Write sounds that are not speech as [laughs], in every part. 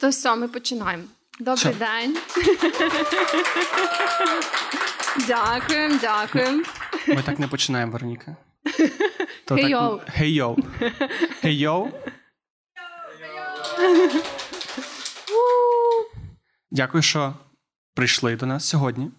То все, ми починаємо. Добрий Все. день. [laughs] Дякуємо, дякуємо. Ми так не починаємо, Вероніка. [laughs] То Hey, так- yo. Hey, yo. Hey, yo. Дякую, що прийшли до нас сьогодні.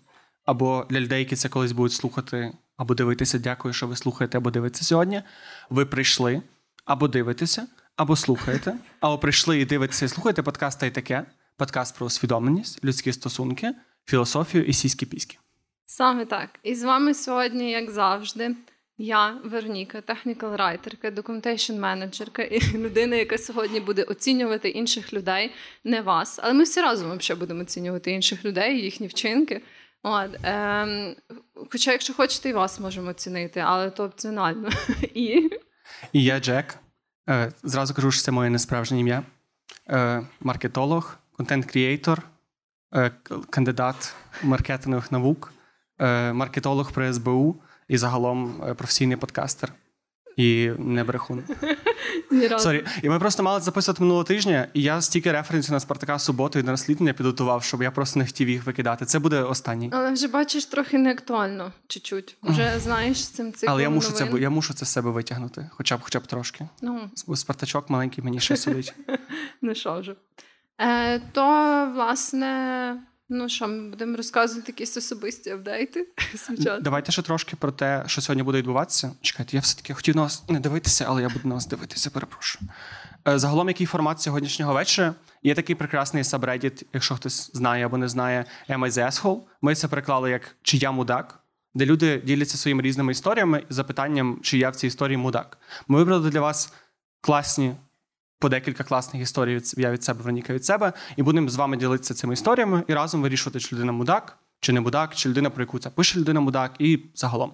Або для людей, які це колись будуть слухати або дивитися, дякую, що ви слухаєте або дивитеся сьогодні. Ви прийшли або дивитеся, або слухаєте, або прийшли і дивитеся і слухаєте подкаст та й таке. Подкаст про усвідомленість, людські стосунки, філософію і сіські піськи. Саме так. І з вами сьогодні, як завжди, я, Вероніка, технікал райтерка, документейшн менеджерка і [laughs] людина, яка сьогодні буде оцінювати інших людей, не вас. Але ми всі разом взагалі будемо оцінювати інших людей, їхні вчинки. От, ем, хоча, якщо хочете, і вас можемо оцінити, але то опціонально. [laughs] І І я Джек. Е, Зразу кажу, що це моє несправжнє ім'я. Е, Маркетолог, контент-кріейтор, е, кандидат маркетингових наук, е, маркетолог при СБУ і загалом професійний подкастер. І не брехун. [laughs] ні разу. Сорі. І ми просто мали записувати минулого тижня, і я стільки референсів на Спартака суботу і на розслідування підготував, щоб я просто не хотів їх викидати. Це буде останній. Але вже бачиш трохи не актуально, чуть-чуть. Вже знаєш з цим циклом Але я мушу це я мушу це з себе витягнути, хоча б хоча б трошки. Ну, Спартачок маленький мені ще [laughs] сидить. Ну що вже. Е, то, власне, ну що, ми будемо розказувати якісь особисті апдейти. [laughs] Давайте ще трошки про те, що сьогодні буде відбуватися. Чекайте, я все-таки хотів на вас не дивитися, але я буду на вас дивитися, перепрошую. Е, Загалом, який формат сьогоднішнього вечора? Є такий прекрасний subreddit, якщо хтось знає або не знає, Am I the Asshole? Ми це переклали як чи я мудак, де люди діляться своїми різними історіями і запитанням, чи я в цій історії мудак. Ми вибрали для вас класні. По декілька класних історій я від себе, Вероніка від себе, і будемо з вами ділитися цими історіями і разом вирішувати, чи людина мудак, чи не мудак, чи людина, про яку це пише людина мудак, і загалом.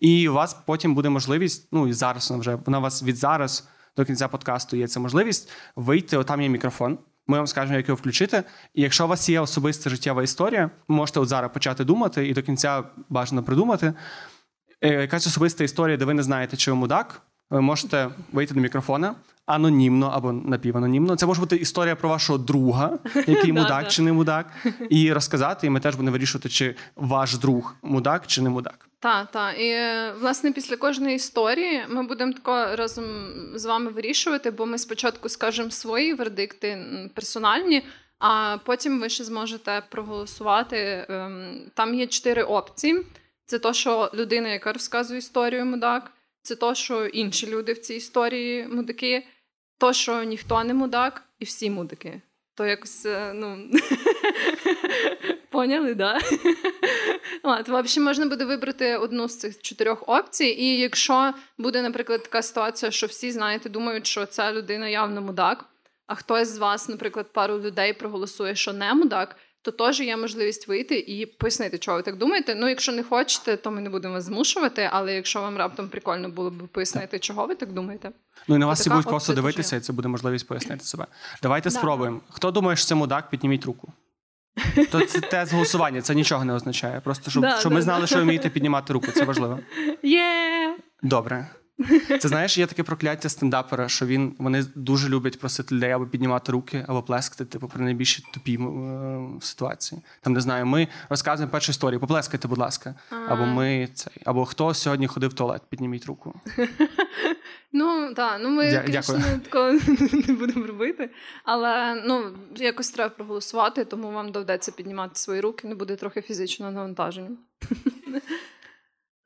І у вас потім буде можливість, ну і зараз вона вже вона у вас від зараз до кінця подкасту є ця можливість вийти. Отам є мікрофон. Ми вам скажемо, як його включити. І якщо у вас є особиста життєва історія, можете от зараз почати думати і до кінця бажано придумати. Е, Якась особиста історія, де ви не знаєте, чи ви мудак. Ви можете вийти до мікрофона анонімно або напіванонімно. Це може бути історія про вашого друга, який [laughs] мудак чи не мудак, і розказати. І ми теж будемо вирішувати, чи ваш друг мудак чи не мудак. Та, та. І е, власне після кожної історії ми будемо тако разом з вами вирішувати, бо ми спочатку скажемо свої вердикти персональні, а потім ви ще зможете проголосувати. Ем, Там є чотири опції: це то, що людина, яка розказує історію, мудак, це то, що інші люди в цій історії мудаки, то, що ніхто не мудак, і всі мудаки. То якось, е, ну. [laughs] Поняли, да? [laughs] От, взагалі, можна буде вибрати одну з цих чотирьох опцій. І якщо буде, наприклад, така ситуація, що всі, знаєте, думають, що ця людина явно мудак, а хтось з вас, наприклад, пару людей проголосує, що не мудак, то теж є можливість вийти і пояснити, чого ви так думаєте. Ну, якщо не хочете, то ми не будемо вас змушувати, але якщо вам раптом прикольно було б пояснити, чого ви так думаєте. Ну і на вас всі будуть просто дивитися, і це буде можливість пояснити себе. Давайте Да. спробуємо. Хто думає, що це мудак, підніміть руку. То це [laughs] тест голосування, це нічого не означає. Просто щоб, Да, щоб да, ми знали, да. що ви вмієте піднімати руку. Це важливо. [laughs] Є! Добре. Це знаєш, є таке прокляття стендапера, що він вони дуже люблять просити людей або піднімати руки, або плескати, типу, при найбільші тупі е, ситуації. Там не знаю, ми розказуємо першу історію. Поплескайте, будь ласка. Або ми цей, або хто сьогодні ходив в туалет, підніміть руку. [laughs] Ну так, ну ми звісно, такого [laughs] не будемо робити. Але ну якось треба проголосувати, тому вам доведеться піднімати свої руки, не буде трохи фізичного навантаження. [laughs]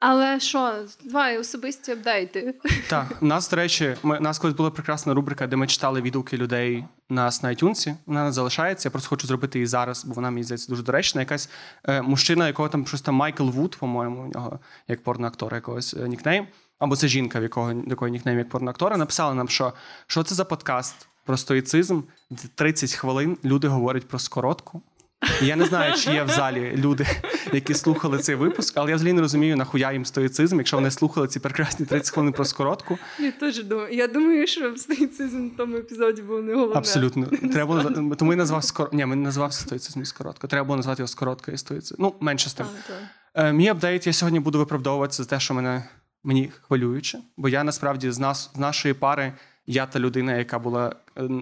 Але що, давай особисті апдейти. Так, у нас, до речі, ми, у нас колись була прекрасна рубрика, де ми читали відгуки людей нас на iTunes. Вона залишається. Я просто хочу зробити її зараз, бо вона мені здається дуже доречна. Якась е, мужчина, якого там щось там Майкл Вуд, по-моєму, у нього як порноактора якогось е, нікнейм. Або це жінка, в якого якої нікнейм як порноактора, написала нам, що, що це за подкаст про стоїцизм. де 30 хвилин люди говорять про скоротку. І Я не знаю, чи є в залі люди, які слухали цей випуск, але я взагалі не розумію, нахуя їм стоїцизм, якщо вони слухали ці прекрасні 30 хвилин про скоротку. Я теж думаю. Я думаю, що стоїцизм в тому епізоді був не головне. Абсолютно. Треба було тому і назвав скор... Ні, ми не назвався стоїцизм і скоротко. Треба було назвати його скоротка і стоїцизм. Ну, менше з тим. Е, мій апдейт я сьогодні буду виправдовуватися за те, що мене мені хвилююче, бо я насправді з нас з нашої пари. Я та людина, яка була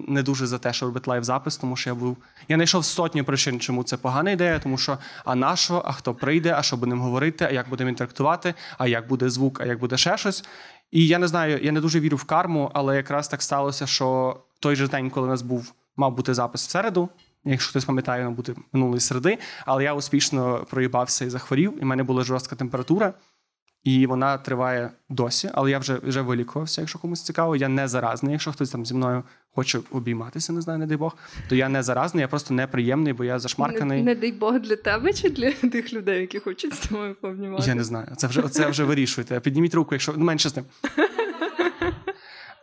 не дуже за те, щоб робити лайв-запис, тому що я був. Я знайшов сотні причин, чому це погана ідея, тому що а на що, а хто прийде, а що будемо говорити, а як будемо інтерактувати, а як буде звук, а як буде ще щось. І я не знаю, я не дуже вірю в карму, але якраз так сталося, що той же день, коли у нас був, мав бути запис в середу. Якщо хтось пам'ятає, він бути минулої середи, але я успішно проїбався і захворів, і в мене була жорстка температура. І вона триває досі, але я вже вже вилікувався, якщо комусь цікаво. Я не заразний. Якщо хтось там зі мною хоче обійматися, не знаю, не дай Бог, то я не заразний, я просто неприємний, бо я зашмарканий. Не, не дай Бог для тебе чи для [laughs] тих людей, які хочуть з тобою пообніматися? Я не знаю. Це вже це вже вирішуєте. Підніміть руку, якщо ну, менше з тим.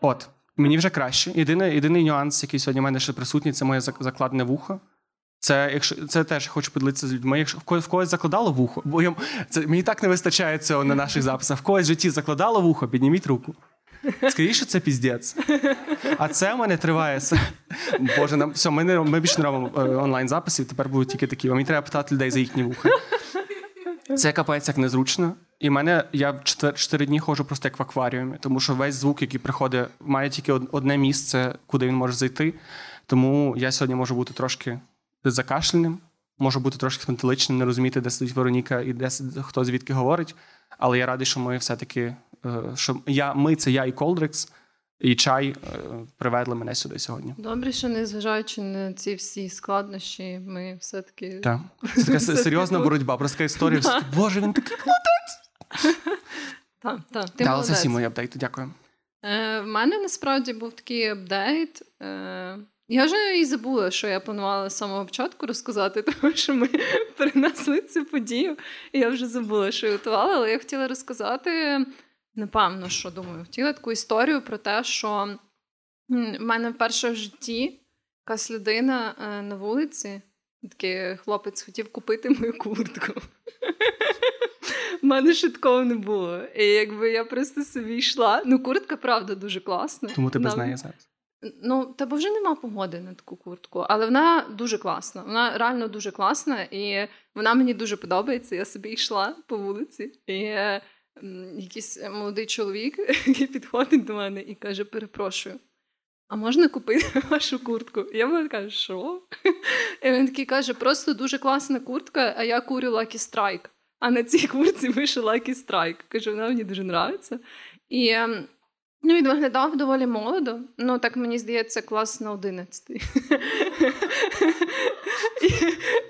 От, мені вже краще. Єдиний, єдиний нюанс, який сьогодні в мене ще присутній, це моє закладне вухо. Це якщо це теж хочу поділитися з людьми. Якщо в когось закладало вухо, бо я, це мені так не вистачає цього на наших записах. В когось в житті закладало вухо, підніміть руку. Скоріше, це піздець. А це в мене триває. Боже, нам все, ми не ми більше не робимо е, онлайн записів. Тепер будуть тільки такі. А Мені треба питати людей за їхні вуха. Це капець як незручно. І в мене я чотири дні ходжу просто як в акваріумі, тому що весь звук, який приходить, має тільки одне місце, куди він може зайти. Тому я сьогодні можу бути трошки закашляним, можу бути трошки спантеличним, не розуміти, де сидить Вероніка і де хто звідки говорить. Але я радий, що ми все-таки е, що я, ми це я і Колдрикс, і чай е, приведли мене сюди сьогодні. Добре, що незважаючи на ці всі складнощі, ми все-таки. Так. Це така [laughs] серйозна боротьба, просто така історія. Боже, він такий молодець! [laughs] Так, так. Всі мої апдейти, дякую. Е, В мене насправді був такий апдейт. Е, я вже і забула, що я планувала з самого початку розказати, [laughs] тому що ми перенесли цю подію. І я вже забула, що я готувала, але я хотіла розказати, напевно, що думаю, хотіла таку історію про те, що в мене вперше в житті якась людина е, на вулиці, такий хлопець хотів купити мою куртку. [laughs] У мене ще такого не було. І якби я просто собі йшла. Ну, куртка, правда, дуже класна. Тому тебе знає зараз. Ну, тебе вже нема погоди на таку куртку, але вона дуже класна. Вона реально дуже класна, і вона мені дуже подобається. Я собі йшла по вулиці, і якийсь молодий чоловік [laughs] який підходить до мене і каже: Перепрошую, а можна купити [laughs] вашу куртку? Я йому кажу, що? [laughs] І він такий каже: просто дуже класна куртка, а я курю Lucky Strike. А на цій куртці вийшов Lucky Strike. Каже, вона мені дуже подобається. І Ну, він виглядав доволі молодо. Ну, так мені здається, клас на 11.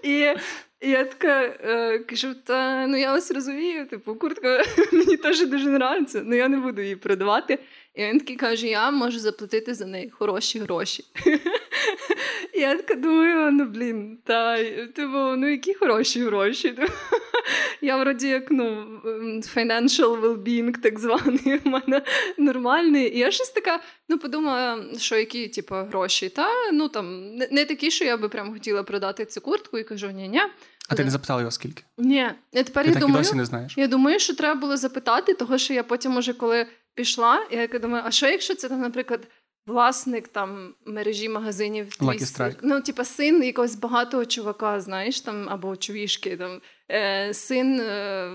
І, я така е, кажу: та ну я вас розумію, типу, куртка [laughs] мені теж дуже подобається, але я не буду її продавати. І він такий каже: я можу заплатити за неї хороші гроші. [laughs] Я така думаю, ну блін, та типу, ну які хороші гроші. Я вроді як ну, financial well-being, так званий, [laughs] у мене нормальний. І я щось така ну, подумала, що які типу, гроші. Та ну там не такі, що я би прям хотіла продати цю куртку і кажу, ні-ні. А ти не запитала його скільки? Ні, я тепер ти я так думаю, і досі не знаєш. Я думаю, що треба було запитати, того що я потім, уже коли пішла, я думаю, а що якщо це там, наприклад, власник там мережі магазинів Strike. ну, типа син якогось багатого чувака, знаєш, там або чувішки, там е, син е,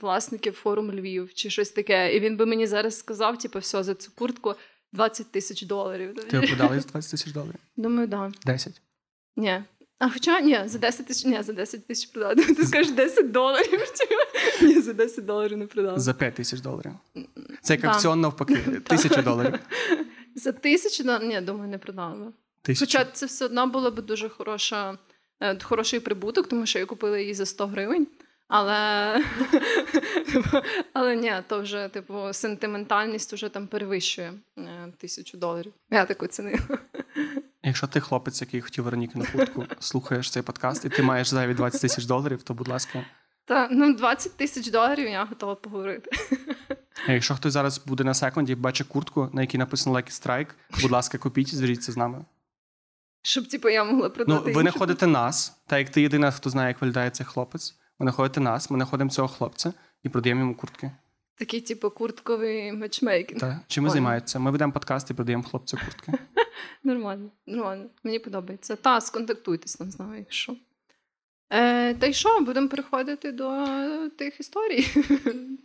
власників форум Львів чи щось таке. І він би мені зараз сказав, типу, все за цю куртку 20 тисяч доларів. Ти продали за 20 тисяч доларів? Думаю, так. Да. 10? Ні. А хоча ні, за 10 тисяч ні, за 10 тисяч продати. Ти скажеш 10 доларів. Ні, за 10 доларів не продав. За 5 тисяч доларів. Це як акціон навпаки. [laughs] Тисяча доларів. За тисячу ні, думаю, не продала. Хоча це все одно було б дуже хороша, е, хороший прибуток, тому що я купила її за 100 гривень. Але [laughs] але ні, то вже типу сентиментальність вже там перевищує е, тисячу доларів. Я таку цінила. [laughs] Якщо ти хлопець, який хотів Вероніки на куртку, слухаєш цей подкаст, і ти маєш зайві 20 тисяч доларів, то будь ласка. Та ну 20 тисяч доларів я готова поговорити. [laughs] Якщо хтось зараз буде на секунді, бачить куртку, на якій написано Lucky Strike, будь ласка, купіть і з нами. Щоб типу, я могла продати. Ну, ви не ходите нас, так як ти єдина, хто знає, як виглядає цей хлопець. Ви не ходите нас, ми знаходимо цього хлопця і продаємо йому куртки. Такий, типу, куртковий матчмейкінг. Так. Чим ми займаємося? Ми ведемо подкаст і продаємо хлопцю куртки. [laughs] Нормально, нормально. Мені подобається. Та, сконтактуйтесь нам з нами, якщо. Е, Та й що, будемо переходити до тих історій. [laughs]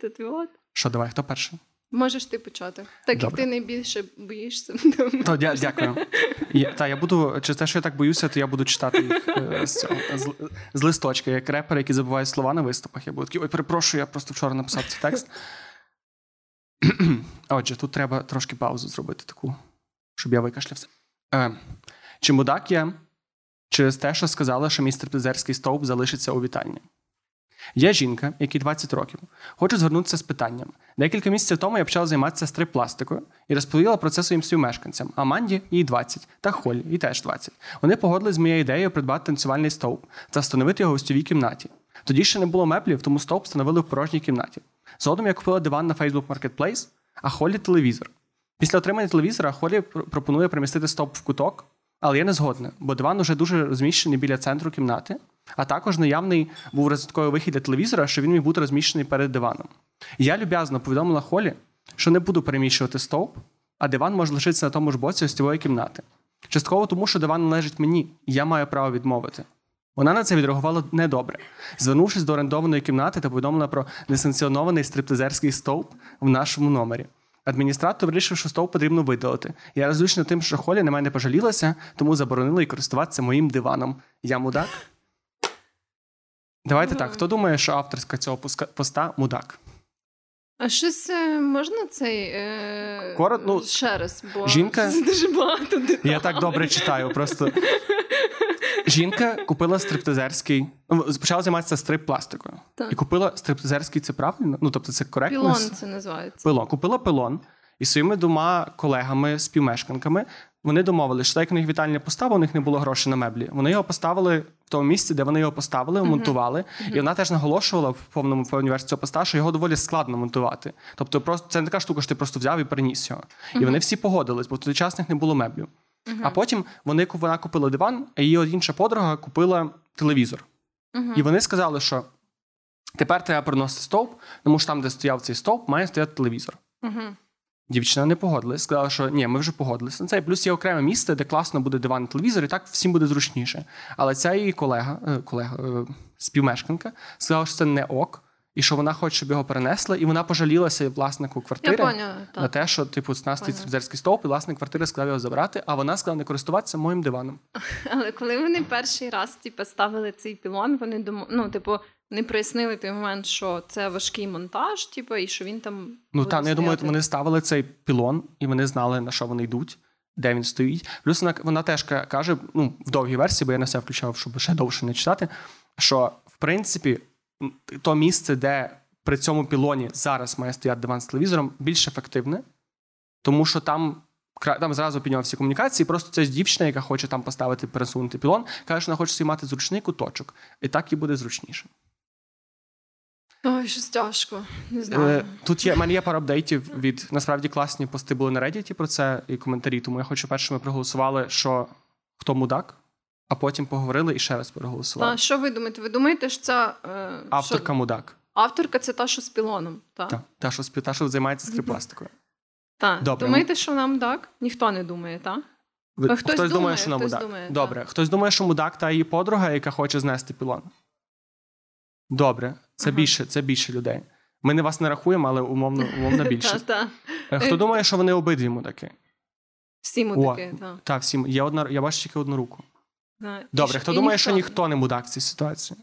Що, давай, хто перший? Можеш ти почати. Так Добре. як ти найбільше боїшся. [laughs] То дя- дякую. Я, та я буду через те, що я так боюся, то я буду читати їх е, з, цього, з, з листочка, як репери, які забувають слова на виступах. Я буду такий, ой, перепрошую, я просто вчора написав цей текст. [clears throat] Отже, тут треба трошки паузу зробити таку, щоб я викашлявся. Е, чи мудак я через те, що сказала, що мій стриптизерський стовп залишиться у вітальні? Я жінка, якій 20 років. Хочу звернутися з питанням. Декілька місяців тому я почала займатися стрип-пластикою і розповіла про це своїм співмешканцям. Аманді їй 20, та Холі їй теж 20. Вони погодились з моєю ідеєю придбати танцювальний стовп та встановити його в гостьовій кімнаті. Тоді ще не було меблів, тому стовп встановили в порожній кімнаті. Згодом я купила диван на Facebook Marketplace, а Холі телевізор. Після отримання телевізора Холі пропонує примістити стовп в куток, але я не згодна, бо диван уже дуже розміщений біля центру кімнати, а також наявний був розвитковий вихід для телевізора, що він міг бути розміщений перед диваном. Я люб'язно повідомила Холі, що не буду переміщувати стовп, а диван може лишитися на тому ж боці гостєвої кімнати. Частково тому, що диван належить мені, і я маю право відмовити. Вона на це відреагувала недобре, звернувшись до орендованої кімнати та повідомила про несанкціонований стриптизерський стовп в нашому номері. Адміністратор вирішив, що стовп потрібно видалити. Я розлючена тим, що Холі на мене пожалілася, тому заборонила їй користуватися моїм диваном. Я мудак. Давайте так. Хто думає, що авторська цього поста мудак? А щось е, можна цей е... Корот- ну, ще раз, бо жінка- це [laughs] дуже багато деталей. Я так добре читаю. Просто жінка купила стриптизерський. ну, Почала займатися стрип-пластикою. Так. І купила стриптизерський, це правильно? Ну, тобто, це коректно? Пілон це називається. Пилон. Купила пилон і своїми двома колегами, співмешканками. Вони домовилися, що так як у них вітальня постава, у них не було грошей на меблі. Вони його поставили тому місці, де вони його поставили, монтували. І вона теж наголошувала в повному по університеті цього поста, що його доволі складно монтувати. Тобто, просто це не така штука, що ти просто взяв і переніс його. І вони всі погодились, бо в той час них не було меблів. А потім вони вона купила диван, а її інша подруга купила телевізор. І вони сказали, що тепер треба приносити стовп, тому що там, де стояв цей стовп, має стояти телевізор. Угу. Дівчина не погодилась, сказала, що ні, ми вже погодилися на це. І Плюс є окреме місце, де класно буде диван і телевізор, і так всім буде зручніше. Але ця її колега, е, колега е, співмешканка, сказала, що це не ок, і що вона хоче, щоб його перенесли, і вона пожалілася власнику Я квартири поняла, на те, що типу з нас стоїть фрезерський стовп, і власник квартири сказав його забрати, а вона сказала не користуватися моїм диваном. [laughs] Але коли вони перший раз типу, ставили цей пілон, вони дум... ну, типу, не прояснили той момент, що це важкий монтаж, типу, і що він там. Ну буде та ну, я думаю, вони ставили цей пілон, і вони знали, на що вони йдуть, де він стоїть. Плюс вона, вона теж каже, ну, в довгій версії, бо я на все включав, щоб ще довше не читати. Що в принципі, то місце, де при цьому пілоні зараз має стояти диван з телевізором, більш ефективне, тому що там. Там зразу піднявся комунікації, просто це дівчина, яка хоче там поставити пересунути пілон, каже, що вона хоче собі мати зручний куточок, і так їй буде зручніше. Ой, щось тяжко. Не Е, знаю. Тут є в мене є пара апдейтів від насправді класні пости були на Reddit про це і коментарі. Тому я хочу перше, ми проголосували, що хто мудак, а потім поговорили і ще раз проголосували. Та, що ви думаєте? Ви думаєте, що ця е, Авторка що... мудак. авторка це та, що з пілоном? Та? Та, та, що та, що займається стрипластикою. Та. Добре. Думаєте, що нам так? Ніхто не думає, так? Ви- А хтось думає, думає, що вона хтось мудак. думає, Добре. так. Хтось думає, що мудак та її подруга, яка хоче знести пілон. Добре, це Ага. більше, це більше людей. Ми не вас не рахуємо, але умовно, умовно [laughs] більше. Е, Хто думає, що вони обидві мудаки? Всі мудаки, так. Так, всі є одна. Я бачу тільки одну руку. Добре, хто думає, що ніхто не мудак в цій ситуації?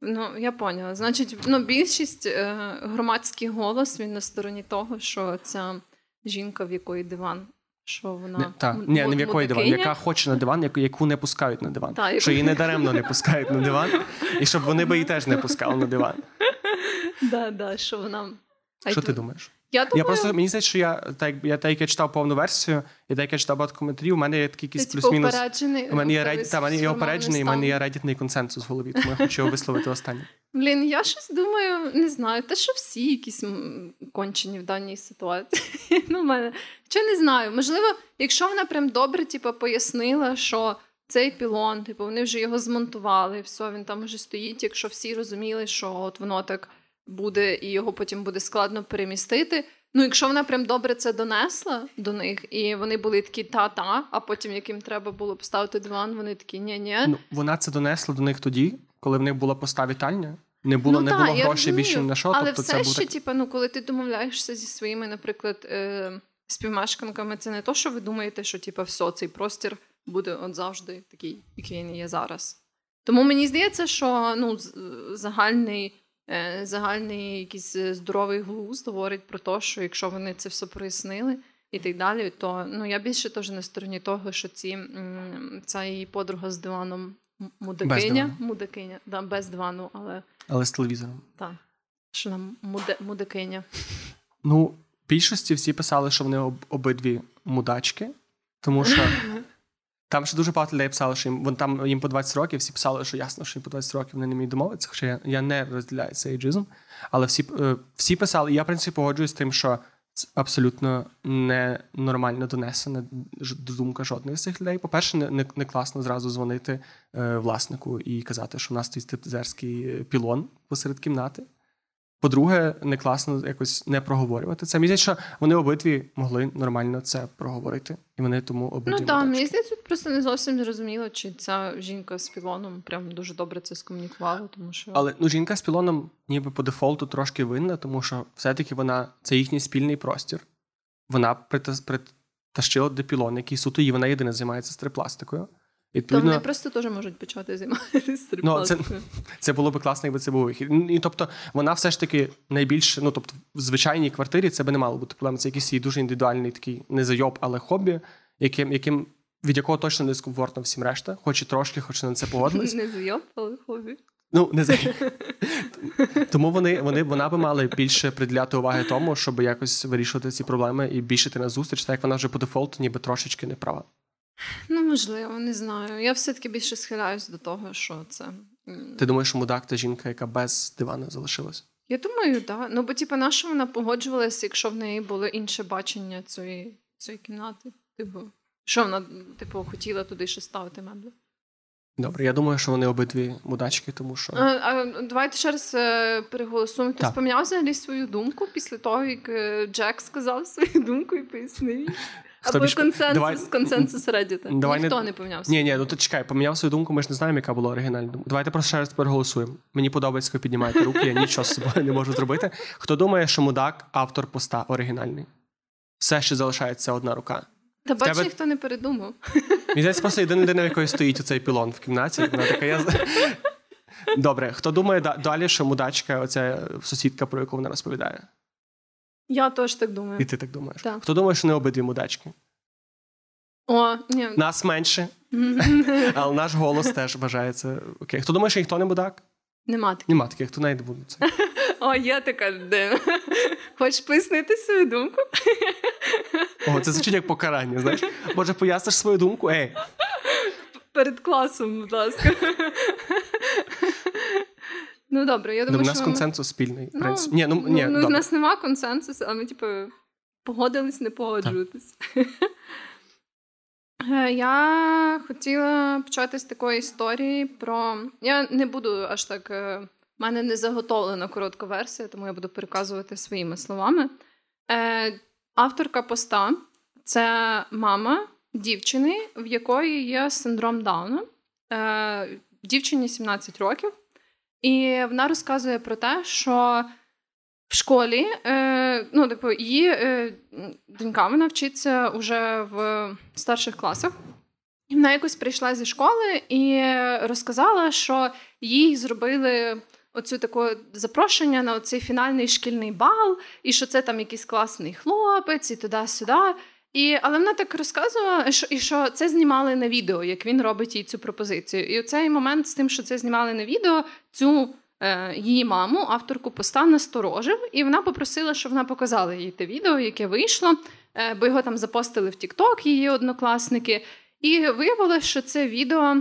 Ну, я поняла. Значить, ну, більшість е, громадський голос він на стороні того, що ця жінка, в якої диван, що вона Не, та, м- ні, не в якої диван, яка хоче на диван, яку, яку не пускають на диван. Та, Що її не даремно не пускають на диван, і щоб вони би її теж не пускали на диван. [laughs] Да, да, що вона. Що ти думаєш? Я думаю, Я просто мені здається, що я так, я так як я читав повну версію, і так як я читав багато коментарів, у мене є такий якийсь типу, плюс-мінус. У мене є у та, мене є опереджений, і в мене є редітний консенсус в голові, тому я хочу його висловити останнє. Блін, я щось думаю, не знаю, те, що всі якісь кончені в даній ситуації. [laughs] ну, мене. Чи не знаю. Можливо, якщо вона прям добре типу, пояснила, що цей пілон, типу, вони вже його змонтували, і все, він там вже стоїть. Якщо всі розуміли, що от воно так буде, і його потім буде складно перемістити. Ну, якщо вона прям добре це донесла до них, і вони були такі та-та, а потім, яким треба було поставити диван, вони такі ні-ні. Ну, вона це донесла до них тоді, коли в них була поста вітальня, не було, ну, не та, було грошей більше на що. Але тобто все це був ще, типу, ну, коли ти домовляєшся зі своїми, наприклад, е, співмешканками, це не то, що ви думаєте, що типу, все, цей простір буде от завжди такий, який він є зараз. Тому мені здається, що ну, з- загальний, е, загальний якийсь е, здоровий глузд говорить про те, що якщо вони це все прояснили і так далі, то ну, я більше теж на стороні того, що ці, ця її подруга з диваном мудакиня, мудакиня, да, без дивану, але але з телевізором. так, що нам муде, мудакиня. Ну, в більшості всі писали, що вони об, обидві мудачки, тому що [laughs] там ще дуже багато людей писали, що їм вон там їм по 20 років, всі писали, що ясно, що їм по 20 років вони не вміють домовитися, хоча я, я не розділяю цей ейджизм. Але всі, е, всі писали, і я, в принципі, погоджуюсь з тим, що це абсолютно ненормально донесена думка жодної з цих людей. По-перше, не, не, класно зразу дзвонити е, власнику і казати, що в нас стоїть стриптизерський пілон посеред кімнати. По-друге, не класно якось не проговорювати це. Мені здається, що вони обидві могли нормально це проговорити, і вони тому обидві. Ну так, мені здається, тут просто не зовсім зрозуміло, чи ця жінка з пілоном прям дуже добре це скомунікувала, тому що Але ну, жінка з пілоном ніби по дефолту трошки винна, тому що все-таки вона це їхній спільний простір. Вона притас- притащила до пілон, який суто її, вона єдина займається стрипластикою. То вони просто теж можуть почати займатися Ну, стрипластикою. це було б класно, якби це був вихід. І тобто, вона все ж таки найбільше, ну тобто, в звичайній квартирі це би не мало бути проблем. Це якийсь її дуже індивідуальний такий не зайоб, але хобі, яким, яким від якого точно дискомфортно всім решта, хоч і трошки, хоч і на це погодились. [laughs] Не зайоб, але хобі. Ну, не за [laughs] тому вони, вони вона би мали більше приділяти уваги тому, щоб якось вирішувати ці проблеми і більше йти на зустріч, так як вона вже по дефолту ніби трошечки не права. Ну, можливо, не знаю. Я все-таки більше схиляюсь до того, що це. Ти думаєш, що мудак це жінка, яка без дивана залишилась? Я думаю, так. Да. Ну, бо типу, на що вона погоджувалася, якщо в неї було інше бачення цієї, цієї кімнати? Типу, що вона, типу, хотіла туди ще ставити меблі? Добре, я думаю, що вони обидві мудачки, тому що. А, а, давайте ще раз е, переголосуємо. Хтось Так. поміняв взагалі свою думку після того, як е, Джек сказав [laughs] свою думку і пояснив. Або більш- консенсус, Давай- консенсус Reddit. Давай Ніхто не поміняв Ні, свою ні, ну то чекай, поміняв свою думку, ми ж не знаємо, яка була оригінальна думка. Давайте просто ще раз тепер голосуємо. Мені подобається, коли піднімаєте руки, я нічого з собою не можу зробити. Хто думає, що мудак автор поста оригінальний? Все ще залишається одна рука. Та бач, тебе- ніхто не передумав. Мені здається, просто єдина людина, в якої стоїть оцей пілон в кімнаті. Вона така, я... Добре, хто думає далі, що мудачка, оця сусідка, про яку вона розповідає? Я теж так думаю. І ти так думаєш? Так. Хто думає, що не обидві мудачки? О, ні. Нас менше, [laughs] але наш голос теж вважається окей. Хто думає, що ніхто не мудак? Нема таких. Нема таких, хто навіть не буде це. О, є така людина. [laughs] Хочеш пояснити свою думку? О, це звучить як покарання, знаєш? Може, поясниш свою думку? Ей, Перед класом, будь ласка. Ну добре, я ну, думаю, в нас що... консенсус спільний. в Ну, принципі. Ні, ну, ну, ні, ну, добре. нас нема консенсусу, а ми, типу, погодились не погоджуватись. Е, Я хотіла почати з такої історії про. Я не буду аж так. Е, мене не заготовлена коротка версія, тому я буду переказувати своїми словами. Е, Авторка поста це мама дівчини, в якої є синдром Дауна. Е, Дівчині 17 років. І вона розказує про те, що в школі, е, ну, типу, її е, донька вона вчиться вже в старших класах. Вона якось прийшла зі школи і розказала, що їй зробили оцю таке запрошення на оцей фінальний шкільний бал, і що це там якийсь класний хлопець, і туди-сюди. І, але вона так розказувала, що, і що це знімали на відео, як він робить їй цю пропозицію. І цей момент з тим, що це знімали на відео, цю е, її маму, авторку поста, насторожив, і вона попросила, щоб вона показала їй те відео, яке вийшло, е, бо його там запостили в TikTok, її однокласники. І виявилося, що це відео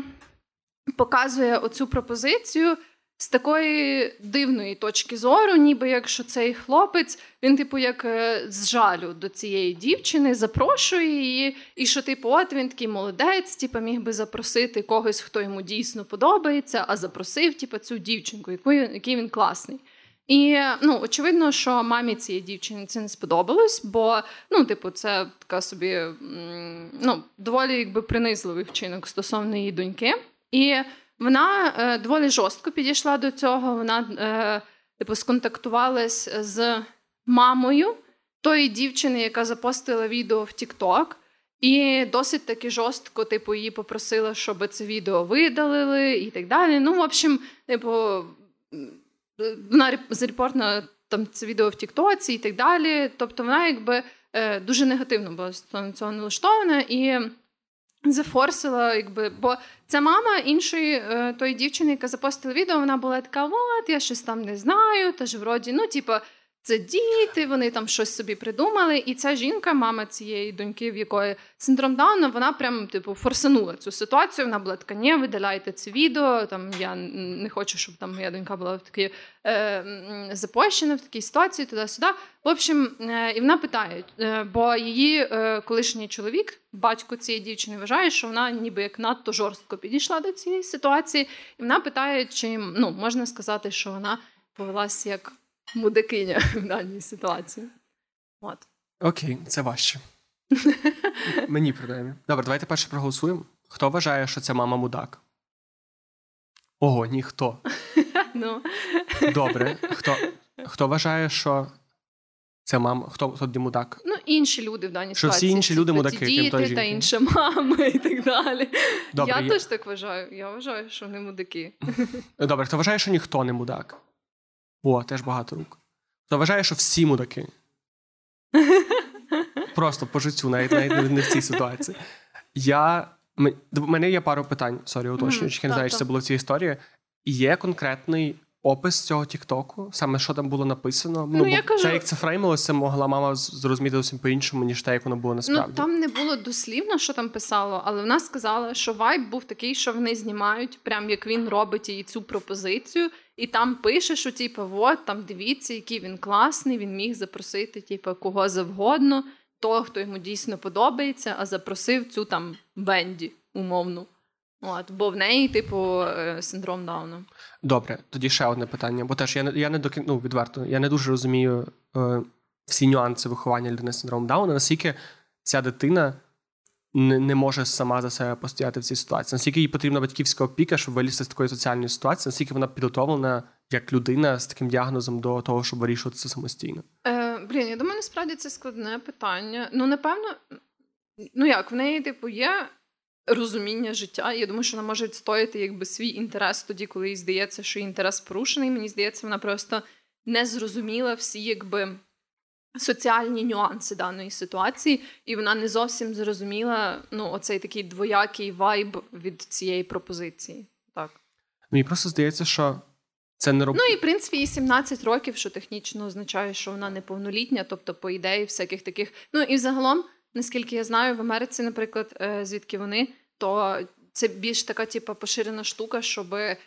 показує оцю пропозицію з такої дивної точки зору, ніби якщо цей хлопець, він, типу, як е, з жалю до цієї дівчини запрошує її, і що, типу, от він такий молодець, типу, міг би запросити когось, хто йому дійсно подобається, а запросив, типу, цю дівчинку, який, який він класний. І ну, очевидно, що мамі цієї дівчини це не сподобалось, бо ну, типу, це така собі ну, доволі якби принизливий вчинок стосовно її доньки. І вона е, доволі жорстко підійшла до цього. Вона, е, типу, сконтактувалась з мамою тої дівчини, яка запостила відео в TikTok. І досить таки жорстко, типу, її попросила, щоб це відео видалили і так далі. Ну, в общем, типу, вона зарепортна там це відео в Тіктоці і так далі. Тобто вона якби е, дуже негативно була цього налаштована і зафорсила, якби, бо ця мама іншої е, тої дівчини, яка запостила відео, вона була така: от, я щось там не знаю, та ж вроді, ну, типу, це діти, вони там щось собі придумали. І ця жінка, мама цієї доньки, в якої синдром Дауна, вона прям типу форсанула цю ситуацію. Вона була така, ні, видаляйте це відео. Там я не хочу, щоб там моя донька була в такій е, запущена в такій ситуації, туди-сюди. В общем, е, і вона питає, е, бо її е, колишній чоловік, батько цієї дівчини, вважає, що вона ніби як надто жорстко підійшла до цієї ситуації, і вона питає, чи ну можна сказати, що вона повелася як мудакиня [laughs] в даній ситуації. От. Окей, це важче. [laughs] Мені принаймні. Добре, давайте перше проголосуємо. Хто вважає, що це мама мудак? Ого, ніхто. [laughs] Ну. Добре. Хто хто вважає, що це мама? Хто тоді мудак? Ну, інші люди в даній що ситуації. Всі інші люди мудаки, діти крім та інша мама і так далі. Добре, я, я теж так вважаю. Я вважаю, що вони мудаки. Добре, хто вважає, що ніхто не мудак? О, теж багато рук. Хто вважає, що всі мудаки. [laughs] Просто по життю, навіть навіть не в цій ситуації. Я, У мене є пару питань, сорі, уточнюючи, я не знаю, чи це було в цій історії. Є конкретний опис цього TikTok'у, саме що там було написано. Ну, ну я кажу... Це як це фреймилося, могла мама зрозуміти зовсім по-іншому, ніж те, як воно було насправді. Ну, Там не було дослівно, що там писало, але вона сказала, що вайб був такий, що вони знімають, прям як він робить їй цю пропозицію, і там пише, що типу, от там дивіться, який він класний, він міг запросити, типу, кого завгодно, того, хто йому дійсно подобається, а запросив цю там Бенді умовну. От, Бо в неї, типу, е, синдром Дауна. Добре, тоді ще одне питання. Бо теж я я не до ну, відверто, я не дуже розумію е, всі нюанси виховання людини з синдромом Дауна, наскільки ця дитина не не може сама за себе постояти в цій ситуації. Наскільки їй потрібна батьківська опіка, щоб вилізти з такої соціальної ситуації, наскільки вона підготовлена як людина з таким діагнозом до того, щоб вирішувати це самостійно? Е, Блін, я думаю, насправді це складне питання. Ну, напевно, ну як в неї, типу, є розуміння життя. Я думаю, що вона може відстояти якби свій інтерес тоді, коли їй здається, що її інтерес порушений. Мені здається, вона просто не зрозуміла всі якби. Соціальні нюанси даної ситуації, і вона не зовсім зрозуміла ну, оцей такий двоякий вайб від цієї пропозиції. Так. Мені просто здається, що це не роб... Ну і в принципі їй 17 років, що технічно означає, що вона неповнолітня, тобто, по ідеї, всяких таких. Ну і взагалом наскільки я знаю, в Америці, наприклад, е, звідки вони, то це більш така, типу, поширена штука, щоб е,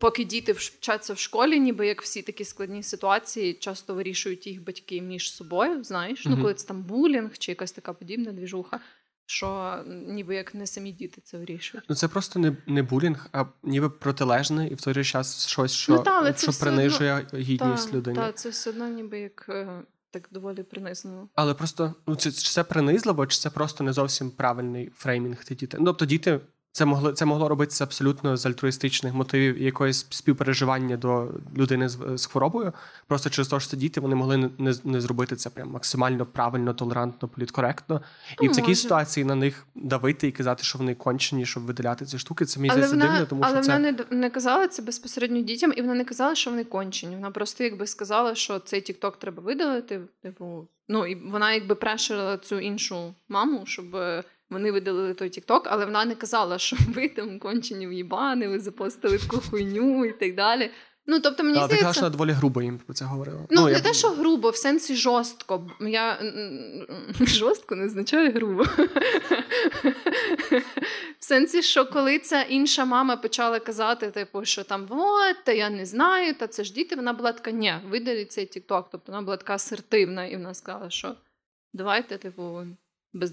поки діти вчаться в школі, ніби як всі такі складні ситуації, часто вирішують їх батьки між собою. Знаєш, mm-hmm. ну коли це там булінг чи якась така подібна двіжуха. Що ніби як не самі діти це вирішують. Ну це просто не не булінг, а ніби протилежне, і в той же час щось, що ну, та, що принижує одно... гідність та, людини. Так, це все одно ніби як е, так доволі принизливо. Але просто ну чи це принизливо, чи це просто не зовсім правильний фреймінг ті діти? Ну, тобто діти це могло це могло робитися абсолютно з альтруїстичних мотивів якоїсь співпереживання до людини з, з хворобою. Просто через те, що це діти вони могли не не, зробити це прям максимально правильно, толерантно, політкоректно. І в такій ситуації на них давити і казати, що вони кончені, щоб видаляти ці штуки. Це мені здається дивно, тому але що вона це... не не казала це безпосередньо дітям, і вона не казала, що вони кончені. Вона просто якби сказала, що цей тікток треба видалити. Типу, ну і вона якби прешила цю іншу маму, щоб. Вони видалили той Тікток, але вона не казала, що [laughs] ви там кончені в'їбани, ви запостили таку хуйню і так далі. Ну, тобто, мені да, здається... Ти що доволі грубо їм про це говорила. Ну, ну не я... те, що грубо, в сенсі жорстко. Я жорстко не означає грубо. В сенсі, що коли ця інша мама почала казати, типу, що там от, та я не знаю, та це ж діти, вона була така, ні, видаліть цей Тікток. Тобто вона була така асертивна, і вона сказала, що давайте, типу, без.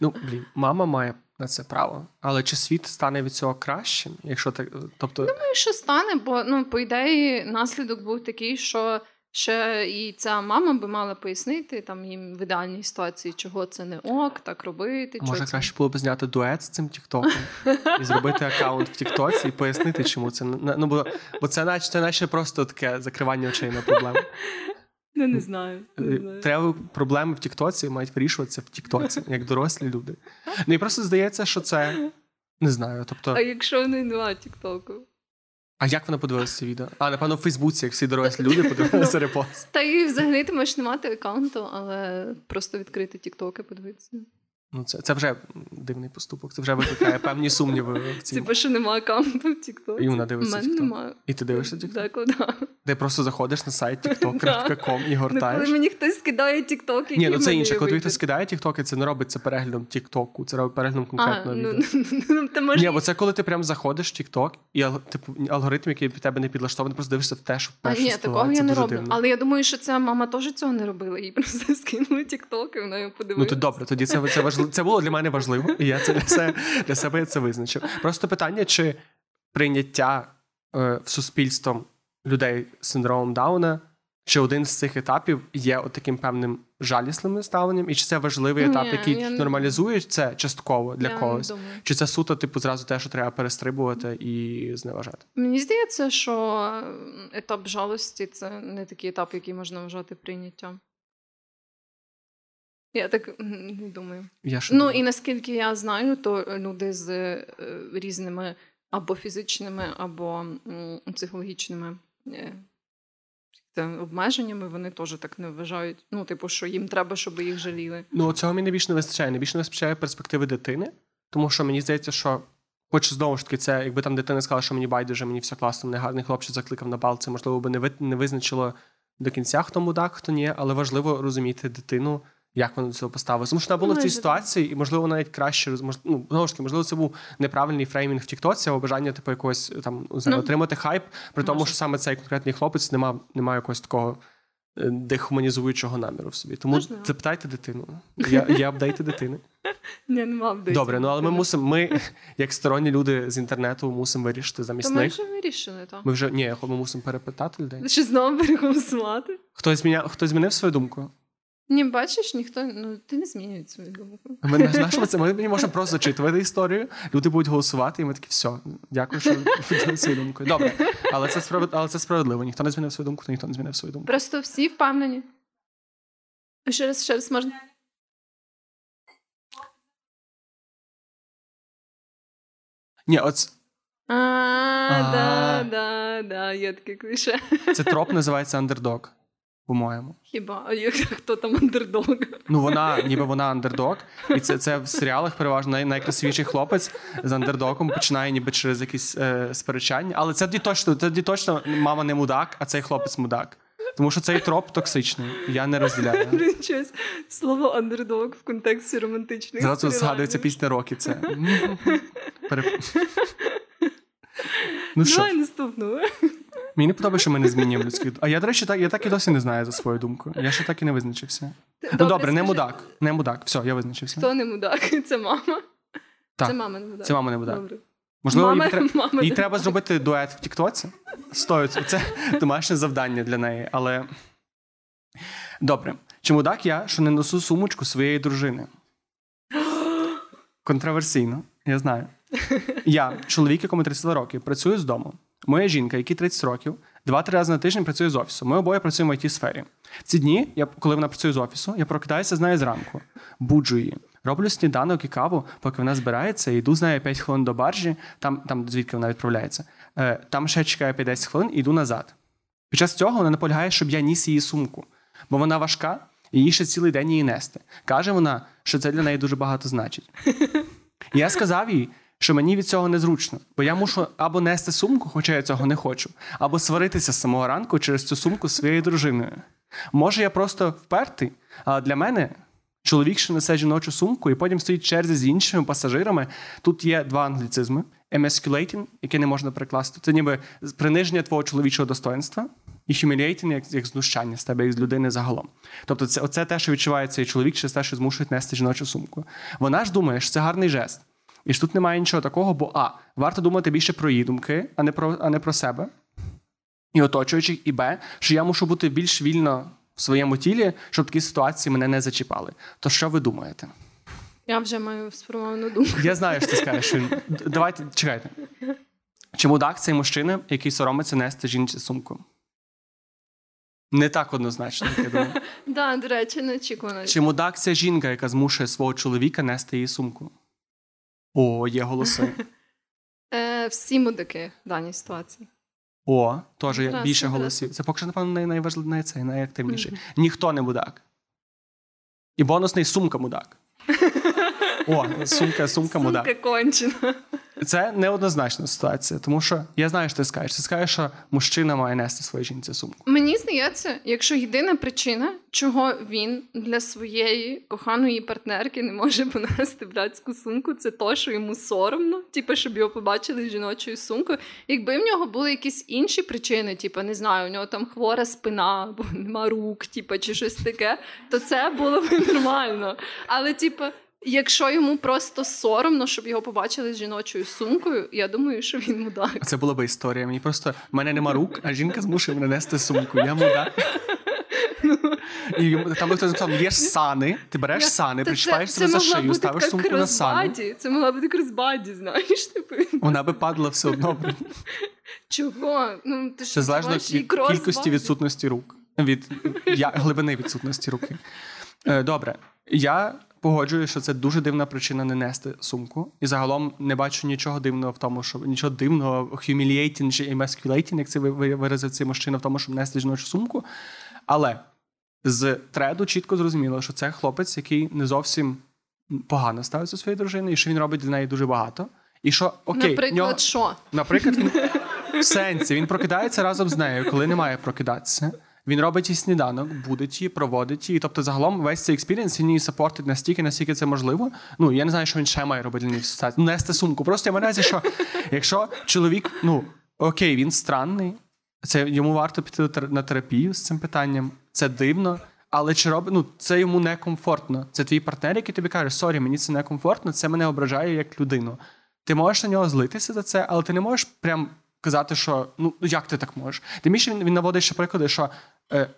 Ну, блін, мама має на це право. Але чи світ стане від цього кращим? Якщо так, тобто... Думаю, що стане, бо ну, по ідеї, наслідок був такий, що Ще і ця мама би мала пояснити там їм в ідеальній ситуації, чого це не ок, так робити. Може, чого краще було б зняти дует з цим Тіктоком і зробити аккаунт в Тіктоці і пояснити, чому це ну бо, бо це наче це наче просто таке закривання очей на проблему. Ну, не знаю. не знаю. Треба проблеми в Тіктоці мають вирішуватися в Тіктоці, [laughs] як дорослі люди. Ну і просто здається, що це не знаю. Тобто, А якщо не немає Тіктоку? а як вона подивилася це відео? А напевно, в Фейсбуці, як всі дорослі люди подивилися [laughs] репост. Та і взагалі ти можеш не мати аккаунту, але просто відкрити Тікток і подивитися. Ну, це, це вже дивний поступок, це вже викликає певні сумніви в цій. Типу, що немає аккаунту в Тіктоці. І вона дивиться У мене TikTok. немає. І ти дивишся TikTok? Да. Ти просто заходиш на сайт tiktok.com і Ну, гортаєш. коли мені хтось скидає Тікток, Ні, ну це інше. Коли хтось скидає TikTok, це не робиться переглядом TikTok, це робить переглядом конкретного ну, відео. [laughs] ну, можеш... Ні, бо це коли ти прям заходиш в TikTok, і типу алгоритм, який під тебе не підлаштований, просто дивишся в те, що перше ні, такого я не роблю. Але я думаю, що ця мама теж цього не робила. Їй просто [laughs] скинули Тікток, і вона його Ну то добре, тоді це, це важливо. Це було для мене важливо, і я це для себе, для себе це визначив. Просто питання, чи прийняття е, в суспільством людей з синдромом Дауна, чи один з цих етапів є от таким певним жалісним ставленням, і чи це важливий етап, Ні, який я нормалізує це частково для Я когось? Чи це суто, типу, зразу те, що треба перестрибувати і зневажати? Мені здається, що е, етап жалості це не такий етап, який можна вважати прийняттям. Я так не думаю. Я Ну думаю. і наскільки я знаю, то люди з е, різними або фізичними, або психологічними е, обмеженнями, вони теж так не вважають. Ну, типу, що їм треба, щоб їх жаліли. Ну, цього мені найбільше не вистачає. Найбільше не вистачає перспективи дитини, тому що мені здається, що, хоч знову ж таки, це якби там дитина сказала, що мені байдуже, мені все класно, мене гарний хлопчик закликав на бал, це можливо би не ви- не визначило до кінця, хто мудак, хто ні, але важливо розуміти дитину. Як вона до цього поставилася? Тому що вона була в цій ситуації, і можливо навіть краще ну, знову ж таки, можливо, це був неправильний фреймінг в Тіктоці, або бажання типу якогось там Ну, отримати хайп, при тому, що саме цей конкретний хлопець не мав немає якогось такого е, дехуманізуючого наміру в собі. Тому Можливо. запитайте дитину. Я, я апдейти дитини. [laughs] Ні, не мав Добре, ну але ми мусимо, ми, як сторонні люди з інтернету, мусимо вирішити замість То ми них. вже вирішили, так. Ми вже ні, ми мусимо перепитати людей. Чи знову переголосувати? Хтось зміняв, хтось змінив свою думку. Ні, бачиш, ніхто ну ти не змінює свою думку. Ми не знаємо, це ми, ми можемо просто зачитувати історію. Люди будуть голосувати, і ми такі, все, дякую, що [laughs] поділили свою думку. Добре, але це справед... але це справедливо. Ніхто не змінив свою думку, то ніхто не змінив свою думку. Просто всі впевнені. Ще раз, ще раз можна. Ні, от А. да, да, да, є таке кліше. це троп називається андердог, по-моєму. Хіба як [laughs] хто там андердог? Ну вона, ніби вона андердог, і це, це в серіалах переважно най, найкрасивіший хлопець з андердогом починає ніби через якісь е, сперечання. Але це точно, це точно мама не мудак, а цей хлопець мудак. Тому що цей троп токсичний. Я не розділяю. Щось слово андердог в контексті романтичних. Зразу згадується пісня роки. Це [laughs] ну що, Давай наступну. Мені не подобається, що ми не змінюємо людських. А я, до речі, так, я так і досі не знаю за свою думку. Я ще так і не визначився. ну добре, не мудак. Не мудак. Все, я визначився. Хто не мудак? [laughs] Це мама. Так. Це мама не мудак. Це мама не мудак. Добре. Можливо, [laughs] Мама- їй, мама їй треба зробити дует в Тіктоці. Стоїть. Це [laughs] домашнє завдання для неї. Але добре. Чи мудак я, що не носу сумочку своєї дружини? [gasps] Контроверсійно, я знаю. Я, чоловік, якому 32 роки, працюю з дому. Моя жінка, якій 30 років, два-три рази на тиждень працює з офісу. Ми обоє працюємо в it сфері. Ці дні, я, коли вона працює з офісу, я прокидаюся з нею зранку, буджу її. Роблю сніданок і каву, поки вона збирається, йду з нею 5 хвилин до баржі, там, там звідки вона відправляється. Е, там ще чекаю 5-10 хвилин і йду назад. Під час цього вона наполягає, щоб я ніс її сумку, бо вона важка, і їй ще цілий день її нести. Каже вона, що це для неї дуже багато значить. [laughs] Я сказав їй, що мені від цього незручно, бо я мушу або нести сумку, хоча я цього не хочу, або сваритися з самого ранку через цю сумку з своєю дружиною. Може, я просто впертий, але для мене чоловік, що несе жіночу сумку, і потім стоїть черзі з іншими пасажирами. Тут є два англіцизми: emasculating, яке не можна перекласти. Це ніби приниження твого чоловічого достоинства, і humiliating, як, як знущання з тебе, як з людини загалом. Тобто, це оце те, що відчуває цей чоловік через те, що змушують нести жіночу сумку. Вона ж думає, що це гарний жест. І ж тут немає нічого такого, бо а, варто думати більше про її думки, а не про, а не про себе. і оточуючих, і Б, що я мушу бути більш вільно в своєму тілі, щоб такі ситуації мене не зачіпали. То що ви думаєте? Я вже маю сформовану думку. Я знаю, що ти скажеш. Що. [laughs] Давайте чекайте. Чи мудак цей мужчина, який соромиться нести жінці сумку? Не так однозначно, я думаю. [laughs] Да, до речі, неочікувано. Чи мудак ця жінка, яка змушує свого чоловіка нести її сумку? О, є голоси. [laughs] Е, всі мудаки в даній ситуації. О, теж є більше голосів. Це поки що, напевно, най- найважливіше, цей, найактивніший. Ніхто не мудак. І бонусний сумка мудак. [laughs] О, сумка, сумка мудак. Сумка кончена. Це неоднозначна ситуація, тому що я знаю, що ти скажеш. Ти скажеш, що мужчина має нести своїй жінці сумку. Мені здається, якщо єдина причина, чого він для своєї коханої партнерки не може понести братську сумку, це то, що йому соромно, типу, щоб його побачили з жіночою сумкою. Якби в нього були якісь інші причини, типу, не знаю, у нього там хвора спина, або нема рук, типу, чи щось таке, то це було б нормально. Але, типу. Якщо йому просто соромно, щоб його побачили з жіночою сумкою, я думаю, що він мудак. Це була би історія. Мені просто в мене нема рук, а жінка змушує мене нести сумку. Я мудак. І там хтось написав, є ж сани, ти береш сани, причіпаєш себе за шию, ставиш сумку на сани. Це могла бути кросбаді, знаєш, типу. Вона би падала все одно. Чого? Ну, ти Це залежно від кількості відсутності рук. Від я, глибини відсутності руки. Е, Добре, я погоджую, що це дуже дивна причина не нести сумку. І загалом не бачу нічого дивного в тому, що нічого дивного, humiliating чи emasculating, як це ви- ви- виразив цей мужчина в тому, щоб нести жіночу сумку. Але з треду чітко зрозуміло, що це хлопець, який не зовсім погано ставиться до своєї дружини, і що він робить для неї дуже багато. І що окей, Наприклад, нього- що? Наприклад, він в сенсі він прокидається разом з нею, коли не має прокидатися. Він робить їй сніданок, будить її, проводить її. Тобто, загалом весь цей experience він її support ить настільки, наскільки це можливо. Ну я не знаю, що він ще має робити для них в ситуації. Ну, Нести сумку. Просто я на що [laughs] якщо чоловік, ну окей, він странний, це йому варто піти на терапію з цим питанням. Це дивно. Але чи робить ну це йому некомфортно? Це твій партнер, який тобі каже, сорі, мені це некомфортно, це мене ображає як людину. Ти можеш на нього злитися за це, але ти не можеш прям казати, що ну як ти так можеш. Тим більше він, він наводить ще приклади, що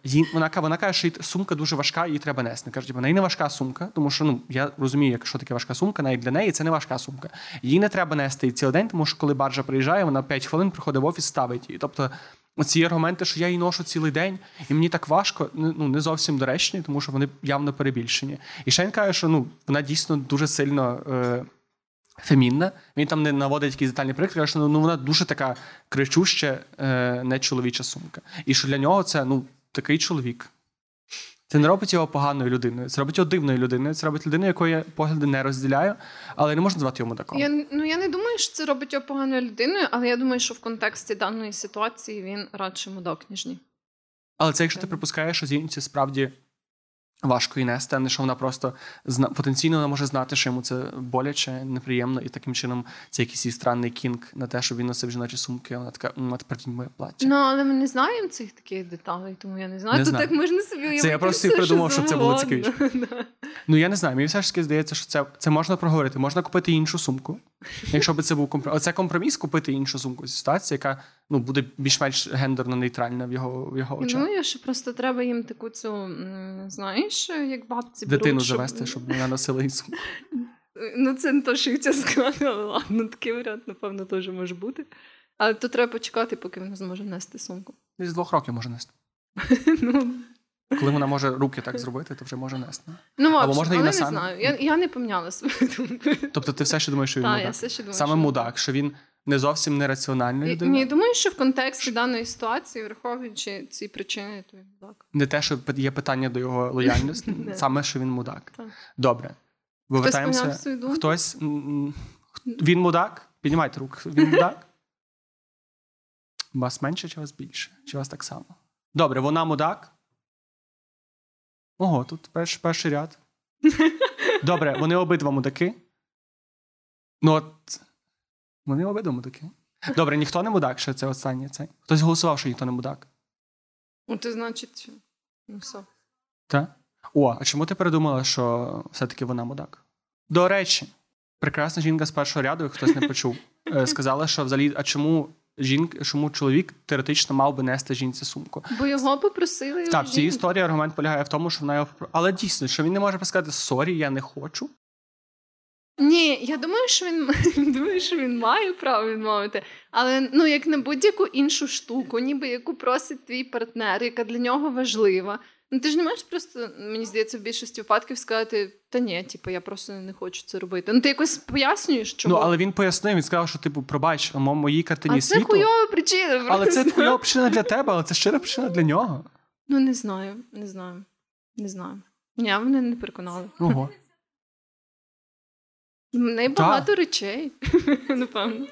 їй, вона, ка- вона каже, що сумка дуже важка, її треба нести. Каже, типу, неї не важка сумка, тому що ну я розумію, що таке важка сумка, навіть для неї це не важка сумка. Їй не треба нести її цілий день, тому що коли баржа приїжджає, вона 5 хвилин приходить в офіс, ставить її. Тобто. Оці аргументи, що я її ношу цілий день, і мені так важко, ну не зовсім доречні, тому що вони явно перебільшені. І ще він каже, що ну вона дійсно дуже сильно е, фемінна. Він там не наводить якісь детальні приклади, каже, що ну, вона дуже така кричуща, е, нечоловіча сумка. І що для нього це ну, такий чоловік. Це не робить його поганою людиною, це робить його дивною людиною, це робить людиною, якої я погляди не розділяю, але не можна звати йому такого. Я, ну, я не думаю, що це робить його поганою людиною, але я думаю, що в контексті даної ситуації він радше мудак, ніж ні. Але це якщо ти припускаєш, що зінці справді важко її нести, а не що вона просто зна... потенційно вона може знати, що йому це боляче, неприємно, і таким чином це якийсь її странний кінг на те, що він носив жіночі сумки. Вона така, «М, а тепер моє плаття. Ну, але ми не знаємо цих таких деталей, тому я не знаю. Не То знаю. так можна собі уявити я просто все, придумав, що щоб це було. Да. Ну я не знаю. Мені все ж таки здається, що це, це можна проговорити. Можна купити іншу сумку. Якщо би це був компроміс. Оце компроміс купити іншу сумку зі ситуації, яка ну буде більш-менш гендерно нейтральна в його в його Я очах. думаю, що просто треба їм таку цю, знаєш, як бабці Дитину беруть, завести, щоб вона носила її сумку. Ну, це не то, що я хотіла сказати, але ладно, такий варіант, напевно, теж може бути. Але то треба почекати, поки він зможе нести сумку. З двох років може нести. [laughs] Ну, Коли вона може руки так зробити, то вже може нести. ну Або можна і але на не сан. знаю. Я, я не поміняла свою думку. Тобто ти все ще думаєш, що він Так, я все ще думаю. Саме що- мудак, що він не зовсім нераціональна І- людина. Ні, думаю, що в контексті даної ситуації, враховуючи ці причини, то він мудак. Не те, що є питання до його лояльності, [laughs] саме що він мудак. Так. Добре. Вивертаємося. Хтось. Він мудак? Піднімайте руку. Він мудак? Вас менше чи вас більше? Чи вас так само? Добре, вона мудак. Ого, тут перш, перший ряд. [laughs] Добре, вони обидва мудаки. Ну от. Вони обидва мудаки. Добре, ніхто не мудак, що це останнє. Цей. Хтось голосував, що ніхто не мудак. Ну, то значить, ну все. Так? О, а чому ти передумала, що все-таки вона мудак? До речі, прекрасна жінка з першого ряду, як хтось не почув, [laughs] е, сказала, що взагалі, а чому жінк, чому чоловік теоретично мав би нести жінці сумку. Бо його попросили. Так, в цій історії аргумент полягає в тому, що вона його Але дійсно, що він не може сказати сорі, я не хочу. Ні, я думаю, що він [laughs] думаю, що він має право відмовити. Але ну як на будь-яку іншу штуку, ніби яку просить твій партнер, яка для нього важлива. Ну ти ж не можеш просто, мені здається, в більшості випадків сказати, та ні, типу, я просто не хочу це робити. Ну ти якось пояснюєш, чому. Ну але він пояснив, він сказав, що типу, пробач, а мо- моїй картині а це світу. хуйова причина. Але це просто. хуйова причина для тебе, але це щира причина для нього. Ну не знаю, не знаю. Не знаю. Ні, мене не переконали. Ого. В неї багато речей, [laughs] напевно.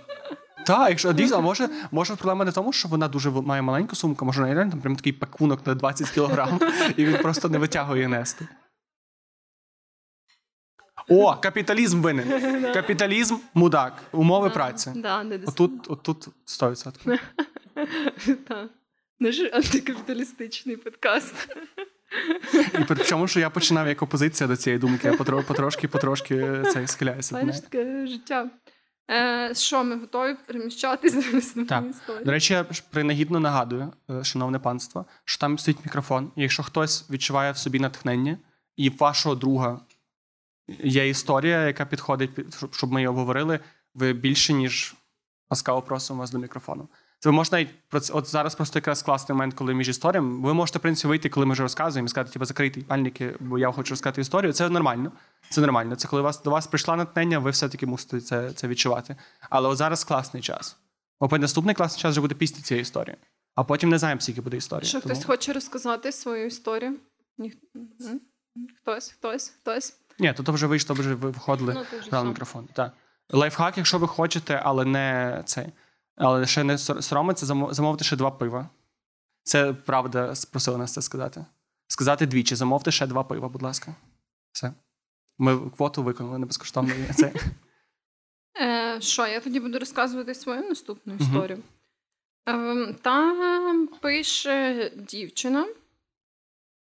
Так, якщо дійсно, а може, може проблема не в тому, що вона дуже має маленьку сумку, може вона реально там прям такий пакунок на 20 кілограм, [laughs] і він просто не витягує нести. О, капіталізм винен. [laughs] Капіталізм мудак. Умови праці. Отут, отут 100%. [laughs] Так. Наш антикапіталістичний подкаст. І при чому, що я починав як опозиція до цієї думки, я потро- потрошки, потрошки це схиляюся. Знаєш, таке життя. Е, що, ми готові переміщатися Так. До речі, я принагідно нагадую, е, шановне панство, що там стоїть мікрофон. І якщо хтось відчуває в собі натхнення, і в вашого друга є історія, яка підходить, щоб- щоб ми її обговорили, ви більше, ніж ласкаво просимо вас до мікрофону. Це ви можете навіть про це. От зараз просто якраз класний момент, коли між історіями. Ви можете, в принципі, вийти, коли ми вже розказуємо, і сказати, типу, закрийте пальники, бо я хочу розказати історію. Це нормально. Це нормально. Це коли вас до вас прийшла натхнення, ви все-таки мусите це, це відчувати. Але от зараз класний час. Бо наступний класний час вже буде після цієї історії. А потім не знаємо, скільки буде історії. Що Тому- хтось хоче розказати свою історію? Хтось, хтось, хтось. Ні, то, то вже вийшло, вже ви виходили Ну, на мікрофон. Так. Лайфхак, якщо ви хочете, але не цей. Але ще не соромиться, замо- замовити ще два пива. Це правда, просили нас це сказати. Сказати двічі, замовте ще два пива, будь ласка. Все. Ми квоту виконали не безкоштовно. [laughs] Це. Е, що, я тоді буду розказувати свою наступну історію. Ем, там пише дівчина,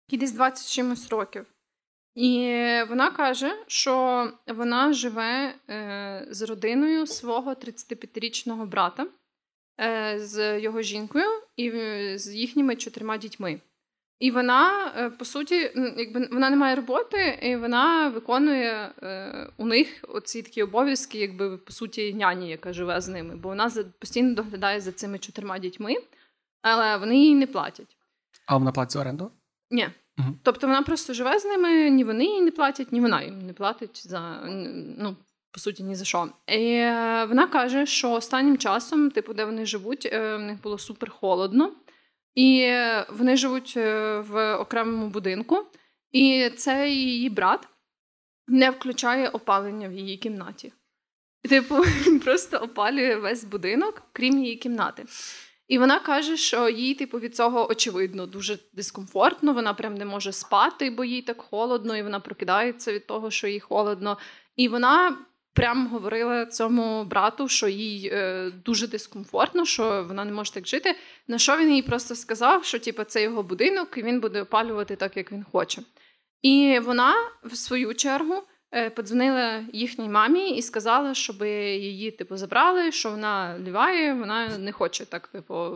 їй десь 20 чимось років. І вона каже, що вона живе е, з родиною свого 35-річного брата, з його жінкою і е, з їхніми чотирма дітьми. І вона, е, по суті, якби вона не має роботи, і вона виконує е, у них оці такі обов'язки, якби по суті, няні, яка живе з ними. Бо вона постійно доглядає за цими чотирма дітьми, але вони їй не платять. А вона платить за оренду? Ні. Мгм. Тобто вона просто живе з ними, ні вони їй не платять, ні вона їм не платить за ну, по суті, ні за що. І е, вона каже, що останнім часом, типу, де вони живуть, е, в них було супер холодно, і вони живуть е, в окремому будинку, і цей її брат не включає опалення в її кімнаті. Типу, [laughs] він просто опалює весь будинок, крім її кімнати. І вона каже, що їй, типу, від цього очевидно дуже дискомфортно. Вона прям не може спати, бо їй так холодно, і вона прокидається від того, що їй холодно. І вона прям говорила цьому брату, що їй е, дуже дискомфортно, що вона не може так жити. На що він їй просто сказав, що типу, це його будинок, і він буде опалювати так, як він хоче. І вона, в свою чергу, е, подзвонила їхній мамі і сказала, щоб її типу забрали, що вона ліває, вона не хоче так типу е,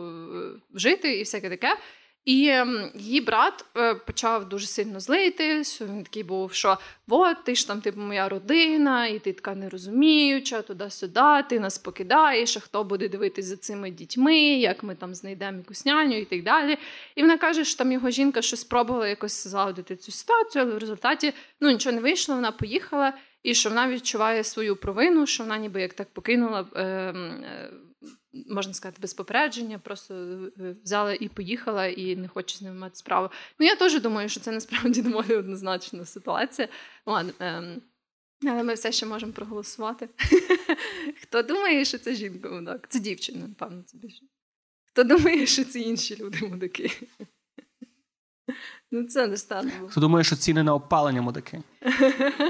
жити і всяке таке. І ем, її брат е, почав дуже сильно злити. що Він такий був, що от ти ж там, типу, моя родина, і ти така нерозуміюча, туди-сюди, ти нас покидаєш, а хто буде дивитись за цими дітьми, як ми там знайдемо якусь няню і так далі. І вона каже, що там його жінка щось спробувала якось заладити цю ситуацію, але в результаті ну, нічого не вийшло, вона поїхала, і що вона відчуває свою провину, що вона ніби як так покинула. Е, е, Можна сказати, без попередження, просто е, взяла і поїхала, і не хоче з ними мати справу. Ну, я теж думаю, що це насправді [laughs] доволі однозначна ситуація. Ладно, ем, але ми все ще можемо проголосувати. [laughs] Хто думає, що це жінка мудак? Це дівчина, напевно, це більше. Хто думає, що це інші люди мудаки? Ну, це не станемо. Хто думає, що ціни на опалення мудаки?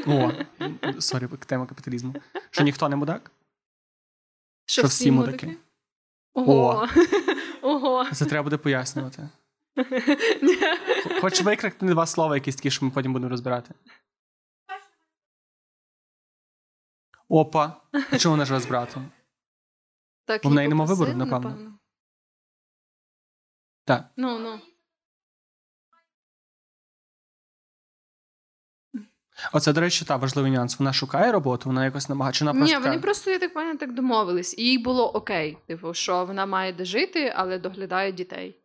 О, сорі, тема капіталізму. Що ніхто не мудак? Що всі мудаки. Ого. Ого. Це треба буде пояснювати. [laughs] Хоч викрикнути два слова, якісь такі, що ми потім будемо розбирати. Опа. Чому вона живе з братом? Так, Бо в неї нема вибору, напевно. Так. Ну, ну. Оце, до речі, та важливий нюанс. Вона шукає роботу, вона якось намагає. Чи вона Ні, просто вони просто, я так пам'ятаю, так домовились. І їй було окей. Типу, що вона має де жити, але доглядає дітей.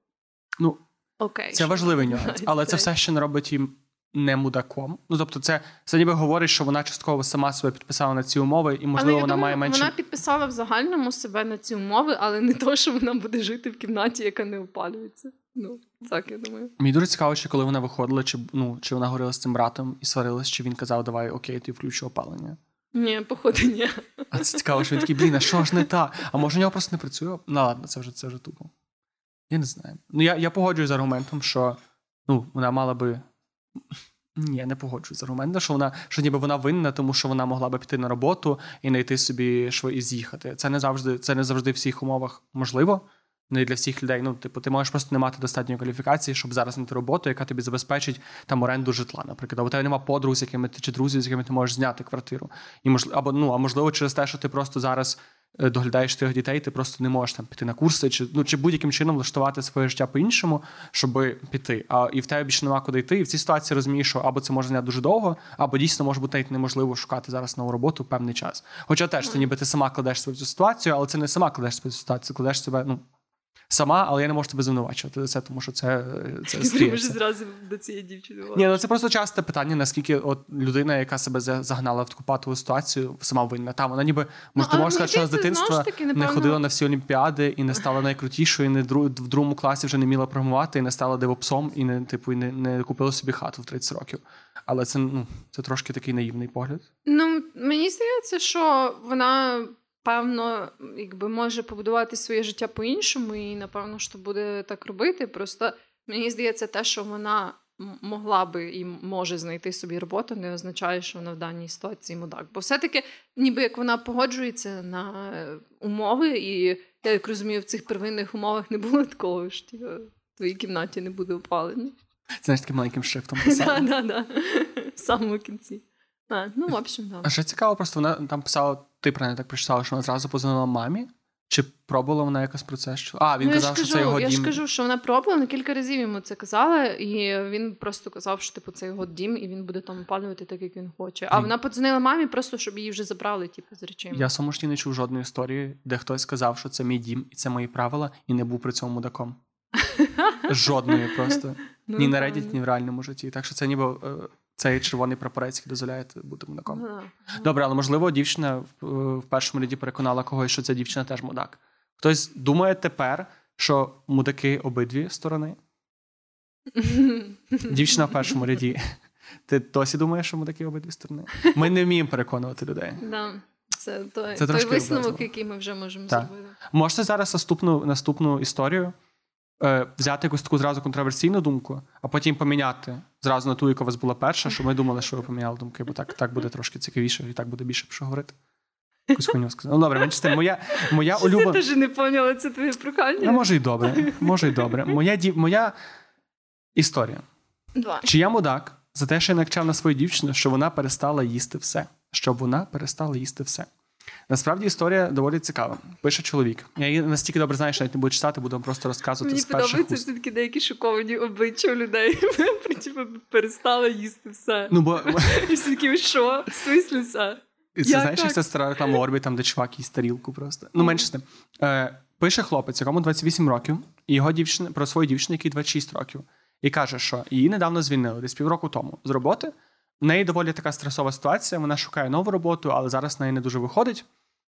ну, Окей. це важливий нюанс, але це все ще не робить їм не мудаком. Ну тобто, це, це ніби говорить, що вона частково сама себе підписала на ці умови, і можливо але вона думаю, має менше. Вона підписала в загальному себе на ці умови, але не то, що вона буде жити в кімнаті, яка не опалюється. Ну, так я думаю. Мені дуже цікаво, чи коли вона виходила, чи ну чи вона говорила з цим братом і сварилась, чи він казав, давай окей, ти включу опалення. Ні, походу, ні. А це цікаво, що він такий, блін, а що ж не так? А може у нього просто не працює? Ну ладно, це вже це вже тупо. Я не знаю. Ну я, я погоджуюсь з аргументом, що ну, вона мала би. Ні, я не погоджуюсь з аргументом, що вона що ніби вона винна, тому що вона могла би піти на роботу і знайти собі шви і з'їхати. Це не завжди, це не завжди в всіх умовах можливо. Не для всіх людей. Ну, типу, ти можеш просто не мати достатньої кваліфікації, щоб зараз знайти роботу, яка тобі забезпечить там оренду житла, наприклад. Або тебе немає подруг, з якими ти чи друзів, з якими ти можеш зняти квартиру. І можливо, або ну, а можливо, через те, що ти просто зараз е, доглядаєш трьох дітей, ти просто не можеш там піти на курси, чи ну чи будь-яким чином влаштувати своє життя по-іншому, щоб піти. А і в тебе bільше нема куди йти. І в цій ситуації розумієш, що або це може зайняти дуже довго, або дійсно може бути навіть неможливо шукати зараз нову роботу певний час. Хоча теж це ніби ти сама кладеш себе в цю ситуацію, але це не сама кладеш себе в цю ситуацію, кладеш себе, ну. Сама, але я не можу тебе звинувачувати за це, тому що це, це [laughs] Ти зразу до цієї дівчини. Ні, ну це просто часте питання, наскільки от людина, яка себе загнала в таку патову ситуацію, сама винна. Там вона ніби може, ти можеш сказати, що з дитинства таки, не ходила на всі олімпіади і не стала найкрутішою, і не дру- в другому класі вже не вміла програмувати, і не стала девопсом, і не типу і не, не купила собі хату в 30 років. Але це ну це трошки такий наївний погляд. Ну, мені здається, що вона, певно, якби може побудувати своє життя по-іншому, і напевно, що буде так робити. Просто мені здається, те, що вона могла би і може знайти собі роботу, не означає, що вона в даній ситуації мудак. Бо все-таки, ніби як вона погоджується на е, умови, і я як розумію, в цих первинних умовах не було такого, що типу, в твоїй кімнаті не буде опалення. Це знаєш, таким маленьким шрифтом [laughs] писала. да, да. [laughs] В самому кінці. А, ну, в общем, да. А ще цікаво, просто вона там писала, ти правильно так прочитала, що вона зразу позвонила мамі. Чи пробувала вона якось про це? Що... А, він ну, казав, я що кажу, це його я дім. ж кажу, що вона пробувала, на кілька разів йому це казала, і він просто казав, що типу це його дім, і він буде там опалювати так, як він хоче. А Ні. вона подзвонила мамі, просто щоб її вже забрали, типу, з речей. Я самостійно не чув жодної історії, де хтось сказав, що це мій дім і це мої правила, і не був при цьому мудаком. [laughs] Жодної просто. Ну, ні на. Reddit, ні в реальному житті. Так що це ніби е, цей червоний прапорець, який дозволяє бути мудаком. Добре, але можливо, дівчина в, е, першому ряді переконала когось, що ця дівчина теж мудак. Хтось думає тепер, що мудаки обидві сторони. [laughs] Дівчина в першому ряді. Ти досі думаєш, що мудаки обидві сторони? Ми не вміємо переконувати людей. Да. Це той, Це той висновок, образливо. який ми вже можемо Так. зробити. Можете зараз наступну, наступну історію взяти якусь таку зразу контроверсійну думку, а потім поміняти зразу на ту, яка у вас була перша, щоб ми думали, що ви поміняли думки, бо так, так буде трошки цікавіше і так буде більше про що говорити. Якусь хуйню сказати. Ну добре, менше з тим, моя, моя Я теж не поняла це твоє прохання. Ну, може й добре. Може й добре. Моя, дів... моя історія. Два. Чи я мудак за те, що я навчав на свою дівчину, що вона перестала їсти все. Щоб вона перестала їсти все. Насправді історія доволі цікава. Пише чоловік. Я її настільки добре знаю, що навіть не буду читати, буду вам просто розказувати Мені з перших подобається уст. все таки деякі шоковані обличчя у людей. [laughs] Типу, перестала їсти все. Ну, бо [laughs] І всі такі, що? В смислі все? це Як знаєш, як це стара реклама Орбі, там, де чувак їсть тарілку просто. Ну, менше з тим. Е, пише хлопець, якому 28 років, і його дівчина про свою дівчину, якій 26 років, і каже, що її недавно звільнили десь півроку тому з роботи. В неї доволі така стресова ситуація. Вона шукає нову роботу, але зараз в неї не дуже виходить.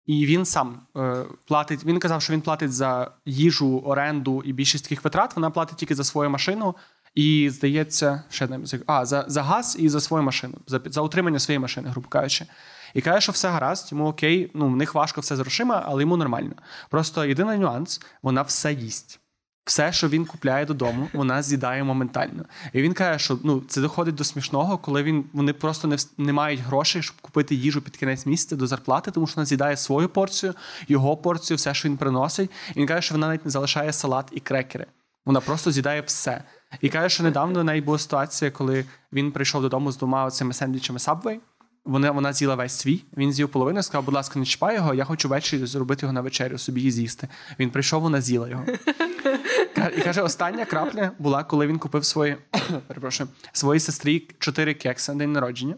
І він сам е, платить. Він казав, що він платить за їжу, оренду і більшість таких витрат. Вона платить тільки за свою машину. І здається, ще не а, за, за газ і за свою машину, за, за утримання своєї машини, грубо кажучи. І каже, що все гаразд, йому окей, ну в них важко все з грошима, але йому нормально. Просто єдиний нюанс, вона все їсть. Все, що він купляє додому, вона з'їдає моментально. І він каже, що ну це доходить до смішного, коли він вони просто не, не мають грошей, щоб купити їжу під кінець місяця до зарплати, тому що вона з'їдає свою порцію, його порцію, все, що він приносить. І він каже, що вона навіть не залишає салат і крекери. Вона просто з'їдає все. І каже, що недавно в неї була ситуація, коли він прийшов додому з двома цими сендвічами Subway, Вона, вона з'їла весь свій, він з'їв половину, сказав, будь ласка, не чіпай його, я хочу ввечері зробити його на вечерю, собі і з'їсти. Він прийшов, вона з'їла його. [laughs] І каже, остання крапля була, коли він купив свої, [coughs] перепрошую, своїй сестрі чотири кекси на день народження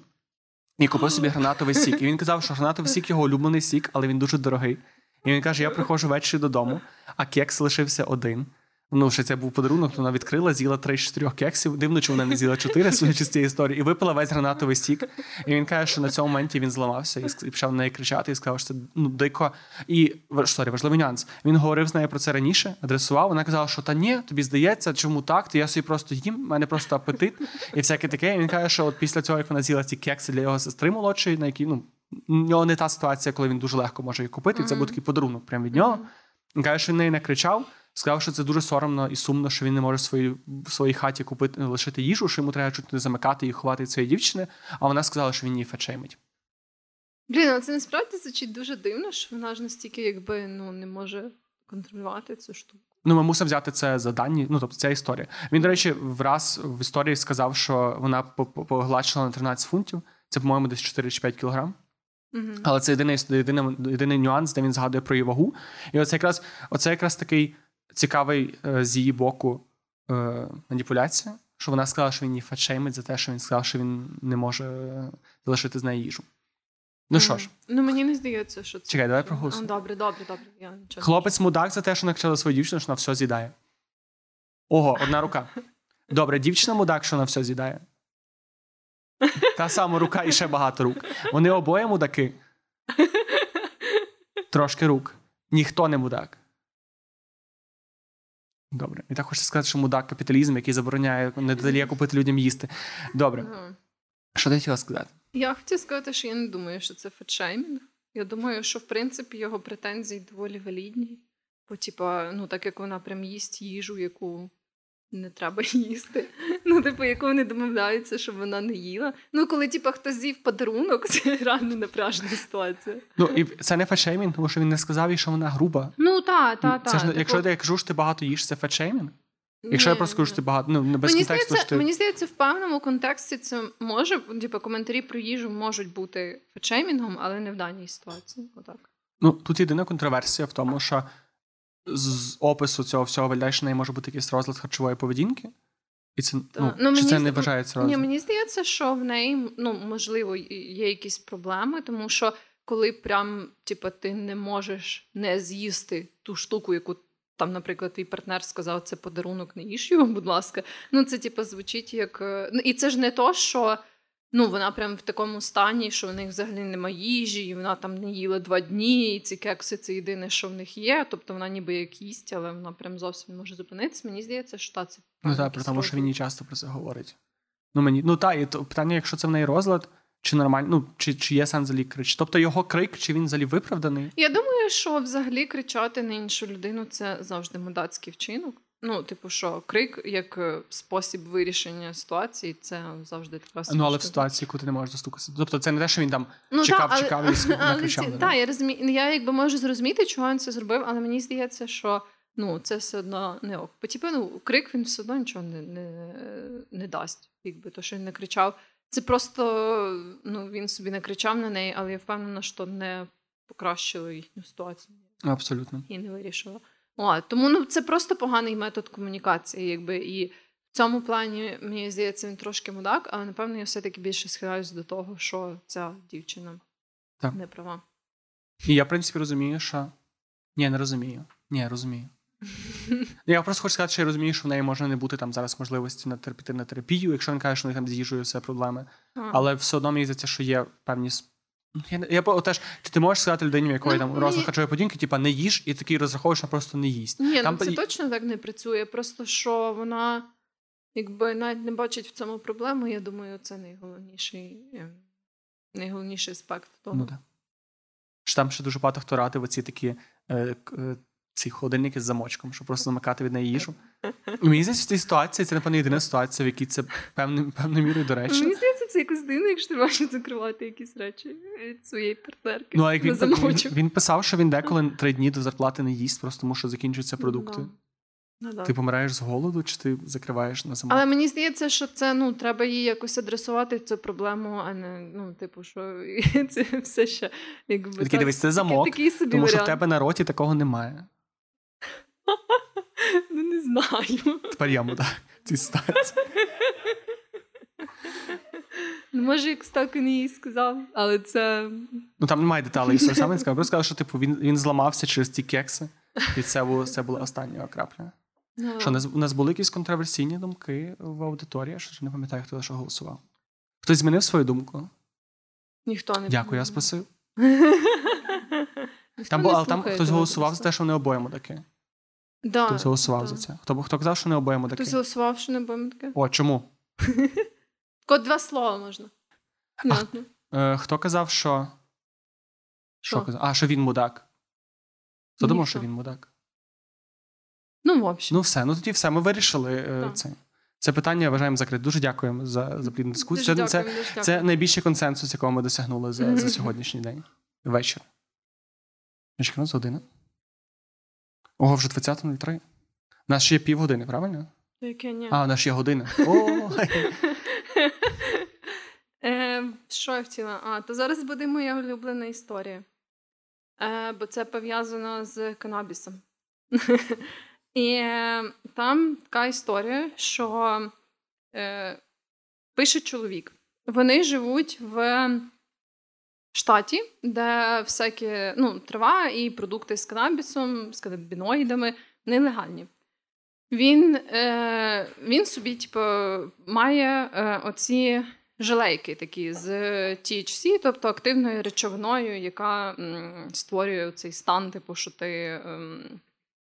і купив собі [gasps] гранатовий сік. І він казав, що гранатовий сік його улюблений сік, але він дуже дорогий. І він каже: я приходжу ввечері додому, а кекс лишився один. Ну, що це був подарунок, то вона відкрила, з'їла три з чотирьох кексів. Дивно, чи вона не з'їла чотири, судячи з цієї історії, і випила весь гранатовий сік. І він каже, що на цьому моменті він зламався і почав на неї кричати, і сказав, що це ну дико. І сорі, важливий нюанс. Він говорив з нею про це раніше, адресував. Вона казала, що та ні, тобі здається, чому так? То я собі просто їм, в мене просто апетит і всяке таке. І він каже, що от після цього, як вона з'їла ці кекси для його сестри молодшої, на які ну. У нього не та ситуація, коли він дуже легко може їх купити. Mm-hmm. Це був такий подарунок прямо від нього. Він каже, що він неї не кричав. Сказав, що це дуже соромно і сумно, що він не може в своїй, в своїй хаті купити лишити їжу, що йому треба чуть не замикати і ховати своєї дівчини. А вона сказала, що він її фетшеймить. Блін, але це насправді звучить дуже дивно, що вона ж настільки якби ну не може контролювати цю штуку. Ну, ми мусимо взяти це за дані. Ну, тобто, це історія. Він, до речі, враз в історії сказав, що вона погладшила на 13 фунтів. Це, по-моєму, десь 4 чи 5 кілограм. Mm-hmm. Але це єдиний єдиний, єдиний нюанс, де він згадує про її вагу. І оце якраз оце якраз такий цікавий е, з її боку е, маніпуляція, що вона сказала, що він її фатшеймить за те, що він сказав, що він не може е, залишити з неї їжу. Ну що ж, ну мені не здається, що це. Чекай, давай проголосуємо. Добре, добре, добре. Я нічого Хлопець мудак за те, що накричала свою дівчину, що вона все з'їдає. Ого, одна рука. [laughs] Добре, дівчина мудак, що вона все з'їдає. Та сама рука і ще багато рук. Вони обоє мудаки. [laughs] Трошки рук. Ніхто не мудак. Добре. І так хочеться сказати, що мудак капіталізм, який забороняє не купити людям їсти. Добре. Ага. Що ти хотіла сказати? Я хотіла сказати, що я не думаю, що це фетшеймінг. Я думаю, що в принципі його претензії доволі валідні. Бо, типа, ну так як вона прям їсть їжу, яку не треба [laughs] їсти. Ну, [laughs] типу, яку вони домовляються, щоб вона не їла. Ну, коли типу, хтось з'їв подарунок, [laughs] це реально напряжна ситуація. Ну і це не фетшеймінг, тому що він не сказав їй, що вона груба. Ну так, так, так. Типу... Якщо я кажу, що ти багато їш, це фетшеймінг? Якщо ні, я просто кажу, що ти багато ну, без мені контексту. Здається, ти... Мені здається, в певному контексті це може, типу, коментарі про їжу можуть бути фетшеймінгом, але не в даній ситуації. Отак. Ну тут єдина контроверсія в тому, що з опису цього всього неї може бути якийсь розлад харчової поведінки. І це ну, ну, чи це не вважається розлад? Ні, Мені здається, що в неї ну, можливо є якісь проблеми, тому що коли прям типу, ти не можеш не з'їсти ту штуку, яку там, наприклад, твій партнер сказав, це подарунок, не їж його, будь ласка. Ну, це типу, звучить як. Е, ну, І це ж не то, що. Ну, вона прям в такому стані, що в них взагалі немає їжі, і вона там не їла два дні, і ці кекси це єдине, що в них є. Тобто вона ніби як їсть, але вона прям зовсім не може зупинитися. Мені здається, що та, це Ну так, тому що він їй часто про це говорить. Ну мені ну так, і то питання, якщо це в неї розлад, чи нормально, ну чи чи є сенс взагалі крич? Тобто його крик, чи він взагалі виправданий? Я думаю, що взагалі кричати на іншу людину це завжди мудацький вчинок. Ну, типу, що крик як е, спосіб вирішення ситуації, це завжди така Ну, але в ситуації, яку ти не можеш достукатися. Тобто, це не те, що він там ну, чекав, та, чекав і [laughs] накричав. Так, я розумію. Я якби можу зрозуміти, чого він це зробив, але мені здається, що ну, це все одно не ок. Бо типу, ну, крик він все одно нічого не не, не дасть. Якби то, що він не кричав. Це просто ну, він собі не кричав на неї, але я впевнена, що не покращило їхню ситуацію. Абсолютно. І не вирішило. О, Тому ну, це просто поганий метод комунікації. якби, І в цьому плані, мені здається, він трошки мудак, але напевно я все-таки більше схиляюсь до того, що ця дівчина так. не права. І я, в принципі, розумію, що. Ні, не розумію. Ні, розумію. [laughs] Я просто хочу сказати, що я розумію, що в неї може не бути там зараз можливості на піти на терапію, якщо він каже, що в них там з їжею все проблеми. Але все одно мені здається, що є певні я я теж, ти можеш сказати людині, в якої ну, там розлад харчової поведінки, типа не їж, і такий розраховуєш, на просто не їсть. Ні, там ну це точно так не працює. Просто що вона якби навіть не бачить в цьому проблему, я думаю, це найголовніший ем, найголовніший аспект того. Ну, так. Там ще дуже багато хто радив оці такі е, е, ці холодильники з замочком, щоб просто замикати від неї їжу. І [laughs] мені здається, в цій ситуації це, напевно, єдина ситуація, в якій це певною певною мірою до речі. Мені здається, це якось дивно, якщо ти можеш закривати якісь речі від своєї партнерки. Ну, а як він, він він, писав, що він деколи три дні до зарплати не їсть, просто тому що закінчуються продукти. Ну, да. Ти помираєш з голоду, чи ти закриваєш на зиму? Але мені здається, що це ну треба їй якось адресувати цю проблему, а не ну, типу, що [laughs] це все ще якби Такий, так, дивись, це замок, такий собі Тому що в тебе на роті такого немає. [laughs] Ну не знаю. Тепер я му так. Ці ситуації. [laughs] Ну, може, як так він їй сказав, але це Ну там немає деталей історії саме. Він сказав, просто сказав, що типу він, він зламався через ті кекси, і це було це була остання крапля. ну, Що у нас, були якісь контроверсійні думки в аудиторії, що не пам'ятаю, хто за що голосував. Хтось змінив свою думку? ніхто не Дякую, я спросив. [laughs] Там, не але там хтось голосував за те, що вони обоє мудаки. Да, Хтось голосував да. за це. Хто, хто казав, що не обоє мудаки? Хтось голосував, що не будемо таке. О, чому? [laughs] Код два слова можна. Понятно. Е, хто казав, що. Що Що? казав? А, що він мудак. Хто думав, Ніхто. що він мудак? Ну, в общем. Ну, все, ну тоді все, ми вирішили е, Так. це. Це питання вважаємо закрите. Дуже дякуємо за, за плідну дискусію. Дуже Це, дякую, дуже це, дякую. це найбільший консенсус, якого ми досягнули за, за [laughs] сьогоднішній день. Вечір. Чекай, у нас година. Ого, вже 20.03. У нас ще є півгодини, правильно? Яке ні. А, у нас ще є година. [laughs] О, [laughs] Е, що я хотіла? А, то зараз буде моя улюблена історія. Е, бо це пов'язано з канабісом. [laughs] І е, там така історія, що е, пише чоловік. Вони живуть в штаті, де всякі ну, трава і продукти з канабісом, з канабіноїдами нелегальні. Він, е, він собі, типу, має е, оці желейки такі з THC, тобто активною речовиною, яка м, створює цей стан, типу, що ти ем,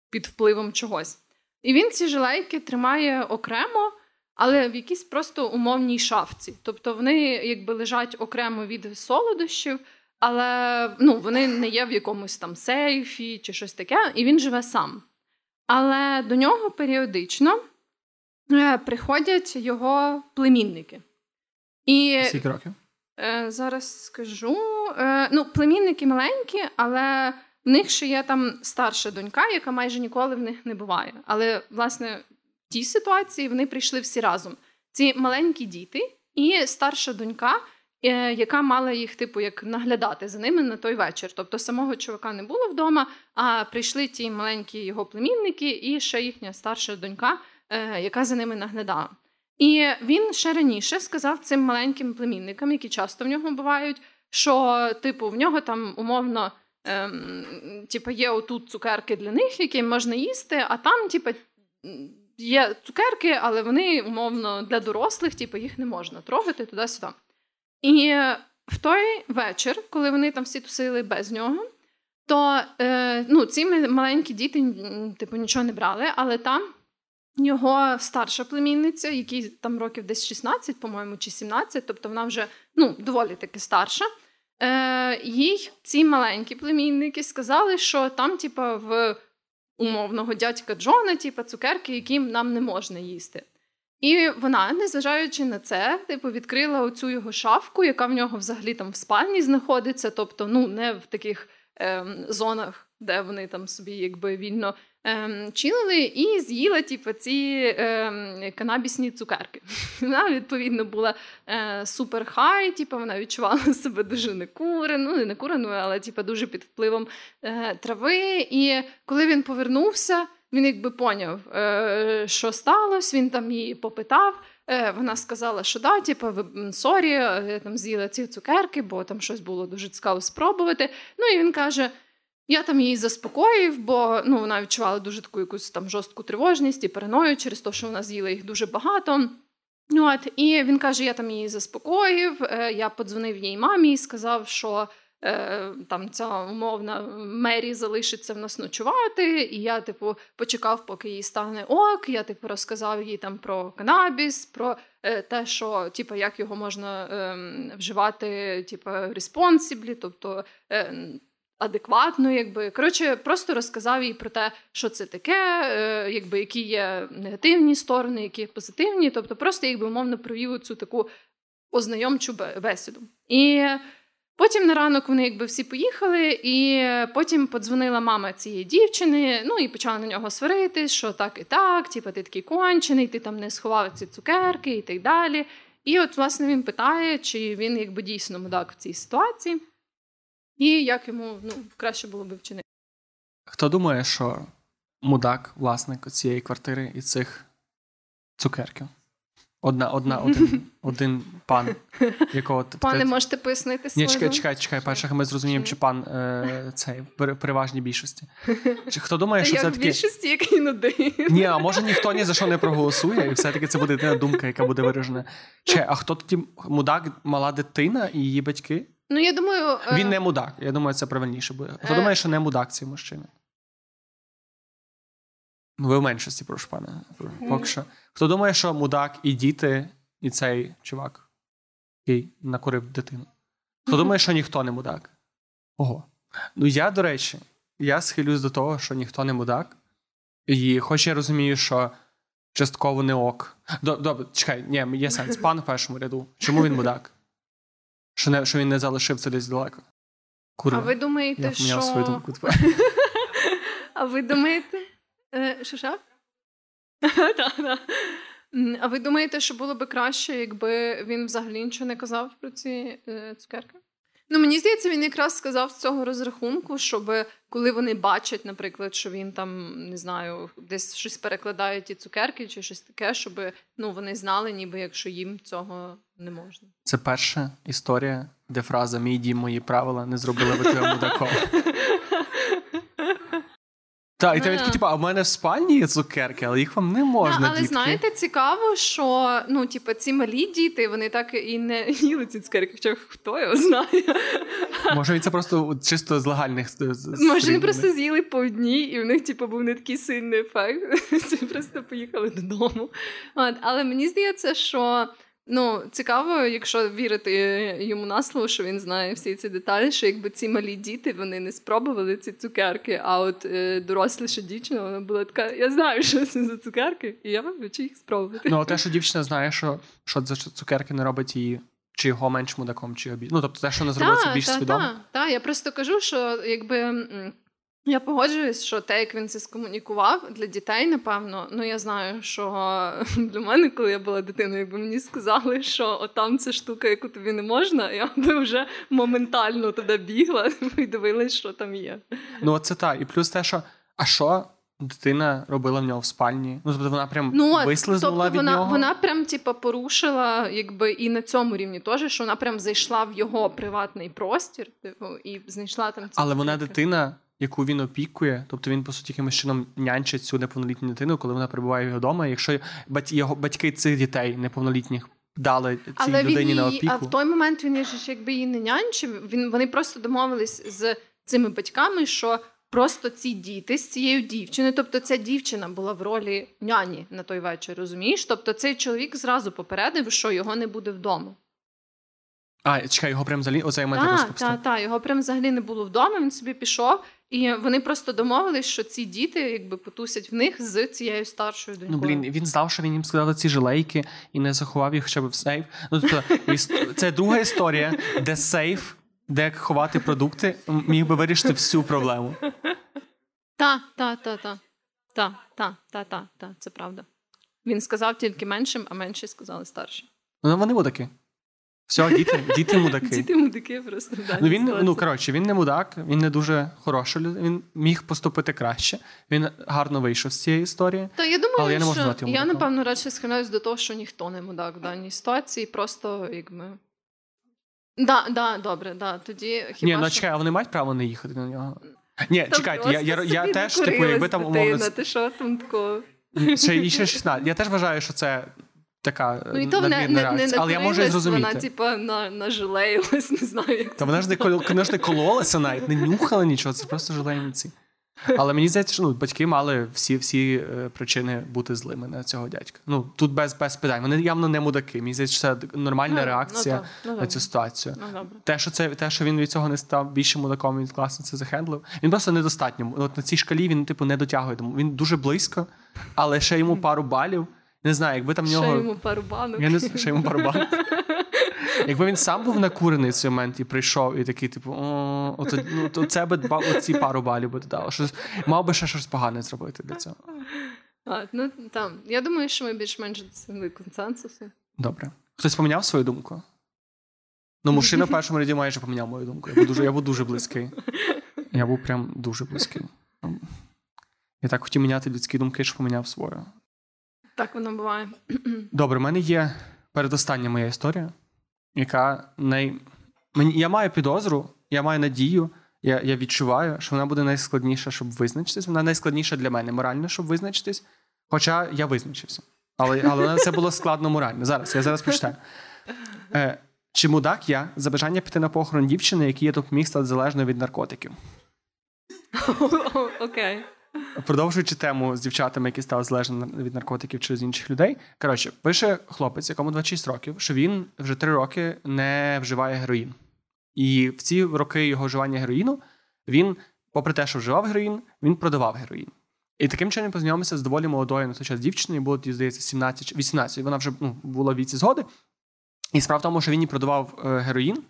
під впливом чогось. І він ці желейки тримає окремо, але в якійсь просто умовній шафці. Тобто вони якби лежать окремо від солодощів, але ну, вони не є в якомусь там сейфі чи щось таке, і він живе сам. Але до нього періодично е, приходять його племінники. І Скільки років? Е, зараз скажу. Е, ну, племінники маленькі, але в них ще є там старша донька, яка майже ніколи в них не буває. Але, власне, в тій ситуації вони прийшли всі разом. Ці маленькі діти і старша донька, яка мала їх, типу, як наглядати за ними на той вечір. Тобто самого чувака не було вдома, а прийшли ті маленькі його племінники і ще їхня старша донька, е, яка за ними наглядала. І він ще раніше сказав цим маленьким племінникам, які часто в нього бувають, що, типу, в нього там умовно ем, типу, є отут цукерки для них, які можна їсти, а там, типу, є цукерки, але вони умовно для дорослих, типу, їх не можна трогати туди-сюди. І в той вечір, коли вони там всі тусили без нього, то е, ну, ці маленькі діти типу, нічого не брали, але там його старша племінниця, якій там років десь 16, по-моєму, чи 17, тобто вона вже ну, доволі таки старша. Е, Їй ці маленькі племінники сказали, що там, типа, в умовного дядька Джона, типа, цукерки, які нам не можна їсти. І вона, незважаючи на це, типу, відкрила оцю його шафку, яка в нього взагалі там в спальні знаходиться, тобто ну, не в таких ем, зонах, де вони там собі якби вільно ем, чилили, і з'їла типу, ці ем, канабісні цукерки. [laughs] Вона, відповідно, була е, супер хай, типу, вона відчувала [laughs] себе дуже некуреною, ну, не некуреною, але типу, дуже під впливом е, трави. І коли він повернувся, він якби поняв, е, що сталося, він там її попитав. Е, Вона сказала, що да, типу, сорі, е, там з'їла ці цукерки, бо там щось було дуже цікаво спробувати. Ну і він каже: я там її заспокоїв, бо ну, вона відчувала дуже таку якусь там жорстку тривожність і параною через те, що вона з'їла їх дуже багато. От, і він каже: я там її заспокоїв. Я подзвонив їй мамі і сказав, що там ця умовна Мері залишиться в нас ночувати. І я, типу, почекав, поки їй стане ок. Я типу розказав їй там про канабіс, про е, те, що типу, як його можна е, вживати, типу, responsibly, тобто. Е, Адекватно, якби коротше, просто розказав їй про те, що це таке, е, якби які є негативні сторони, які є позитивні. Тобто, просто якби умовно провів цю таку ознайомчу бесіду. І Потім на ранок вони якби всі поїхали, і потім подзвонила мама цієї дівчини, ну і почала на нього сваритись, що так і так, типу, ти такий кончений, ти там не сховав ці цукерки і так далі. І от, власне, він питає, чи він якби дійсно мудак в цій ситуації, і як йому ну, краще було би вчинити. Хто думає, що мудак, власник цієї квартири і цих цукерків? Одна, одна, [laughs] один, один пан, якого Пане, можете пояснити Ні, чекай, чекай, чекай. Перше ми зрозуміємо, чи пан е, цей в переважній більшості. Чи хто думає, що це таки. більшості, як він один. Ні, а може ніхто ні за що не проголосує, і все-таки це буде єдина думка, яка буде виражена. Чи, а хто тоді мудак, мала дитина і її батьки? Ну, я думаю, е, Він не мудак. Я думаю, це правильніше буде. Хто Е. думає, що не мудак цей мужчина? Ну, ви в меншості, прошу пане. Поки що. Хто думає, що мудак і діти, і цей чувак, який накурив дитину? Хто думає, що ніхто не мудак? Ого. Ну, я, до речі, я схилюсь до того, що ніхто не мудак. І хоч я розумію, що частково не ок. Добре, чекай, ні, є сенс. [laughs] Пан в першому ряду. Чому він мудак? Що, не, що він не залишив це десь далеко? Курва. А ви думаєте, я що... свою думку. [laughs] А ви думаєте. Е, Що що? Так, так. А ви думаєте, що було би краще, якби він взагалі нічого не казав про ці е, цукерки? Ну, мені здається, він якраз сказав з цього розрахунку, щоб коли вони бачать, наприклад, що він там не знаю, десь щось перекладає ті цукерки чи щось таке, щоб ну, вони знали, ніби якщо їм цього не можна. Це перша історія, де фраза Мій дім, мої правила не зробили би тебе мудаком. [laughs] Так, і ти Да. такий, типу, а в мене в спальні є цукерки, але їх вам не можна. Да, але дітки. знаєте, цікаво, що ну, типу, ці малі діти вони так і не [laughs] їли ці цукерки, хоча хто його знає. Може, це просто чисто з легальних. Може, вони просто з'їли по одній, і в них типу, був не такий сильний ефект. [laughs] Всі просто поїхали додому. От, але мені здається, що ну, цікаво, якщо вірити йому на слово, що він знає всі ці деталі, що якби ці малі діти вони не спробували ці цукерки, а от е, доросліша дівчина вона була така: я знаю, що це за цукерки, і я хочу їх спробувати. Ну, а те, що дівчина знає, що, що за цукерки не робить її, чи його менш мудаком, чи більш. Ну, тобто те, що зробила, це більш свідомо. Так, та. я просто кажу, що якби. Я погоджуюсь, що те, як він це скомунікував для дітей, напевно. Ну я знаю, що [laughs] для мене, коли я була дитиною, якби мені сказали, що отам це штука, яку тобі не можна, я би вже моментально туди бігла [laughs] і дивилась, що там є. Ну, це так. І плюс те, що. А що дитина робила в нього в спальні? Ну, тобто вона прям Ну, вислизнула тобто від вона, нього. вона прям типа порушила, якби і на цьому рівні теж, що вона прям зайшла в його приватний простір, типу, і знайшла там ці Але вона дитина, яку він опікує, тобто він, по суті, якимось чином нянчить цю неповнолітню дитину, коли вона перебуває його вдома. Якщо бать- його батьки цих дітей неповнолітніх дали цій Але він людині на її, опіку. а в той момент він ж якби її не нянчив. Він вони просто домовились з цими батьками, що просто ці діти з цією дівчиною, тобто ця дівчина була в ролі няні на той вечір, розумієш? Тобто цей чоловік зразу попередив, що його не буде вдома. А, чекай, його прям взагалі оцей момент Так, так, так, його прям взагалі не було вдома. Він собі пішов, і вони просто домовились, що ці діти якби потусять в них з цією старшою донькою. Ну, блін, він знав, що він їм сказав ці жилейки і не заховав їх хоча б в сейф. Ну, тобто, [laughs] це друга історія, де сейф, де ховати продукти, міг би вирішити всю проблему. Так, так, так, так. Так, так, так, так, так, це правда. Він сказав тільки меншим, а менші сказали старші. Ну, вони мудаки. Все, діти, діти [laughs] мудаки. Діти мудики просто в Ну він ну коротше, він не мудак, він не дуже хороший людина. Він міг поступити краще. Він гарно вийшов з цієї історії. Та я думаю, Але я не можу назвати я мудаком. напевно радше схиляюсь до того, що ніхто не мудак в даній ситуації, просто якби. Да, да, добре, да. Тоді хіба Ні, ну що... чекай, а вони мають право не їхати на нього. Ні, Там чекайте, я, я, я теж, типу, якби там умовно. Ти що там такого? Ще і ще 16. Я теж вважаю, що це така Ну і то вона не, не. Але я можу зрозуміти. Вона, типа, на, нажилеїлась, [laughs] не знаю, як Та вона ж не кол- вона ж не кололася навіть, не нюхала нічого, це просто желейниці. Але мені здається, що ну, батьки мали всі всі е, причини бути злими на цього дядька. Ну тут без, без питань. Вони явно не мудаки. Мені здається, що це нормальна Ну, реакція ну, так, ну, на цю ситуацію. Ну, добре. Те, що це те, що він від цього не став більше мудаком, він класно це захендлив. Він просто недостатньо. От на цій шкалі він, типу, не дотягує. Він дуже близько, але ще йому пару балів. Не знаю, якби там в Ще йому пару банок. Я не знаю, ще йому пару балів. [laughs] Якби він сам був накурений в цей момент і прийшов, і такий, типу, о, ото, ну, то це би два, оці пару балів би додало. Щось, мав би ще щось погане зробити для цього. А, ну, там. Я думаю, що ми більш-менш досягли консенсусу. Добре. Хтось поміняв свою думку? Ну, мужчина в першому ряді майже поміняв мою думку. Я був дуже, я був дуже близький. Я був прям дуже близький. Я так хотів міняти людські думки, що поміняв свою. Так воно буває. Добре, в мене є передостання моя історія, яка най... Мені... я маю підозру, я маю надію, я я відчуваю, що вона буде найскладніша, щоб визначитись. Вона найскладніша для мене морально, щоб визначитись. Хоча я визначився. Але але це було складно морально. Зараз я зараз прочитаю. Е, Чи мудак я за бажання піти на похорон дівчини, який я допоміг стати залежною від наркотиків? [laughs] Окей. Продовжуючи тему з дівчатами, які стали залежними від наркотиків через інших людей. Коротше, пише хлопець, якому 26 років, що він вже 3 роки не вживає героїн. І в ці роки його вживання героїну він, попри те, що вживав героїн, він продавав героїн. І таким чином познайомився з доволі молодою на той час дівчиною, було, здається, 17 18, вона вже ну, була в віці згоди. І справа в тому, що він їй продавав е, героїн,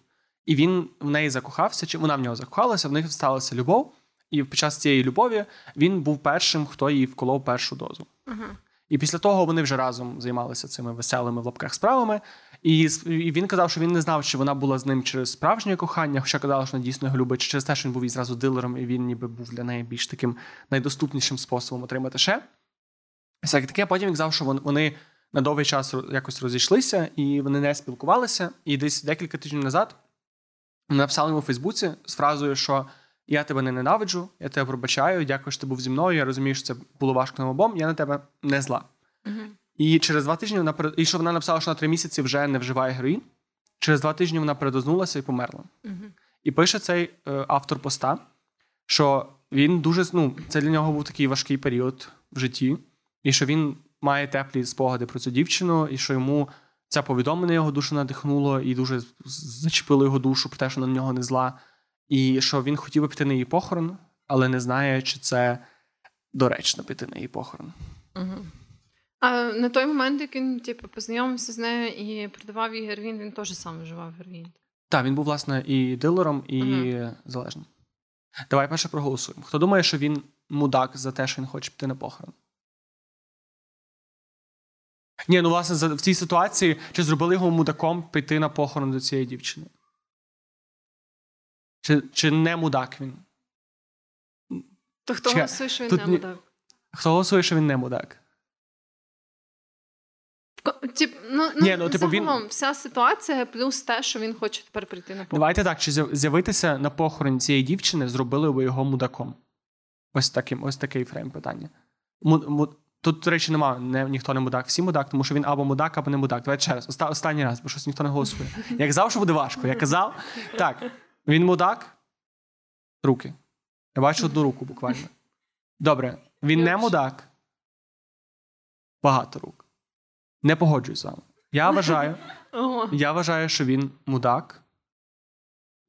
і він в неї закохався, чи вона в нього закохалася, в них сталася любов. І під час цієї любові він був першим, хто їй вколов першу дозу. Uh-huh. І після того вони вже разом займалися цими веселими в лапках справами. І і він казав, що він не знав, чи вона була з ним через справжнє кохання, хоча казала, що вона дійсно його любить, чи через те, що він був і зразу дилером, і він ніби був для неї більш таким найдоступнішим способом отримати ще. Всяке таке, потім він казав, що вони на довгий час якось розійшлися, і вони не спілкувалися. І десь декілька тижнів назад написали йому у Фейсбуці з фразою, що. Я тебе не ненавиджу, я тебе пробачаю, дякую, що ти був зі мною. Я розумію, що це було важко нам обом, я на тебе не зла. Uh-huh. І через два тижні вона і що вона написала, що на три місяці вже не вживає героїн. Через два тижні вона передознулася і померла. Uh-huh. І пише цей е, автор поста, що він дуже ну, це для нього був такий важкий період в житті, і що він має теплі спогади про цю дівчину, і що йому це повідомлення його душу надихнуло і дуже зачепило його душу про те, що на нього не зла. І що він хотів би піти на її похорон, але не знає, чи це доречно піти на її похорон. Угу. А на той момент, як він типу, познайомився з нею і продавав їй героїн, він теж сам вживав героїн. Так, він був, власне, і дилером, і угу. залежним. Давай перше проголосуємо. Хто думає, що він мудак за те, що він хоче піти на похорон? Ні, ну власне, в цій ситуації чи зробили його мудаком піти на похорон до цієї дівчини? Чи чи не мудак він? То хто Чекай, голосує, що він не мудак? Хто голосує, що він не мудак? Тип, ну, ну, Ні, ну, типу, загалом, він... вся ситуація, плюс те, що він хоче тепер прийти на похорон. Давайте так, чи з'явитися на похорон цієї дівчини, зробили ви його мудаком? Ось таким, ось такий фрейм питання. Му, му, тут, до речі, немає, не, ніхто не мудак, всі мудак, тому що він або мудак, або не мудак. Давайте ще раз. Останній раз, бо щось ніхто не голосує. Я казав, що буде важко. Я казав, так. Він мудак? Руки. Я бачу одну руку буквально. Добре. Він не мудак. Багато рук. Не погоджуюсь з вами. Я вважаю, [laughs] я вважаю, що він мудак.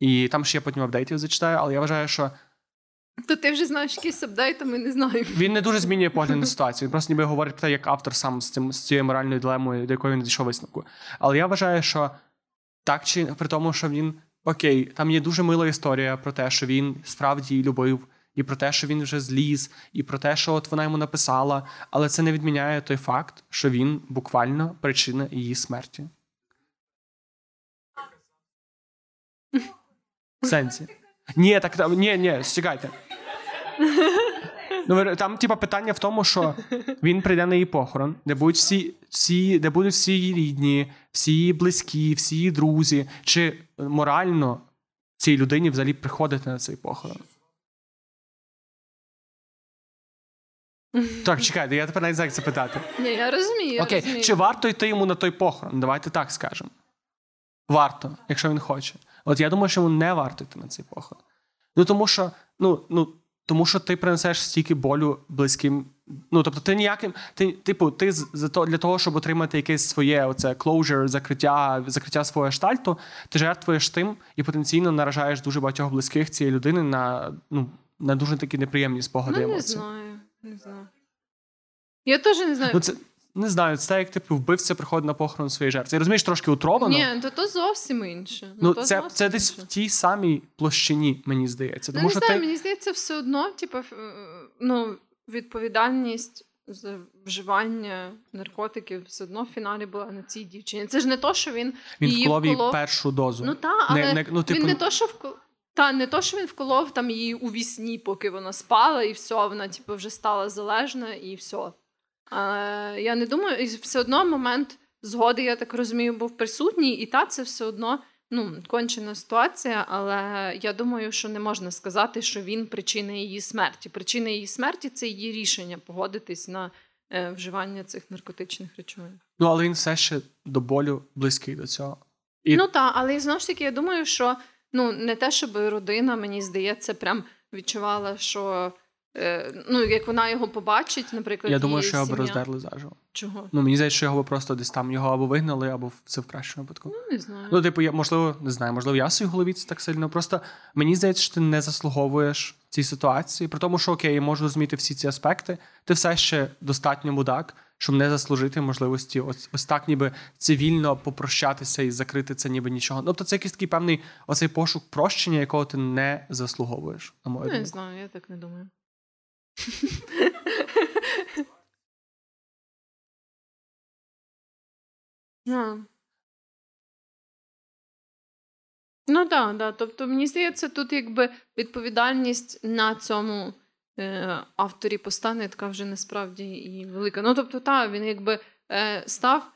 І там ще я потім апдейтів зачитаю, але я вважаю, що. То ти вже знаєш якісь апдейти, ми не знаємо. Він не дуже змінює погляд на [laughs] ситуацію. Він просто ніби говорить про те, як автор сам з цим з цією моральною дилемою, до якої він дійшов висновку. Але я вважаю, що так чи при тому, що він окей, там є дуже мила історія про те, що він справді її любив, і про те, що він вже зліз, і про те, що от вона йому написала, але це не відміняє той факт, що він буквально причина її смерті. В сенсі. Ні, так ні, ні, чекайте. Ну, Там, типа, питання в тому, що [laughs] він прийде на її похорон, де будуть всі, всі, де будуть всі її рідні, всі її близькі, всі її друзі. Чи морально цій людині взагалі приходити на цей похорон? Так, чекайте, я тепер навіть знаю, як це питати. Ні, я розумію. Окей, розумію. Чи варто йти йому на той похорон? Давайте так скажемо. Варто, якщо він хоче. От я думаю, що йому не варто йти на цей похорон. Ну тому що, ну, ну, тому що ти принесеш стільки болю близьким. Ну, тобто, ти ніяким, ти, типу, ти за то для того, щоб отримати якесь своє оце closure, закриття, закриття свого штальту, ти жертвуєш тим і потенційно наражаєш дуже багатьох близьких цієї людини на ну, на дуже такі неприємні спогади. Ну, не знаю, не знаю. Я теж не знаю. Ну, це, не знаю, це як типу вбивця приходить на похорон своєї жертви. Я розумієш, трошки утроблено. Ні, то то зовсім інше. Ну, то це, це десь інше. в тій самій площині, мені здається. Ну, не що знаю, ти мені здається, все одно, типу, е, ну, відповідальність за вживання наркотиків все одно в фіналі була на цій дівчині. Це ж не то, що він, він її вколов вколов. першу дозу. Ну та, але Не- не- ну, типу- він не то, що вколов. Та не то, що він вколов там її у вісні, поки вона спала, і все, вона типу, вже стала залежна, і все. А, я не думаю, і все одно момент згоди, я так розумію, був присутній, і та це все одно ну, кончена ситуація, але я думаю, що не можна сказати, що він причина її смерті. Причина її смерті це її рішення погодитись на е, вживання цих наркотичних речовин. Ну, але він все ще до болю близький до цього. І- Ну так, але знову ж таки, я думаю, що ну не те, щоб родина, мені здається, прям відчувала, що ну як вона його побачить, наприклад, Я думаю, що його б роздерли заживо. Чого? Ну, мені здається, що його б просто десь там його або вигнали, або це в кращому випадку. Ну, не знаю. Ну, типу, я можливо, не знаю, можливо, я в своїй голові це так сильно. Просто мені здається, що ти не заслуговуєш цій ситуації. При тому, що окей, я можу розуміти всі ці аспекти. Ти все ще достатньо мудак, щоб не заслужити можливості ось, ось так, ніби цивільно попрощатися і закрити це, ніби нічого. Тобто, це якийсь такий певний оцей пошук прощення, якого ти не заслуговуєш. На мою Ну, не знаю, я так не думаю. [laughs] Ну. Ну так, да. тобто мені здається, тут якби відповідальність на цьому е, авторі поста не така вже насправді і велика. Ну тобто, так, він якби е, став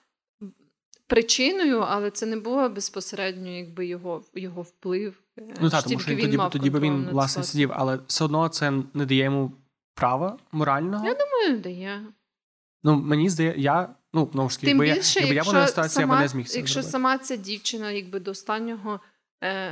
причиною, але це не було безпосередньо якби його, його вплив. е, Ну так, тому що він тоді, тоді би він власне сидів, але все одно це не дає йому права морального. Я думаю, дає. Ну мені здається, я ну таки, Тим якби більше, я, якби я був якщо, на ситуації, я не зміг це якщо зробити. сама ця дівчина якби до останнього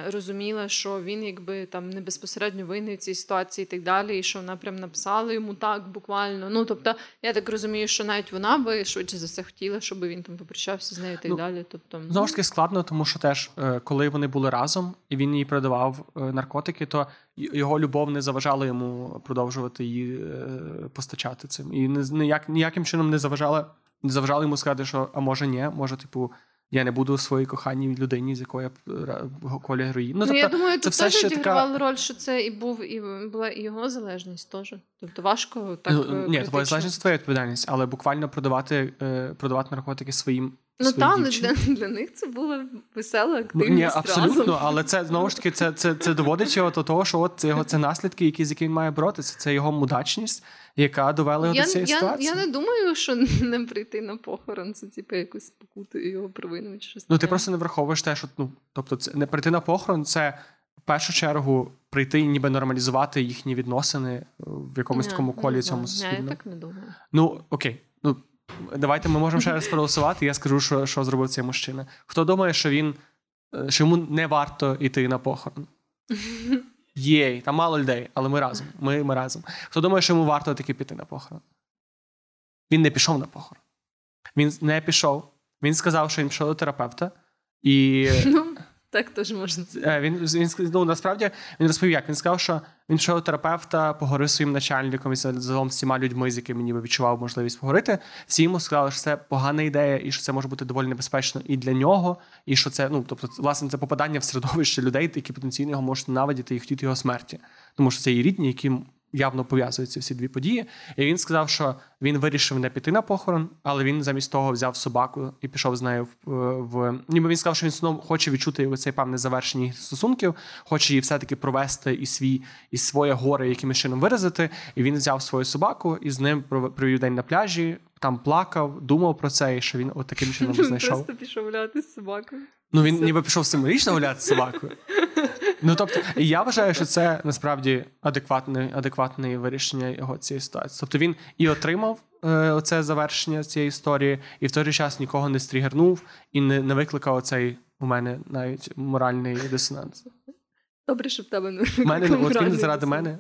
розуміла, що він якби там не безпосередньо винний в цій ситуації і так далі, і що вона прям написала йому так буквально. Ну тобто, я так розумію, що навіть вона би швидше за все хотіла, щоб він там попрощався з нею і так Ну, далі. Тобто, Знову ж таки складно, тому що теж, е, коли вони були разом і він їй продавав е, наркотики, то його любов не заважала йому продовжувати її е, постачати цим. І ніяк, ніяким чином не заважала, не заважала йому сказати, що а може ні, може, типу, я не буду своїй коханій людині, з якою я б, колі героїн. Ну, Ну, я тобто, думаю, це тут все теж відігравала така. роль, що це і був і була і його залежність теж. Тобто важко так. Ну, е, ні, твоя залежність твоя відповідальність, але буквально продавати, е, продавати наркотики своїм. Ну але для, для них це була весела Ну, активність. ні, абсолютно, разом. але це знову ж таки це, це, це доводить його до того, що от це його це наслідки, які з якими він має боротися. Це його мудачність, яка довела його я, до цієї я, ситуації. я не думаю, що [laughs] не прийти на похорон, це типу якусь спокуту його провину чи щось. Ну ти просто не враховуєш те, що ну, тобто, це не прийти на похорон, це в першу чергу прийти і ніби нормалізувати їхні відносини е, в якомусь такому колі цьому суспільному. Я так не думаю. Ну окей, давайте ми можемо ще раз проголосувати. Я скажу, що, що зробив цей мужчина. Хто думає, що він е, що йому не варто йти на похорон? Єй, там мало людей, але ми разом. Ми, ми разом. Хто думає, що йому варто таки піти на похорон? Він не пішов на похорон. Він не пішов. Він сказав, що він пішов до терапевта, і Ну, так теж можна. Е, Він, він ну, насправді він розповів, як він сказав, що він пішов до терапевта, поговорив своїм начальником і загалом всіма людьми, з якими ніби відчував можливість поговорити. Всі йому сказали, що це погана ідея, і що це може бути доволі небезпечно і для нього, і що це, ну тобто, власне, це попадання в середовище людей, які потенційно його можуть ненавидіти і хотіти його смерті. Тому що це і рідні, які явно пов'язуються всі дві події. І він сказав, що він вирішив не піти на похорон, але він замість того взяв собаку і пішов з нею в, в... ніби він сказав, що він знову хоче відчути цей певне завершення стосунків, хоче її все-таки провести і свій і своє горе якимось чином виразити. І він взяв свою собаку і з ним пров- провів день на пляжі. Там плакав, думав про це, і що він от таким чином знайшов. Просто пішов гуляти з собакою. Ну він ніби пішов символічно гуляти з собакою. [laughs] Ну тобто, я вважаю, що це насправді адекватне, адекватне вирішення його цієї ситуації. Тобто він і отримав е, оце завершення цієї історії, і в той же час нікого не стрігернув і не, не викликав оцей у мене навіть моральний дисонанс. Добре, що в тебе не У мене от він заради мене.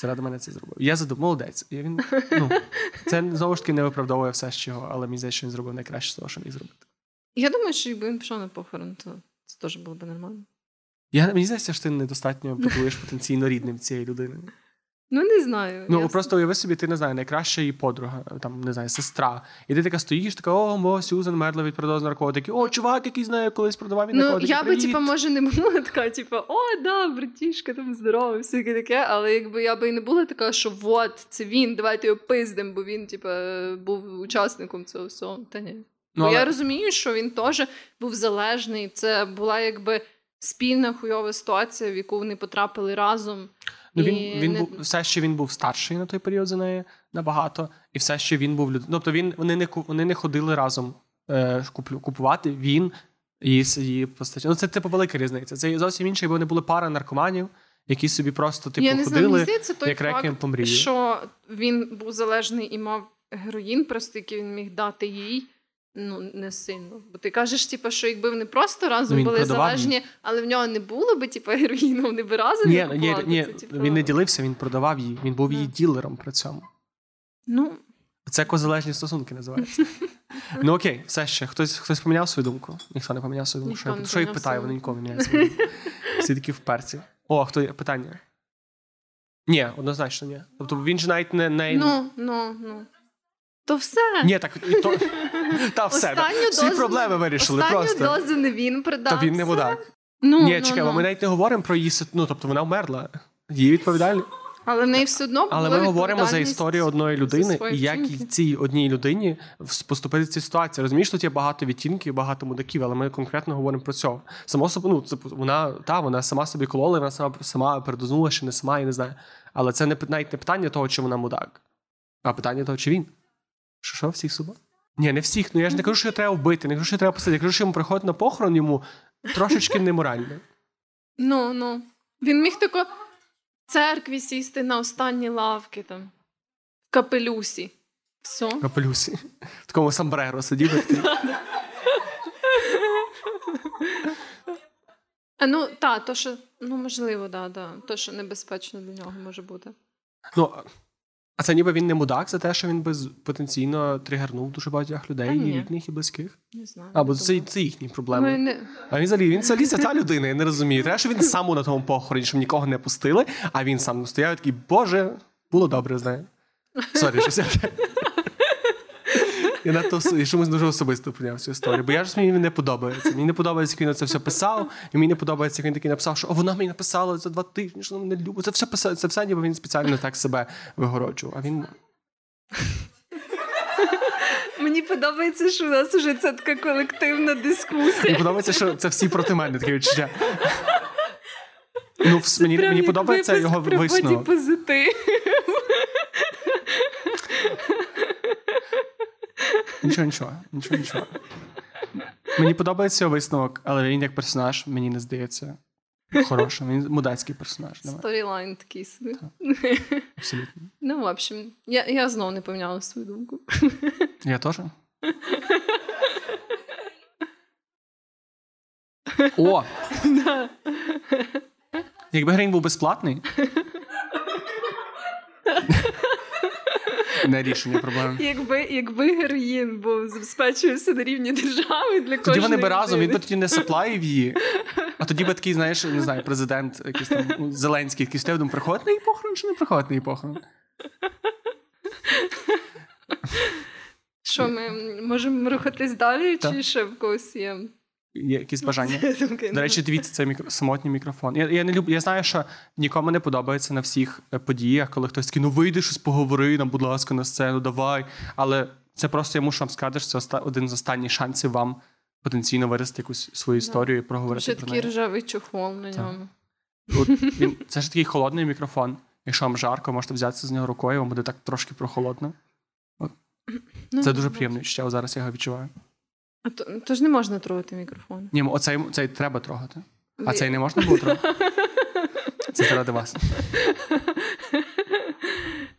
Заради мене це зробив. Я задумав, молодець. І він, ну, це знову ж таки не виправдовує все з чого, але мені здається, що він зробив найкраще з того, що міг зробити. Я думаю, що якби він пішов на похорон, то це теж було б нормально. Я мені здається, що ти недостатньо будуєш потенційно рідним цієї людини. Ну, не знаю. Ну я... просто уяви собі, ти не знаю, найкраща її подруга, там не знаю, сестра. І ти така стоїш, така, о, мо, Сюзан мерла від продажу наркотики. О, чувак, який знає, колись продавав він Ну, наркотики. я би, привіт». типу, може, не була [laughs] така, типу, о, да, братішка, там здорово, всяке таке, але якби я би і не була така, що от, це він, давайте його пиздим, бо він, типу, був учасником цього всього. Та ні. Ну, Бо але- я розумію, що він теж був залежний. Це була якби спільна хуйова ситуація, в яку вони потрапили разом. Ну, І він, він не- був все, ще він був старший на той період за неї набагато, і все, ще він був люд... Тобто він вони не вони не ходили разом е, купувати. Він і с- її постачав. Ну, це типу велика різниця. Це зовсім інше, бо вони були пара наркоманів, які собі просто типу я не ходили. здається, той як реквієм по мрії. що він був залежний і мав героїн, просто який він міг дати їй. Ну, не сильно. Бо ти кажеш, типу, що якби вони просто разом він були продавав залежні, але в нього не було би, типу, героїну, вони би разом Ні, не ні, ні, Це, типу, він не ділився, він продавав її. Він був її ділером при цьому. Ну, Це козалежні стосунки називається. [laughs] ну окей, все ще. Хтось хтось поміняв свою думку? Ніхто не поміняв свою думку. Ніхто Що, я- що я питаю, вони ніколи не міняють свою думку. Всі такі вперці. О, хто є? Питання. Ні, однозначно ні. Тобто він же навіть не. не... ну, ну, ну. То все. Ні, так і то. [laughs] Та все. Останню Всі дозу- проблеми вирішили Останню просто. дозу не він продав. Та він не мудак. Ну, Ні, ну, чекай, ну. ми навіть не говоримо про її Ну, тобто вона вмерла. Її відповідальність. Але в неї все одно Але ми говоримо за історію одної людини, і як і вчинки. цій одній людині поступити в цій ситуації. Розумієш, тут є багато відтінків, багато мудаків, але ми конкретно говоримо про цього. Само собою, ну це вона та вона сама собі колола, вона сама сама передознула, чи не сама, я не знаю. Але це не навіть не питання того, чи вона мудак, а питання того, чи він. Що що, всіх собак? Ні, не всіх. Ну я ж не кажу, що його треба вбити, не кажу, що його треба посадити. Я кажу, що йому приходить на похорон йому трошечки неморально. Ну, ну. Він міг тако в церкві сісти на останні лавки там, в капелюсі. Все. Капелюсі. В такому самбреро сидів. А ну, та, то, що, ну, можливо, да, да. То, що небезпечно для нього може бути. Ну, а це ніби він не мудак за те, що він би потенційно тригернув дуже багатьох людей, і рідних і близьких. Не знаю. Або це, це їхні Ми проблеми. не... А він взагалі він взагалі це та людина, я не розумію. Треба, що він сам на тому похороні, щоб нікого не пустили, а він сам стояв такий, Боже, було добре, знаю. Сорі, щось я вже. Я надто я чомусь дуже особисто прийняв цю історію, бо я ж мені не подобається. Мені не подобається, як він це все писав, і мені не подобається, як він такий написав, що О, вона мені написала за два тижні, що вона мене любить. Це все писав, це все, ніби він спеціально так себе вигороджував. А він Мені подобається, що у нас вже це така колективна дискусія. мені подобається, що це всі проти мене таке відчуття. Ну, вс- мені, мені подобається його висновок. Нічого, нічого, нічого, нічого. Мені подобається його висновок, але він як персонаж, мені не здається хорошим. Він мудацький персонаж. Сторілайн такий собі. Абсолютно. Ну, в общем, я, я знову не поміняла свою думку. Я теж. О! Якби грень був безплатний. [laughs] Не рішення проблеми. Якби, якби героїн був забезпечувався на рівні держави для кожної Тоді вони би разом, він би тоді не саплаїв її. А тоді би такий, знаєш, не знаю, президент якийсь там ну, Зеленський, який стояв, приходить на її похорон чи не приходить на її похорон? Що ми можемо рухатись далі, Так. чи ще в когось є? Є якісь бажання? [laughs] До речі, дивіться, це мікро... самотній мікрофон. Я, я не люблю. Я знаю, що нікому не подобається на всіх е, подіях, коли хтось такий, ну вийди щось поговори нам, будь ласка, на сцену, давай. Але це просто я мушу вам сказати, що це оста... один з останніх шансів вам потенційно виразити якусь свою історію і проговорити Ще про такий неї. ржавий чохол на ньому. От, [laughs] він... Це ж такий холодний мікрофон. Якщо вам жарко, можете взятися з нього рукою, вам буде так трошки прохолодно. Ну, Це дуже приємне відчуття, зараз я його відчуваю. А то, то ж не можна трогати мікрофон. Ні, оцей, цей треба трогати. А цей не можна було трогати? [laughs] Це заради вас.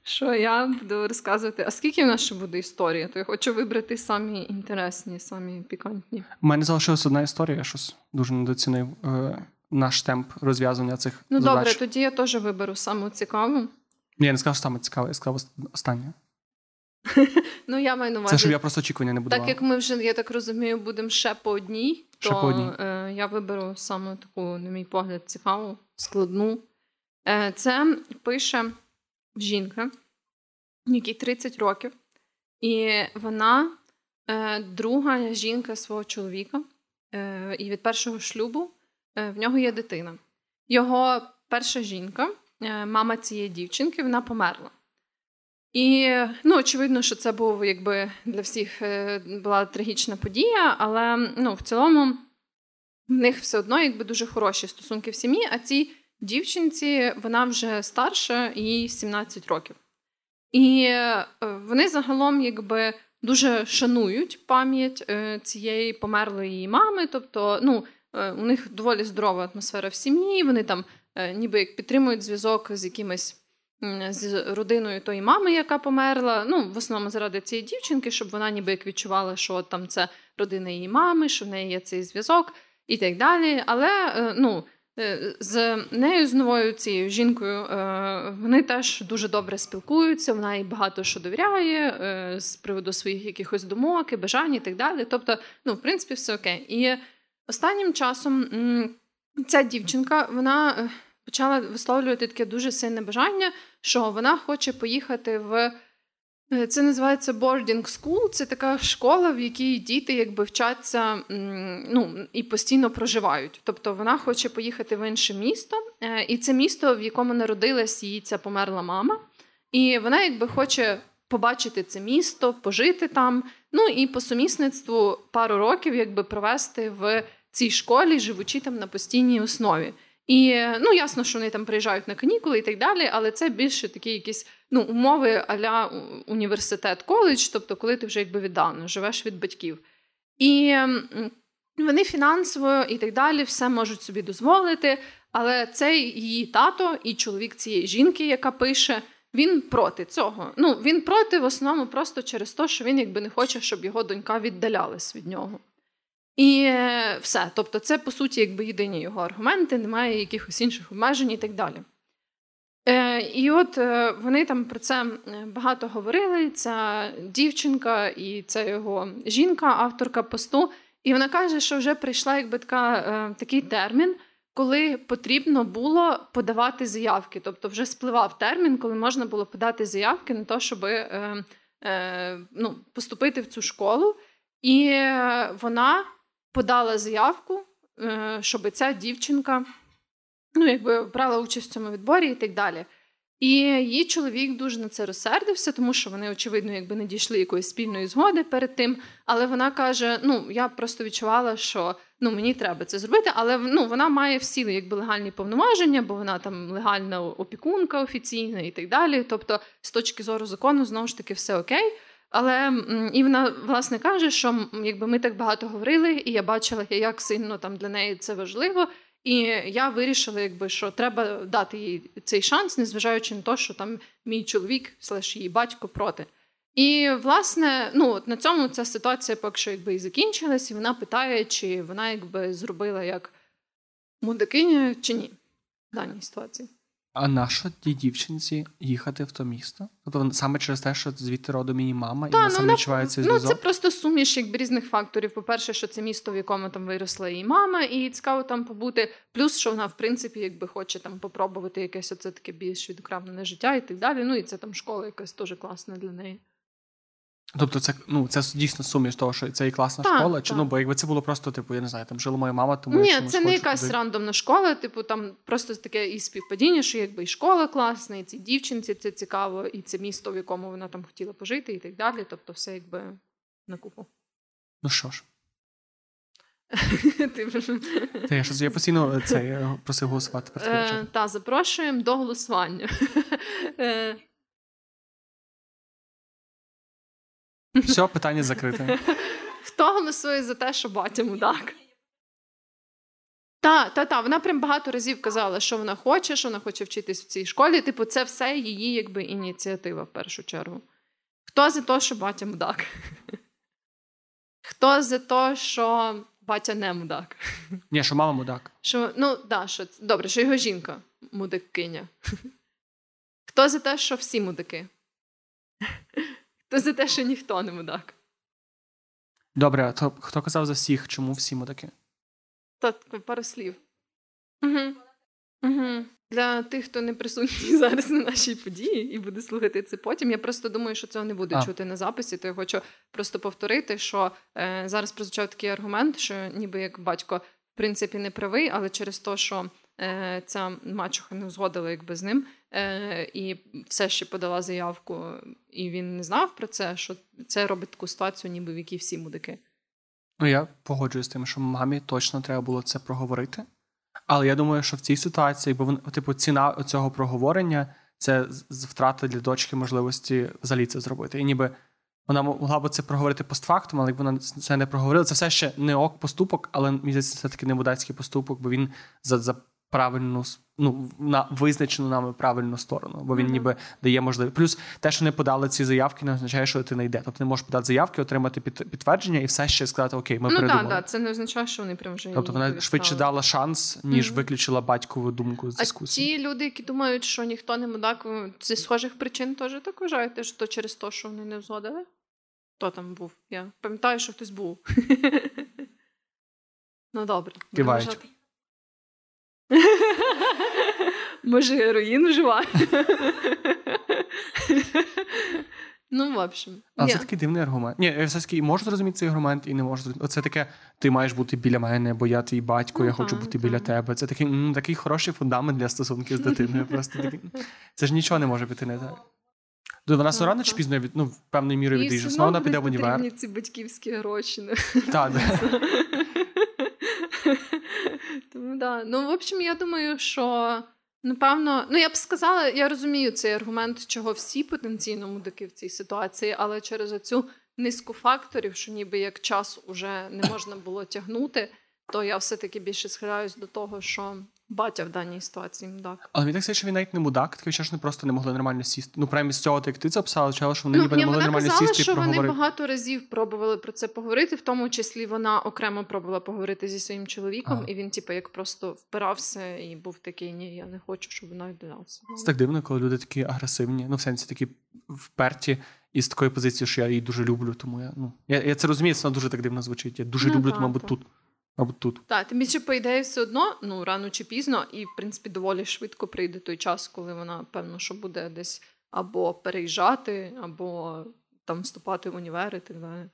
Що я буду розказувати? А скільки в нас ще буде історія? То я хочу вибрати самі інтересні, самі пікантні. У мене залишилась одна історія, я щось дуже недоцінив е, наш темп розв'язання цих Ну задач. добре, тоді я теж виберу саму цікаву. Ні, я не сказав, що саме цікаве, я сказав ост- останнє. [laughs] Ну я маю на увазі. Це щоб я просто очікування не будував. Так як ми вже, я так розумію, будемо ще по одній, Ще то по одній. Е, я виберу саме таку, на мій погляд, цікаву, складну. Е, це пише жінка, якій 30 років, і вона е, друга жінка свого чоловіка. Е, І від першого шлюбу е, в нього є дитина. Його перша жінка, е, мама цієї дівчинки, вона померла. І ну, очевидно, що це був якби для всіх е, була трагічна подія, але ну, в цілому в них все одно якби дуже хороші стосунки в сім'ї. А цій дівчинці вона вже старша, їй 17 років. І е, вони загалом якби дуже шанують пам'ять е, цієї померлої її мами. Тобто, ну, у них доволі здорова атмосфера в сім'ї. Вони там ніби як підтримують зв'язок з якимись з родиною тої мами, яка померла. Ну, в основному заради цієї дівчинки, щоб вона ніби як відчувала, що там це родина її мами, що в неї є цей зв'язок і так далі. Але е, ну. Е, з нею, з новою цією жінкою, е, вони теж дуже добре спілкуються, вона їй багато що довіряє з приводу своїх якихось думок і бажань і так далі. Тобто, ну, в принципі, все окей. І останнім часом ця дівчинка, вона почала висловлювати таке дуже сильне бажання, що вона хоче поїхати в. Е, це називається boarding school. Це така школа, в якій діти якби вчаться ну, і постійно проживають. Тобто вона хоче поїхати в інше місто, е, і це місто, в якому народилась її ця померла мама. І вона якби хоче побачити це місто, пожити там. Ну і по сумісництву пару років якби провести в цій школі, живучи там на постійній основі. І ну ясно, що вони там приїжджають на канікули і так далі, але це більше такі якісь ну, умови аля університет, коледж, тобто, коли ти вже якби віддано живеш від батьків. І вони фінансово і так далі все можуть собі дозволити. Але цей її тато і чоловік цієї жінки, яка пише, він проти цього. Ну він проти в основному просто через те, що він якби не хоче, щоб його донька віддалялась від нього. І е, все. Тобто, це, по суті, якби єдині його аргументи, немає якихось інших обмежень і так далі. Е, І от е, вони там про це багато говорили. Ця дівчинка і це його жінка, авторка посту. І вона каже, що вже прийшла якби така, такий термін, коли потрібно було подавати заявки. Тобто, вже спливав термін, коли можна було подати заявки на те, щоб ну, поступити в цю школу. І вона подала заявку, е, щоб ця дівчинка ну, якби брала участь в цьому відборі і так далі. І її чоловік дуже на це розсердився, тому що вони, очевидно, якби не дійшли якоїсь спільної згоди перед тим. Але вона каже: ну, я просто відчувала, що ну, мені треба це зробити, але ну, вона має всі якби легальні повноваження, бо вона там легальна опікунка офіційна і так далі. Тобто, з точки зору закону, знову ж таки, все окей. Але і вона власне каже, що якби ми так багато говорили, і я бачила, як сильно там для неї це важливо. І я вирішила, якби що треба дати їй цей шанс, незважаючи на те, що там мій чоловік, слеш її батько проти. І власне, ну от на цьому ця ситуація поки що якби і закінчилась, і вона питає, чи вона якби зробила як мудакиня чи ні в даній ситуації. А на що тій дівчинці їхати в то місто? Тобто саме через те, що звідти родом її мама, і вона ну, саме відчуває цей зв'язок? Ну, це просто суміш якби різних факторів. По-перше, що це місто, в якому там виросла її мама, і цікаво там побути. Плюс, що вона, в принципі, якби хоче там попробувати якесь оце таке більш відокремлене життя і так далі. Ну і це там школа якась теж класна для неї. Тобто, це ну це дійсно суміш того, що це і класна так, школа. Чи так. ну бо якби це було просто, типу, я не знаю, там жила моя мама, тому ні, я це не якась туди. рандомна школа. Типу, там просто таке і співпадіння, що якби і школа класна, і ці дівчинці це цікаво, і це місто, в якому вона там хотіла пожити, і так далі. Тобто, все якби на купу. Ну що ж. [laughs] Та я я постійно це просив голосувати. Е, Та запрошуємо до голосування. [laughs] Все, питання закрите. [laughs] Хто голосує за те, що батя мудак? Та, та, та, вона прям багато разів казала, що вона хоче, що вона хоче вчитись в цій школі. Типу, це все її якби ініціатива в першу чергу. Хто за те, що батя мудак? [laughs] Хто за те, що батя не мудак? Ні, що мама мудак. Що, Ну, да, що, добре, що його жінка мудакиня. [laughs] Хто за те, що всі мудаки? То за те, що ніхто не мудак. Добре, а то хто казав за всіх, чому всі мудаки? Та пару слів. Угу. Угу. Для тих, хто не присутній [laughs] зараз на нашій події і буде слухати це потім. Я просто думаю, що цього не буде а. чути на записі. То я хочу просто повторити, що е, зараз прозвучав такий аргумент, що ніби як батько в принципі не правий, але через те, що ця мачуха не згодила якби з ним, е, і все ще подала заявку, і він не знав про це, що це робить таку ситуацію, ніби в якій всі мудики. Ну я погоджуюсь з тим, що мамі точно треба було це проговорити. Але я думаю, що в цій ситуації, бо типу, ціна цього проговорення це втрата для дочки можливості взагалі це зробити. І ніби вона могла б це проговорити постфактум, але якби вона це не проговорила, це все ще не ок поступок, але здається, це таки не мудацький поступок, бо він за за правильну ну, на визначену нами правильну сторону, бо він mm-hmm. ніби дає можливість. Плюс те, що не подали ці заявки, не означає, що ти не йде. Тобто ти не можеш подати заявки, отримати під, підтвердження і все ще сказати Окей, ми ну, передумали. Ну так, це не означає, що вони прям вже тобто вона швидше дала шанс, ніж mm-hmm. виключила батькову думку з дискусії. А ті люди, які думають, що ніхто не мудак, зі схожих причин теж так вважаєте, що через те, що вони не згодили? Хто там був? Я пам'ятаю, що хтось був. [laughs] Ну добре. Кивають. Може, героїн вживає? Ну, в общем. А це такий дивний аргумент. Ні, я все таки і можу зрозуміти цей аргумент і не можу зрозуміти. Оце таке: ти маєш бути біля мене, бо я твій батько, я хочу бути біля тебе. Це такий м, такий хороший фундамент для стосунків з дитиною. Просто такий. Це ж нічого не може піти не так. До вона все рано чи пізно від ну, в певною мірою відріже. Знову вона піде в універ. ці батьківські гроші. Так, [laughs] Тому да. Ну, в общем, я думаю, що напевно, ну я б сказала, я розумію цей аргумент, чого всі потенційно мудики в цій ситуації, але через оцю низку факторів, що ніби як час уже не можна було тягнути, то я все-таки більше схиляюсь до того, що батя в даній ситуації мудак. Але мені так здається, що він навіть не мудак, таке що вони просто не могли нормально сісти. Ну, прямо з цього, як ти це описала, що вони ну, ніби не могли нормально казала, сісти. що і вони багато разів пробували про це поговорити, в тому числі вона окремо пробувала поговорити зі своїм чоловіком, ага. і він, типу, як просто впирався і був такий: ні, я не хочу, щоб вона віддалася. Це так дивно, коли люди такі агресивні, ну в сенсі такі вперті. І з такої позиції, що я її дуже люблю, тому я ну я я це розумію, це дуже так дивно звучить. Я дуже ну, люблю, тому, мабуть, тут. Або тут. Так, тим більше, по ідеї, все одно, ну, рано чи пізно, і, в принципі, доволі швидко прийде той час, коли вона, певно, що буде десь або переїжджати, або там вступати в універ і так далі.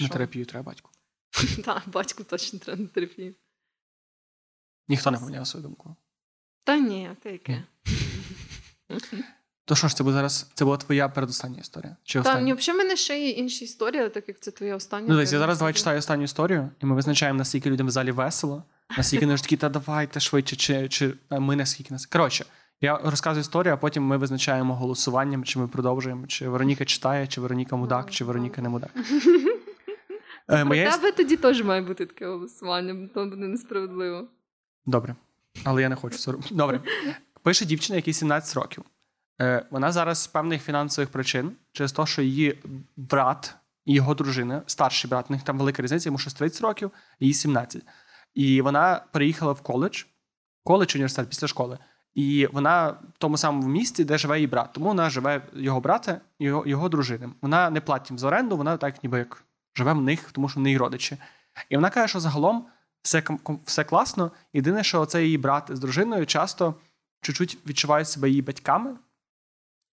На терапію треба батьку. [laughs] Так, батьку точно треба на терапію. Ніхто не поміняв свою думку. Та ні, та яке. [laughs] То що ж, це буде зараз? Це була твоя передостання історія? Чи остання? ні, взагалі в мене ще є інші історії, так як це твоя остання. Ну, десь я зараз давай читаю останню історію, і ми визначаємо, наскільки людям в залі весело, наскільки вони ж такі, та давайте швидше, чи чи ми наскільки нас. Коротше, я розказую історію, а потім ми визначаємо голосуванням, чи ми продовжуємо, чи Вероніка читає, чи Вероніка мудак, чи Вероніка не мудак. [laughs] Е, моя... тебе тоді теж має бути таке голосування, бо то буде несправедливо. Добре. Але я не хочу. це робити. Добре. Пише дівчина, якій 17 років. Е, вона зараз з певних фінансових причин, через те, що її брат і його дружина, старший брат, у них там велика різниця, йому щось 30 років, їй 17. І вона переїхала в коледж, коледж університет після школи. І вона в тому самому місті, де живе її брат. Тому вона живе його брата його його дружини. Вона не платить за оренду, вона так ніби як живе в них, тому що в неї родичі. І вона каже, що загалом все все класно. Єдине, що цей її брат з дружиною часто чуть-чуть відчувають себе її батьками.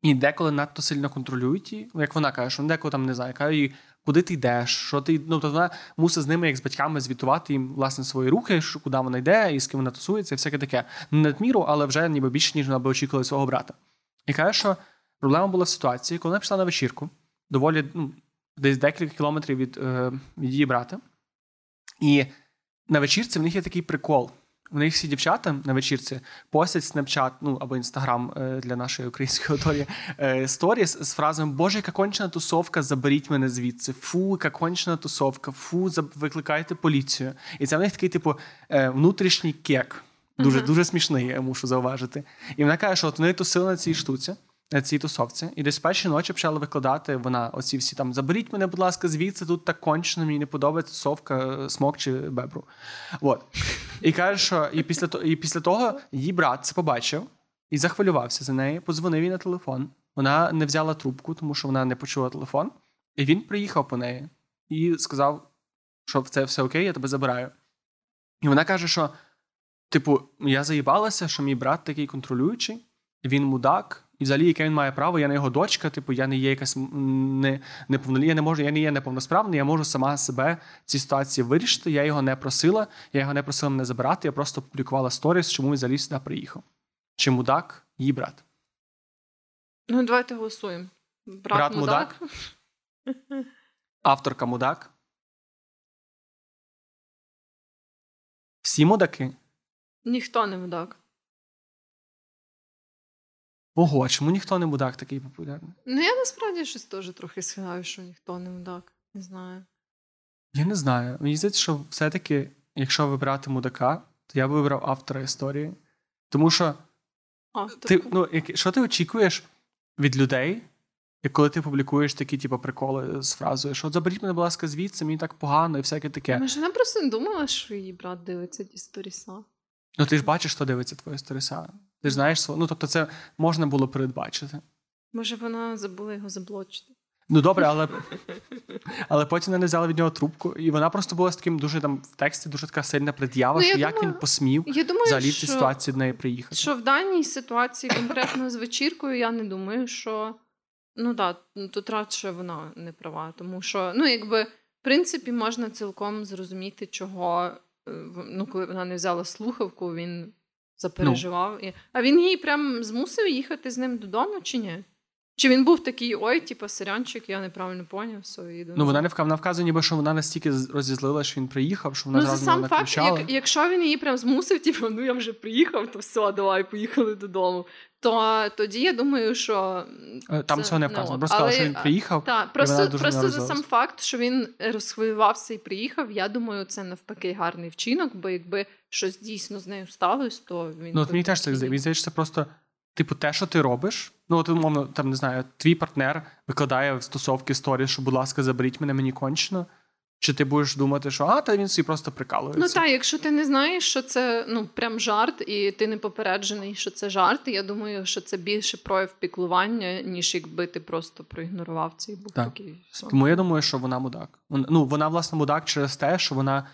І деколи надто сильно контролюють її. Ну, як вона каже, що деколи там не знаю, каже куди ти йдеш, що ти. Ну, тобто вона мусить з ними, як з батьками, звітувати їм власне свої рухи, що куди вона йде, і з ким вона тусується, і всяке таке. Не надміру, але вже ніби більше, ніж вона би очікувала свого брата. І каже, що проблема була в ситуації, коли вона пішла на вечірку, доволі ну, десь декілька кілометрів від, е, від її брата. І на вечірці в них є такий прикол. У них всі дівчата на вечірці постять Snapchat, ну або Інстаграм для нашої української аудиторії, е, сторіс з фразами Боже, яка кончена тусовка, заберіть мене звідси. Фу, яка кончена тусовка, фу, викликайте поліцію. І це в них такий, типу, е, внутрішній кек. Дуже uh-huh. дуже смішний, я мушу зауважити. І вона каже, що от вони тусили на цій штуці цій тусовці, і десь перші ночі почала викладати вона оці всі там заберіть мене, будь ласка, звідси тут так кончено, мені не подобається тусовка, е, смок чи бебру. От. І каже, що і після і після того її брат це побачив і захвилювався за неї, подзвонив їй на телефон. Вона не взяла трубку, тому що вона не почула телефон. І він приїхав по неї і сказав, що це все окей, я тебе забираю. І вона каже, що типу, я заїбалася, що мій брат такий контролюючий, він мудак. І взагалі, яке він має право, я не його дочка, типу, я не є якась не, неповнолітня, я не можу, я не є неповносправна, я можу сама себе в цій ситуації вирішити. Я його не просила, я його не просила мене забирати, я просто публікувала сторіс, чому він взагалі сюди приїхав. Чи мудак, її брат. Ну, давайте голосуємо. Брат, Брат мудак. Авторка мудак. Всі мудаки. Ніхто не мудак. Ого, а чому ніхто не мудак такий популярний? Ну, я насправді щось теж трохи схиляю, що ніхто не мудак. Не знаю. Я не знаю. Мені здається, що все-таки, якщо вибирати мудака, то я б вибрав автора історії. Тому що А, ти, ну, як, що ти очікуєш від людей, і коли ти публікуєш такі, типу, приколи з фразою, що заберіть мене, будь ласка, звідси, мені так погано і всяке таке. Може, вона просто не думала, що її брат дивиться ті сторіса. Ну ти ж бачиш, хто дивиться твої сторіса. Ти ж знаєш Ну, тобто, це можна було передбачити. Може, вона забула його заблочити. Ну добре, але, але потім вона не взяла від нього трубку, і вона просто була з таким дуже там в тексті, дуже така сильна пред'ява, Ну, що як він посмів Я думаю, взагалі в цій ситуації до неї приїхати. що в даній ситуації конкретно з вечіркою, я не думаю, що ну так, да, тут радше вона не права. Тому що, ну, якби, в принципі, можна цілком зрозуміти, чого, е, ну, коли вона не взяла слухавку, він запереживав. Ну. А він її прям змусив їхати з ним додому, чи ні? Чи він був такий, ой, типу, сирянчик, я неправильно поняв, все, їду. Ну вона не вкав, вона вказує, ніби що вона настільки розізлила, що він приїхав, що вона Ну, за зразу на сам факт, як, якщо він її прям змусив, типу, ну я вже приїхав, то все, давай, поїхали додому. То тоді я думаю, що Е, Там це цього не не вказано. Просто Але, що він приїхав. Вона просто, дуже просто за сам факт, що він розхвилювався і приїхав, я думаю, це навпаки гарний вчинок, бо якби щось дійсно з нею сталося, то він. Ну, от мені теж так здається. Мені здається, це просто, типу, те, що ти робиш. Ну, от, умовно, там не знаю, твій партнер викладає в стосовки сторіс, що, будь ласка, заберіть мене, мені кончено. Чи ти будеш думати, що а, та він собі просто прикалується. Ну так, якщо ти не знаєш, що це ну прям жарт, і ти не попереджений, що це жарт, я думаю, що це більше прояв піклування, ніж якби ти просто проігнорував цей був Так. такий. сон. Тому я думаю, що вона мудак. Ну, вона, власне, мудак через те, що вона,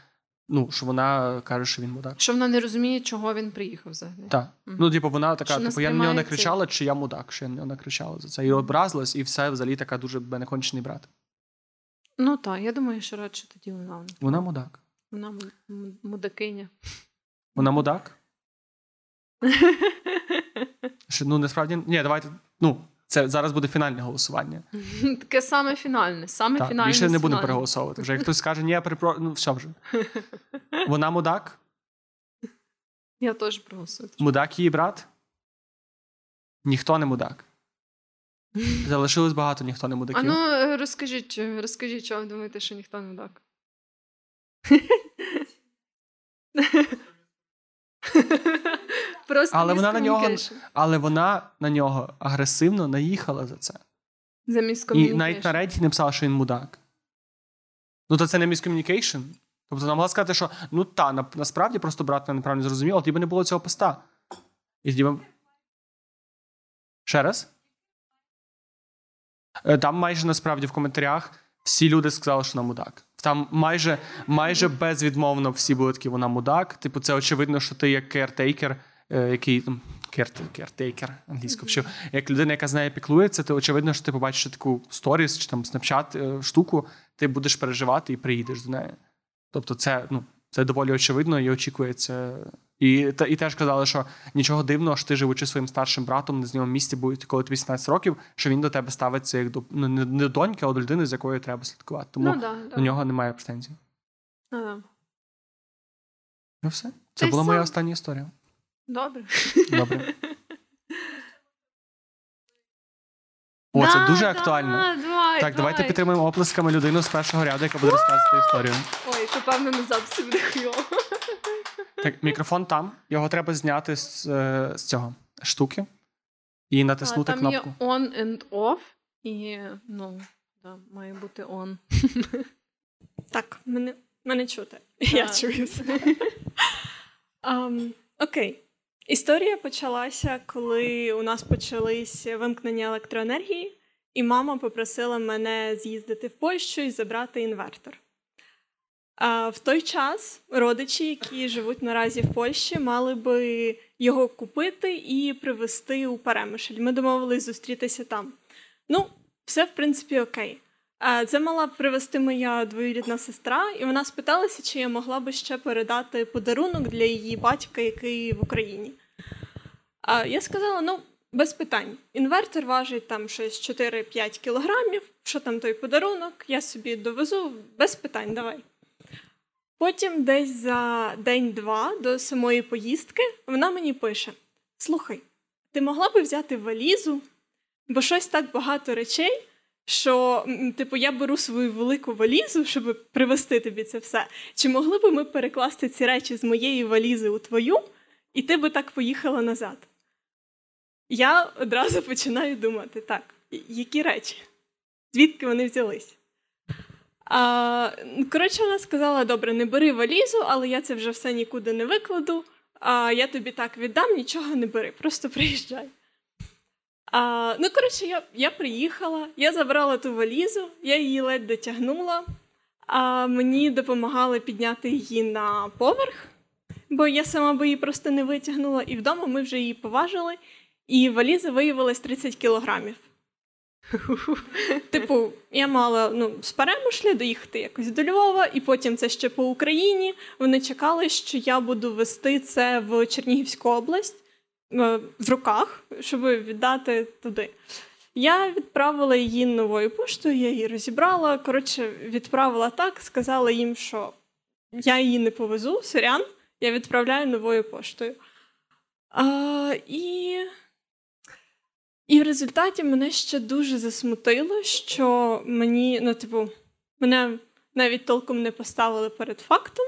ну, що вона каже, що він мудак. Що вона не розуміє, чого він приїхав взагалі. Так. Мгм. Ну, типу, вона така, Що типу, я на нього не кричала, чи я мудак, що я на нього не кричала за це. І образилась, і все взагалі така дуже бенекончений брат. Ну так, я думаю, що радше тоді вона. Вона мудак. Вона м- м- мудакиня. Вона мудак? [laughs] Ну, насправді, ні, давайте. Ну, це зараз буде фінальне голосування. [laughs] Таке саме фінальне. Саме Так, фінальне. більше не будемо переголосовувати. Вже як хтось скаже, ні, я перепро... ну все вже. [laughs] Вона мудак, Я теж проголосую. мудак її брат. Ніхто не мудак. [laughs] Залишилось багато, ніхто не А мудаків. ну е, розкажіть, розкажіть, чого ви думаєте, що ніхто не мудак? [laughs] Просто Але вона на нього- Але вона на нього агресивно наїхала за це. За І навіть на Reddit написала, що він мудак. Ну, то це не miscommunication. Тобто вона могла сказати, що ну та, на, насправді просто брат мене неправильно зрозумів, але тоді б не було цього поста. І тоді. Ще раз? Е, Там майже насправді в коментарях всі люди сказали, що вона мудак. Там майже, майже безвідмовно всі були такі, вона мудак. Типу, це очевидно, що ти як caretaker, який там кертейкер, англійську вчив, як людина, яка з нею піклується, то очевидно, що ти побачиш таку сторіс чи там снапчат е, штуку, ти будеш переживати і приїдеш до неї. Тобто, це, ну, це доволі очевидно і очікується. І, та, і теж казали, що нічого дивного, що ти живучи своїм старшим братом на знайомому місці, будь коли тобі 18 років, що він до тебе ставиться як до ну, не, не до доньки, а до людини, з якою треба слідкувати. Тому Ну, да, да. у нього немає претензій. Ну, да. Ну все. Це й була моя остання історія. Добре. Добре. [laughs] О, це дуже актуально. давай, Так, давайте давай. підтримуємо оплесками людину з першого ряду, яка буде розказувати [gasps] історію. Ой, то певно на записі буде хуйово. Так, мікрофон там. Його треба зняти з, е, з цього штуки і натиснути Там кнопку. є on and off, і ну, да, має бути on. [laughs] Так, мене, мене чути. [laughs] Я Так. чую все. Ам, окей. Історія почалася, коли у нас почались вимкнення електроенергії, і мама попросила мене з'їздити в Польщу і забрати інвертор. В той час родичі, які живуть наразі в Польщі, мали би його купити і привезти у Перемишль. Ми домовились зустрітися там. Ну, все в принципі окей. Це мала привезти моя двоюрідна сестра, і вона спиталася, чи я могла би ще передати подарунок для її батька, який в Україні. Я сказала: ну, без питань. Інвертор важить там щось 4-5 кілограмів. Що там той подарунок? Я собі довезу без питань, давай. Потім, десь за день-два до самої поїздки, вона мені пише: Слухай, ти могла би взяти валізу, бо щось так багато речей що типу я беру свою велику валізу, щоб привезти тобі це все. Чи могли би ми перекласти ці речі з моєї валізи у твою, і ти би так поїхала назад? Я одразу [laughs] починаю думати: так, які речі? Звідки вони взялись? А, Коротше, вона сказала: добре, не бери валізу, але я це вже все нікуди не викладу. А я тобі так віддам, нічого не бери, просто приїжджай. А, Ну, коротше, я я приїхала, я забрала ту валізу, я її ледь дотягнула, а мені допомагали підняти її на поверх, бо я сама би її просто не витягнула. І вдома ми вже її поважили, і валіза виявилась 30 кілограмів. [laughs] Типу, я мала ну, з перемишля доїхати якось до Львова, і потім це ще по Україні. Вони чекали, що я буду вести це в Чернігівську область. Е, в руках, щоб віддати туди. Я відправила її новою поштою, я її розібрала. Коротше, відправила так, сказала їм, що я її не повезу, сорян, я відправляю новою поштою. А, І і в результаті мене ще дуже засмутило, що мені, ну, типу, мене навіть толком не поставили перед фактом.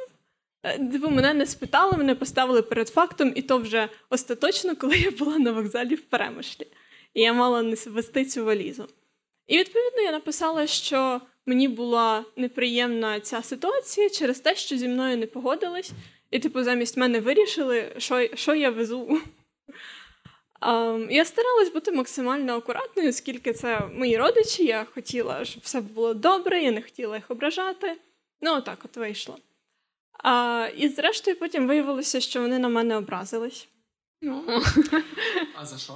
Е, типу, мене не спитали, мене поставили перед фактом, і то вже остаточно, коли я була на вокзалі в Перемишлі. І я мала не вести цю валізу. І відповідно я написала, що мені була неприємна ця ситуація через те, що зі мною не погодились, і, типу, замість мене вирішили, що що я везу. Я старалась бути максимально акуратною, оскільки це мої родичі. Я хотіла, щоб все було добре, я не хотіла їх ображати. Ну, отак от вийшло. А, І зрештою потім виявилося, що вони на мене образились. Ну. А за що?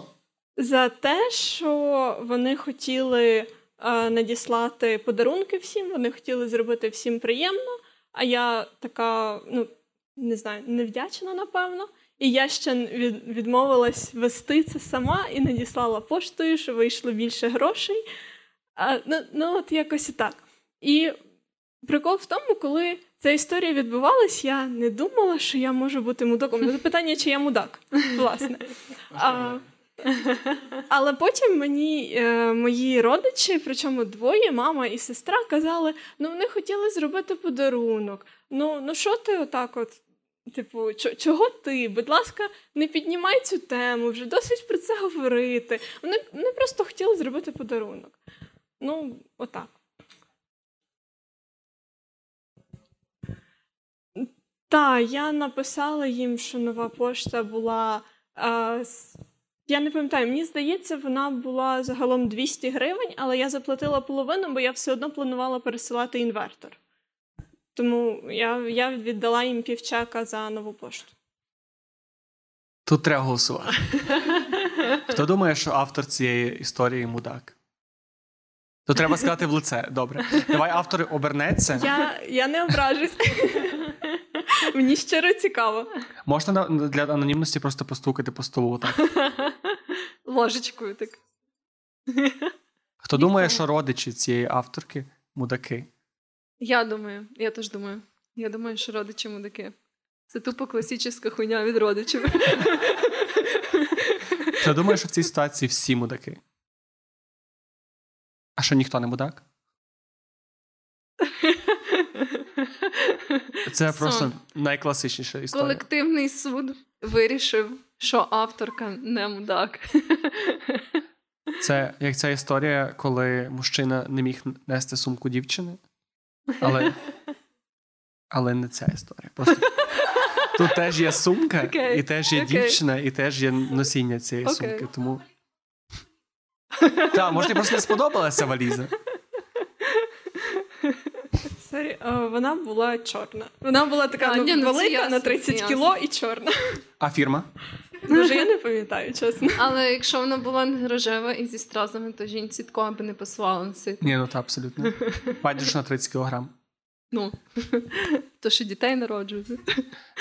За те, що вони хотіли а, надіслати подарунки всім, вони хотіли зробити всім приємно, а я така, ну, не знаю, невдячна, напевно. І я ще відмовилась вести це сама і надіслала поштою, що вийшло більше грошей. А, Ну, ну от якось і так. І прикол в тому, коли ця історія відбувалась, я не думала, що я можу бути мудаком. Це питання, чи я мудак, власне. А, але потім мені е, мої родичі, причому двоє, мама і сестра, казали: ну вони хотіли зробити подарунок. Ну ну що ти отак, от, типу, чого ти? Будь ласка, не піднімай цю тему, вже досить про це говорити. Вони, Вони просто хотіли зробити подарунок. Ну, отак. Так, я написала їм, що нова пошта була. Е, я не пам'ятаю, мені здається, вона була загалом 200 гривень, але я заплатила половину, бо я все одно планувала пересилати інвертор. Тому я я віддала їм півчака за нову пошту. Тут треба голосувати. Хто думає, що автор цієї історії мудак? То треба сказати в лице. Добре. Давай автор обернеться. Я я не ображусь. Мені щиро цікаво. Можна для анонімності просто постукати по столу. так? Ложечкою так. Хто думає, що родичі цієї авторки мудаки? Я думаю, я теж думаю. Я думаю, що родичі мудаки. Це тупо класична хуйня від родичів. [laughs] Хто думає, що в цій ситуації всі мудаки? А що ніхто не мудак? Це просто найкласичніша історія. Колективний суд вирішив, що авторка не мудак. Це як ця історія, коли мужчина не міг нести сумку дівчини, але [laughs] але не ця історія. Просто Тут теж є сумка, okay. і теж є okay. дівчина, і теж є носіння цієї okay. сумки. Тому. Так, може, просто не сподобалася валіза. Сорі, вона була чорна. Вона була така А, ну, ні, ну, велика ясно, на 30 кіло і чорна. А фірма? Дуже я не пам'ятаю, чесно. Але якщо вона була не рожева і зі стразами, то жінці такого би не пасувало носити. Ні, ну та абсолютно. Байдеш на 30 кілограм. Ну, то що дітей народжують.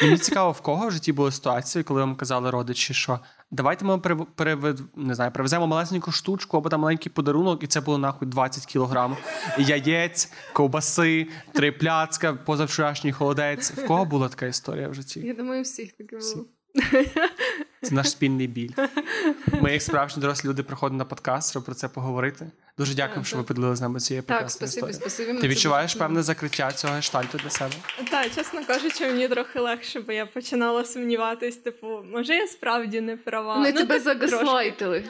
Мені цікаво, в кого в житті були ситуації, коли вам казали родичі, що давайте ми перев... перевед... не знаю, привеземо малесеньку штучку або там маленький подарунок, і це було нахуй 20 кілограм. Яєць, ковбаси, три пляцка, позавчорашній холодець. В кого була така історія в житті? Я думаю, всіх таке Всі. Це наш спільний біль. Ми, як справжні дорослі люди, приходимо на подкаст, щоб про це поговорити. Дуже дякуємо, що ви поділили з нами цією Так, спасибі, спасибі. Ти відчуваєш дуже певне закриття цього гештальту для себе? Так, чесно кажучи, мені трохи легше, бо я починала сумніватись, типу, може я справді не права. Вони Ну, тебе так загазлайтили.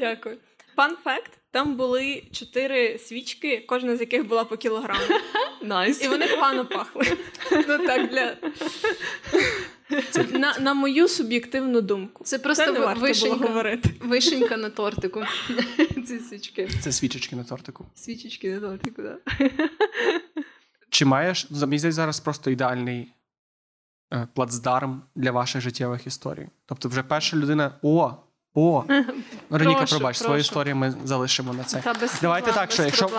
Дякую. Fun fact: там були чотири свічки, кожна з яких була по кілограму. Nice. І вони погано пахли. Ну так, для... на, на мою суб'єктивну думку. Це просто Це не варто було говорити. вишенька на тортику. [laughs] Ці свічки. Це свічечки на тортику. Свічечки на тортику, так. Чи маєш мені здається, зараз просто ідеальний е, плацдарм для ваших життєвих історій? Тобто, вже перша людина. О! О! [laughs] Вероніка, Прошу, пробач, свою історію ми залишимо на це. Та без Давайте проблем, так, що якщо-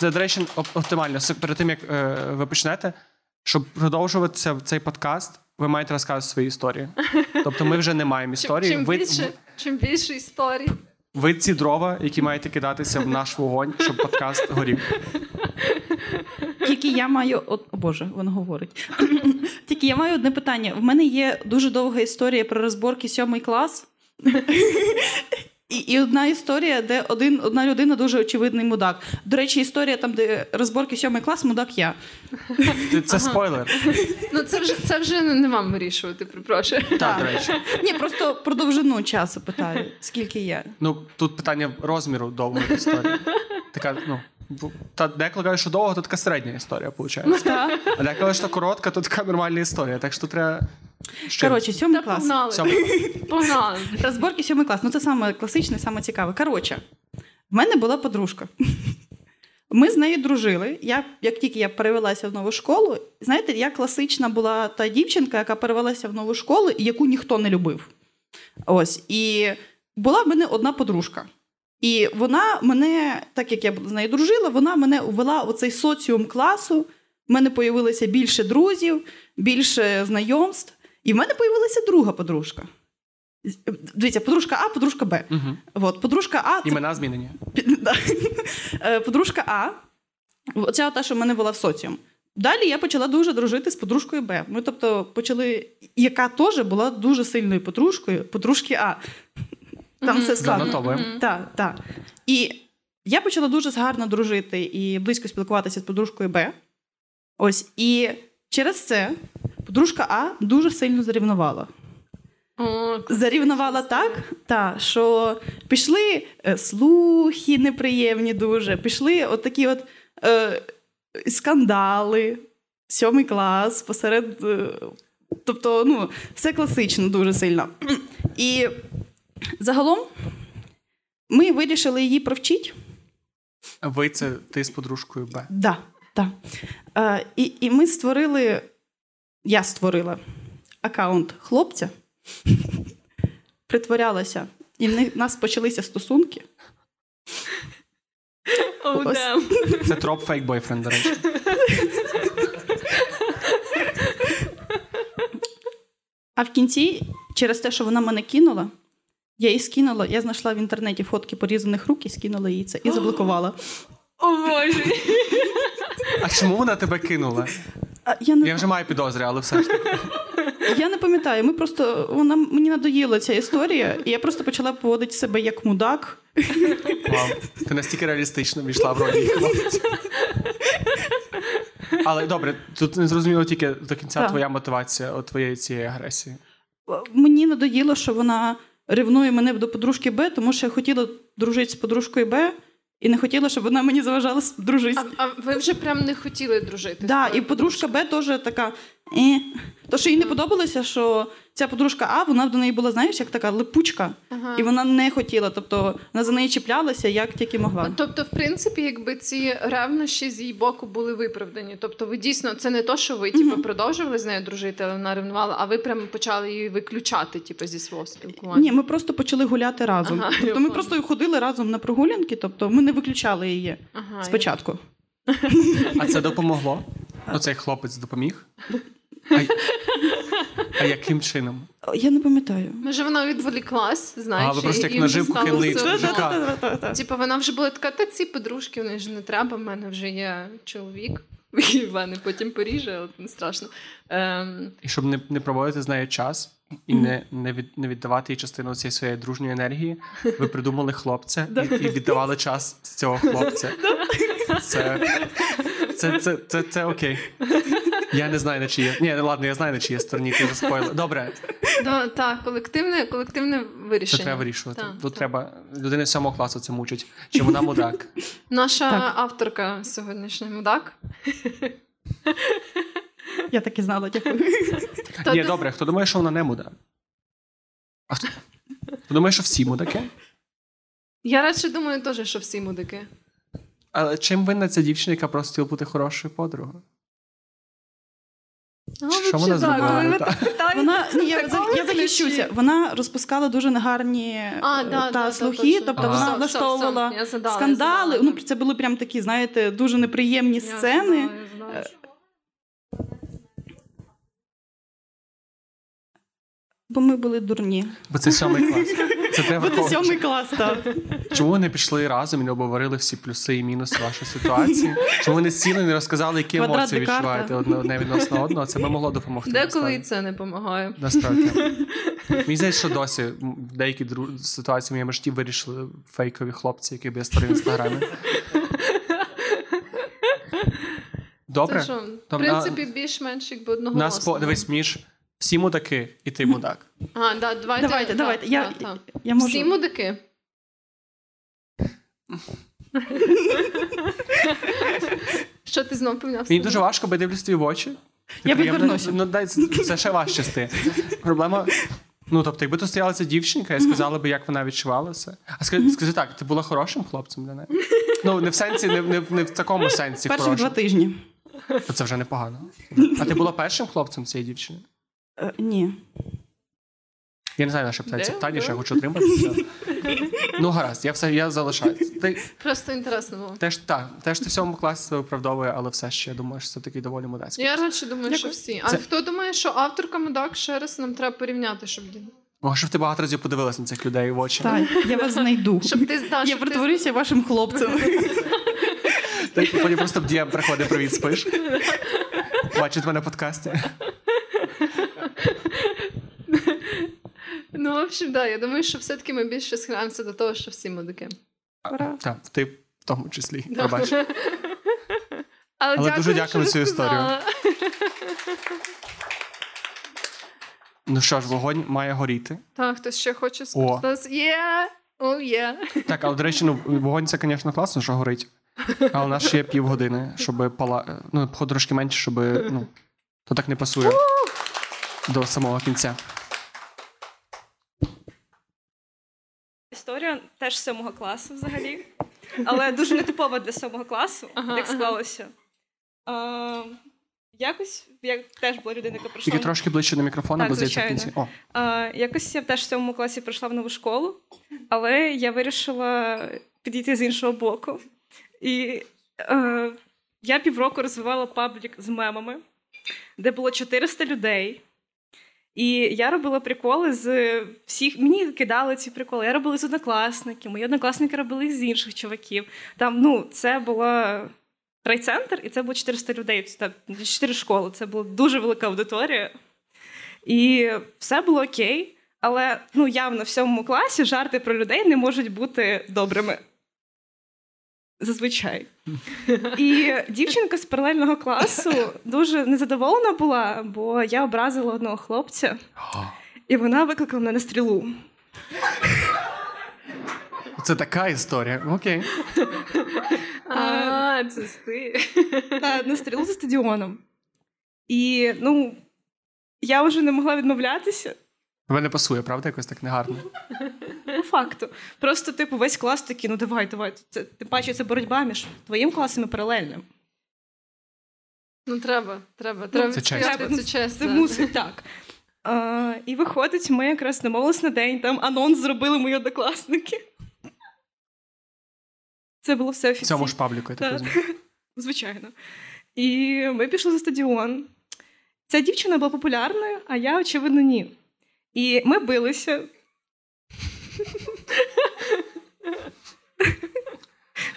Це, до речі, оптимально. Перед тим як е, ви почнете, щоб продовжувати цей подкаст, ви маєте розказувати свої історії. Тобто, ми вже не маємо [laughs] історії. чим, ви, більше, чим більше історій. ви ці дрова, які маєте кидатися в наш вогонь, щоб подкаст горів. Тільки я маю от о Боже, воно говорить. [clears throat] Тільки я маю одне питання. В мене є дуже довга історія про розборки сьомий клас. І, і одна історія, де один, одна людина дуже очевидний мудак. До речі, історія там, де розборки сьомий клас, мудак я. Це, спойлер. Ну, це вже, це вже не вам вирішувати, припрошую. Так, до речі. Ні, просто про довжину часу питаю, скільки є. Ну, тут питання розміру довгої історії. Така, ну, та деколи кажуть, що довго, то така середня історія, виходить. А деколи, що коротка, то така нормальна історія. Так що треба. Коротше, сьомий клас. погнали. Сьомий Погнали. Розборки сьомий клас. Ну це саме класичне, саме цікаве. Коротше, в мене була подружка. Ми з нею дружили. Я, як тільки я перевелася в нову школу, знаєте, я класична була та дівчинка, яка перевелася в нову школу, і яку ніхто не любив. Ось. І була в мене одна подружка. І вона мене, так як я з нею дружила, вона мене ввела у цей соціум класу. В мене появилося більше друзів, більше знайомств. І в мене появилася друга подружка. Дивіться, подружка А, подружка Б. Угу. От, подружка А, це Імена змінені. Е, подружка А. Оця та, що в мене була в соціум. Далі я почала дуже дружити з подружкою Б. Ми, тобто, почали, яка теж була дуже сильною подружкою, подружки А. Там Мгм. все складно. Мгм. Так, так. І я почала дуже гарно дружити і близько спілкуватися з подружкою Б. Ось. І через це подружка А дуже сильно зарівнувала. О, Зарівнувала так, та, що пішли е, слухи неприємні дуже, пішли от такі от е, скандали, сьомий клас, посеред. Е, тобто, ну, все класично дуже сильно. І загалом ми вирішили її провчити. Ви це ти з подружкою Б. Да, да. Е, і, і ми створили, я створила аккаунт хлопця, притворялася, і в них- нас почалися стосунки. Oh, Ось. damn. Це троп фейк бойфренд, до речі. А в кінці, через те, що вона мене кинула, я їй скинула, я знайшла в інтернеті фотки порізаних рук і скинула їй це і заблокувала. О, Боже. А чому вона тебе кинула? А я, не, Я вже маю підозри, але все ж таки. я не пам'ятаю. Ми просто вона мені надоїла ця історія, і я просто почала поводити себе як мудак. Вау. Ти настільки реалістично війшла в хлопця. Але добре, тут не зрозуміло тільки до кінця Так. твоя мотивація от твоєї цієї агресії. Мені надоїло, що вона ревнує мене до подружки Б, тому що я хотіла дружити з подружкою Б, і не хотіла, щоб вона мені заважала дружити. А, а ви вже прям не хотіли дружити? Так, Да, і подружка Б теж така. Е. То, що їй не подобалося, що ця подружка А, вона до неї була, знаєш, як така липучка, Ага. і вона не хотіла. Тобто вона за неї чіплялася, як тільки могла. Тобто, в принципі, якби ці ревнощі з її боку були виправдані. Тобто, ви дійсно це не то, що ви типу, продовжували з нею дружити, але вона ревнувала, а ви прямо почали її виключати, типу, зі свого спілкування. Ні, ми просто почали гуляти разом. Ага, тобто ми просто ходили разом на прогулянки, тобто ми не виключали її Ага, спочатку. А це допомогло? Оцей хлопець допоміг? А, а яким чином? Я не пам'ятаю. Може, вона відволіклась, знаєш, А, ви просто як наживку. Та-та-та-та-та. Типу, вона вже була така, та ці подружки, вони ж не треба, в мене вже є чоловік. [laughs] І мене потім поріже, але не страшно. Ем, І щоб не, не проводити з нею час і не, не, від, не віддавати їй частину цієї своєї дружньої енергії, ви придумали хлопця і, і віддавали час з цього хлопця. [laughs] Це, це, це, це, це окей. Я не знаю, на чиє. Ні, ладно, я знаю, на чиє стороні ти заспоїла. Добре, да, так, колективне, колективне вирішення. це треба вирішувати. Так, Тут так. треба людини сьомого класу це мучить. Чи вона мудак? [laughs] Наша Так. авторка сьогоднішній мудак. [laughs] Я так і знала, дякую. [laughs] Хто Ні, ти- добре, хто думає, що вона не мудак? А хто? Хто думає, що всі мудаки? Я радше думаю теж, що всі мудаки. Але чим винна ця дівчина, яка просто хотіла бути хорошою подругою? Що вона зробила? Так. Вона ні, я, я захищуся. Вона розпускала дуже негарні А, е, та слухи, тобто Ага. вона влаштовувала скандали. Ну це були прям такі, знаєте, дуже неприємні Я сцени. знаю, знаю. Бо ми були дурні. Бо це сьомий клас. Це це враховувати. сьомий клас, так. Чому ви не пішли разом і не обговорили всі плюси і мінуси вашої ситуації? Чому ви не сіли і не розказали, які емоції відчуваєте одне, одне відносно одного? Це би могло допомогти. Деколи і це не допомагає. Насправді. [laughs] Мені здається, що досі деякі ситуації в моєму житті вирішили фейкові хлопці, які б я створив в інстаграмі. [laughs] Добре. Це що, в принципі, більш-менш якби одного Нас по дивись між всі мудаки, і ти мудак. [laughs] А, да, давайте. Давайте, давайте. так, Я, так. я можу. Всі мудаки. Що ти знов поміняв? Мені дуже важко, бо я дивлюсь тобі в очі. Ти Я приємно- відвернуся. Ну, дай це ще важче з ти. Проблема. Ну, тобто, якби тут стояла ця дівчинка, я сказала би, як вона відчувала це. А скажи, скажи так, ти була хорошим хлопцем для неї? Ну, не в сенсі, не, не, не в такому сенсі. Перші хорошим. два тижні. То Це вже непогано. А ти була першим хлопцем цієї дівчини? Е, ні. Я не знаю, на що питається питання, що я хочу отримати. Все. Ну, гаразд, я все я залишаю. Ти Просто інтересно було. теж так, теж ти в сьомому класі себе виправдовує, але все ще я думаю, що це такий доволі мудацький. Я радше думаю, що всі. А Це- хто думає, що авторка мудак ще раз нам треба порівняти, щоб Може, ти багато разів подивилась на цих людей в очі. Так, я вас знайду. щоб ти да, Я щоб ти- вашим хлопцем. Ти потім просто в DM приходить привіт, спиш. Бачить мене в подкасті. Ну, в общем, да, я думаю, що все-таки ми більше схиляємося до того, що всі мудаки. Так, ти в тому числі. Да. Пробач. [laughs] Але, Але дякую, дуже дякую за цю розказала. Ну що ж, вогонь має горіти. Так, хтось ще хоче скористатися. Є! О, є! Так, але до речі, ну вогонь це, звісно, класно, що горить. Але у нас ще є півгодини, щоб пала. Ну, трошки менше, щоб. Ну, то так не пасує до самого кінця. Історія теж з сьомого класу взагалі, але дуже нетипова для сьомого класу, Ага, як ага. склалося. А, якось я теж була людина, яка прийшла. Тільки трошки ближче до мікрофона, бо здається в кінці. О, А, якось я теж в сьомому класі прийшла в нову школу, але я вирішила підійти з іншого боку. І е, я півроку розвивала паблік з мемами, де було 400 людей. І я робила приколи з всіх. Мені кидали ці приколи. Я робила з однокласників, мої однокласники робили з інших чуваків. Там, ну, це була райцентр, і це було 400 людей. Там 4 школи. Це була дуже велика аудиторія. І все було окей. Але ну, явно в сьомому класі жарти про людей не можуть бути добрими. Зазвичай. І дівчинка з паралельного класу дуже незадоволена була, бо я образила одного хлопця, і вона викликала мене на стрілу. це така історія. Окей. А, це ти. Та, на стрілу за стадіоном. І ну, я вже не могла відмовлятися. Тебе не пасує, правда? Якось так негарно. По факту. Просто, типу, весь клас такий, ну давай, давай. Це, тим паче, це боротьба між твоїм класом і паралельним. Ну, треба, треба. Треба Це відстояти чесно. Це чесно. Це мусить так. А, і виходить, ми якраз домовились на день, там анонс зробили мої однокласники. Це було все В офіційно. цьому ж пабліку, я так Так. розумію. [laughs] Звичайно. І ми пішли за стадіон. Ця дівчина була популярною, а я, очевидно, ні. І ми билися.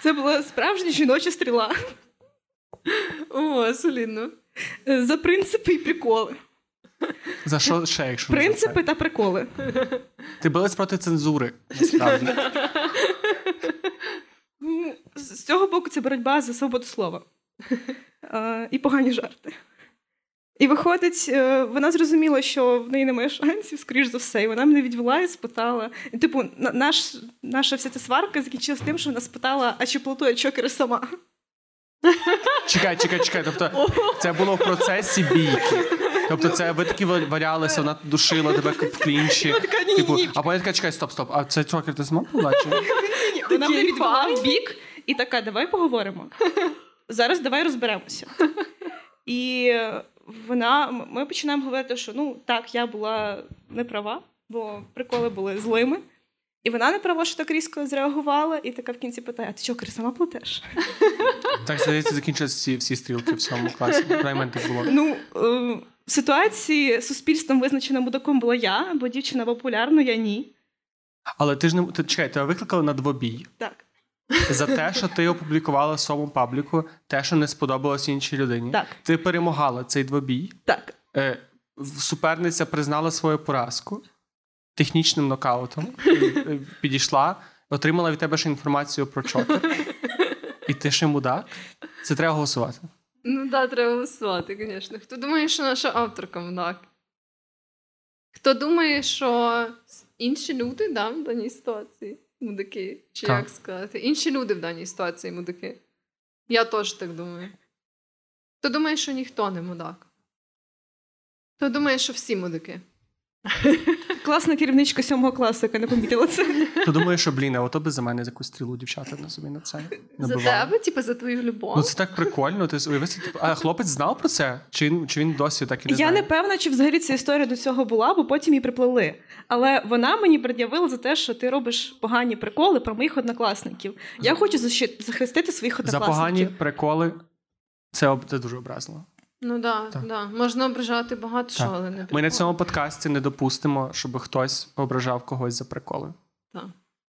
Це була справжня жіноча стріла О, солідно. за принципи і приколи. За що ще, якщо Принципи та приколи. Ти билась проти цензури, насправді. З з цього боку це боротьба за свободу слова Е, і погані жарти. І виходить, е, вона зрозуміла, що в неї немає шансів, скоріш за все, і вона мене відвела і спитала. І, типу, наш, наша вся ця сварка закінчилась тим, що вона спитала, а чи платує чокери сама. Чекай, чекай, чекай. Тобто це було в процесі бійки. Тобто, це ви такі ва- валялися, вона душила тебе в клінчі. Типу, а потім така, чекай, стоп, стоп. А це чокер ти сама була? Чи? Вона мене відвела в бік і така, давай поговоримо. Зараз давай розберемося. І вона, ми починаємо говорити, що ну так, я була не права, бо приколи були злими. І вона не права, що так різко зреагувала, і така в кінці питає: а ти чокер сама платеш? [laughs] Так, здається, закінчилися всі, всі стрілки в цьому класі. Принаймні так було. Ну, е, в ситуації суспільством визначена мудаком була я, бо дівчина популярна, я ні. Але ти ж не ти, чекай, тебе викликали на двобій Так. За те, що ти опублікувала в своєму пабліку те, що не сподобалось іншій людині. Так. Ти перемагала цей двобій. Так. Е, суперниця признала свою поразку технічним нокаутом, підійшла, отримала від тебе ще інформацію про чокер. [laughs] І ти ще мудак. Це треба голосувати. Ну да, треба голосувати, звісно. Хто думає, що наша авторка мудак? Хто думає, що інші люди да, в даній ситуації мудаки? Чи Так. як сказати? Інші люди в даній ситуації мудаки. Я теж так думаю. То думає, що ніхто не мудак? То думає, що всі мудаки? [laughs] Класна керівничка сьомого класу, яка не помітила це. Ти думаєш, що блін, а ото би за мене якусь стрілу дівчата на собі на це За тебе, типу, за твою любов? Ну це так прикольно. Ти уяви, типу, а хлопець знав про це? Чи він, чи він досі так і не Я не певна, чи взагалі ця історія до цього була, бо потім її приплели. Але вона мені пред'явила за те, що ти робиш погані приколи про моїх однокласників. Я хочу захистити своїх однокласників. За погані приколи це, об- це дуже образливо. Ну да, Так. да. Можна ображати багато Так. що, але не Ми на цьому подкасті не допустимо, щоб хтось ображав когось за приколи. Так.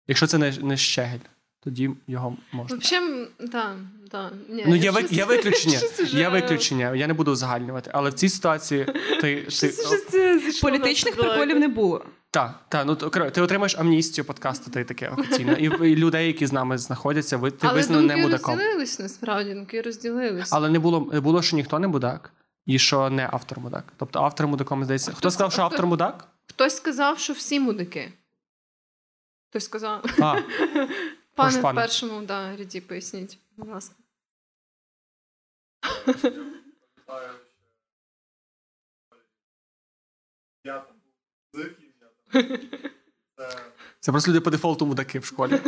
Якщо це не, не щегель, тоді його можна. Взагалі, так, да. Ні, Ну, я, ви- щось- є виключення. щось уже- виключення. Я не буду узагальнювати, але в цій ситуації ти. ти Щось уже це Політичних приколів не було. Так, так, ну то, ти отримаєш амністію подкасту, та й таке офіційно. І, і людей, які з нами знаходяться, ви ти Але визнаний не думки мудаком. розділились, насправді, думки розділились. Але не було, було, що ніхто не мудак, і що не автор мудак. Тобто автор мудаком здається. Хто сказав, що автор мудак? Хтось сказав, що всі мудаки. Хтось сказав. А, [laughs] Пане в пане. першому да, ряді поясніть, будь ласка. Це просто люди по дефолту мудаки в школі.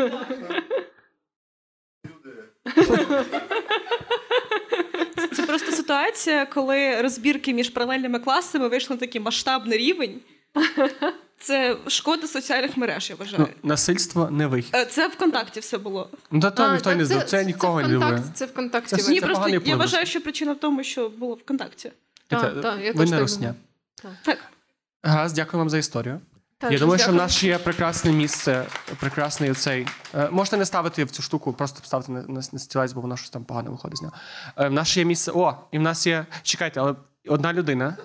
Це просто ситуація, коли розбірки між паралельними класами вийшли на такий масштабний рівень. Це шкода соціальних мереж, я вважаю. Ну, насильство не вихід. Е, Це ВКонтакті все було. Ну, та то ніхто та не знав. Це нікого не любить. Це ВКонтакті. Це- Ні, це просто я вважаю, що причина в тому, що було ВКонтакті. Так, Це- так, я ви теж не так Так. Гаразд, дякую вам за історію. Так, Я думаю, що в нас ще є прекрасне місце, прекрасний оцей. Е, можете не ставити в цю штуку, просто ставити на, на, на стілець, бо воно щось там погано виходить з нього. Е, в нас ще є місце. О, і в нас є. Чекайте, але одна людина.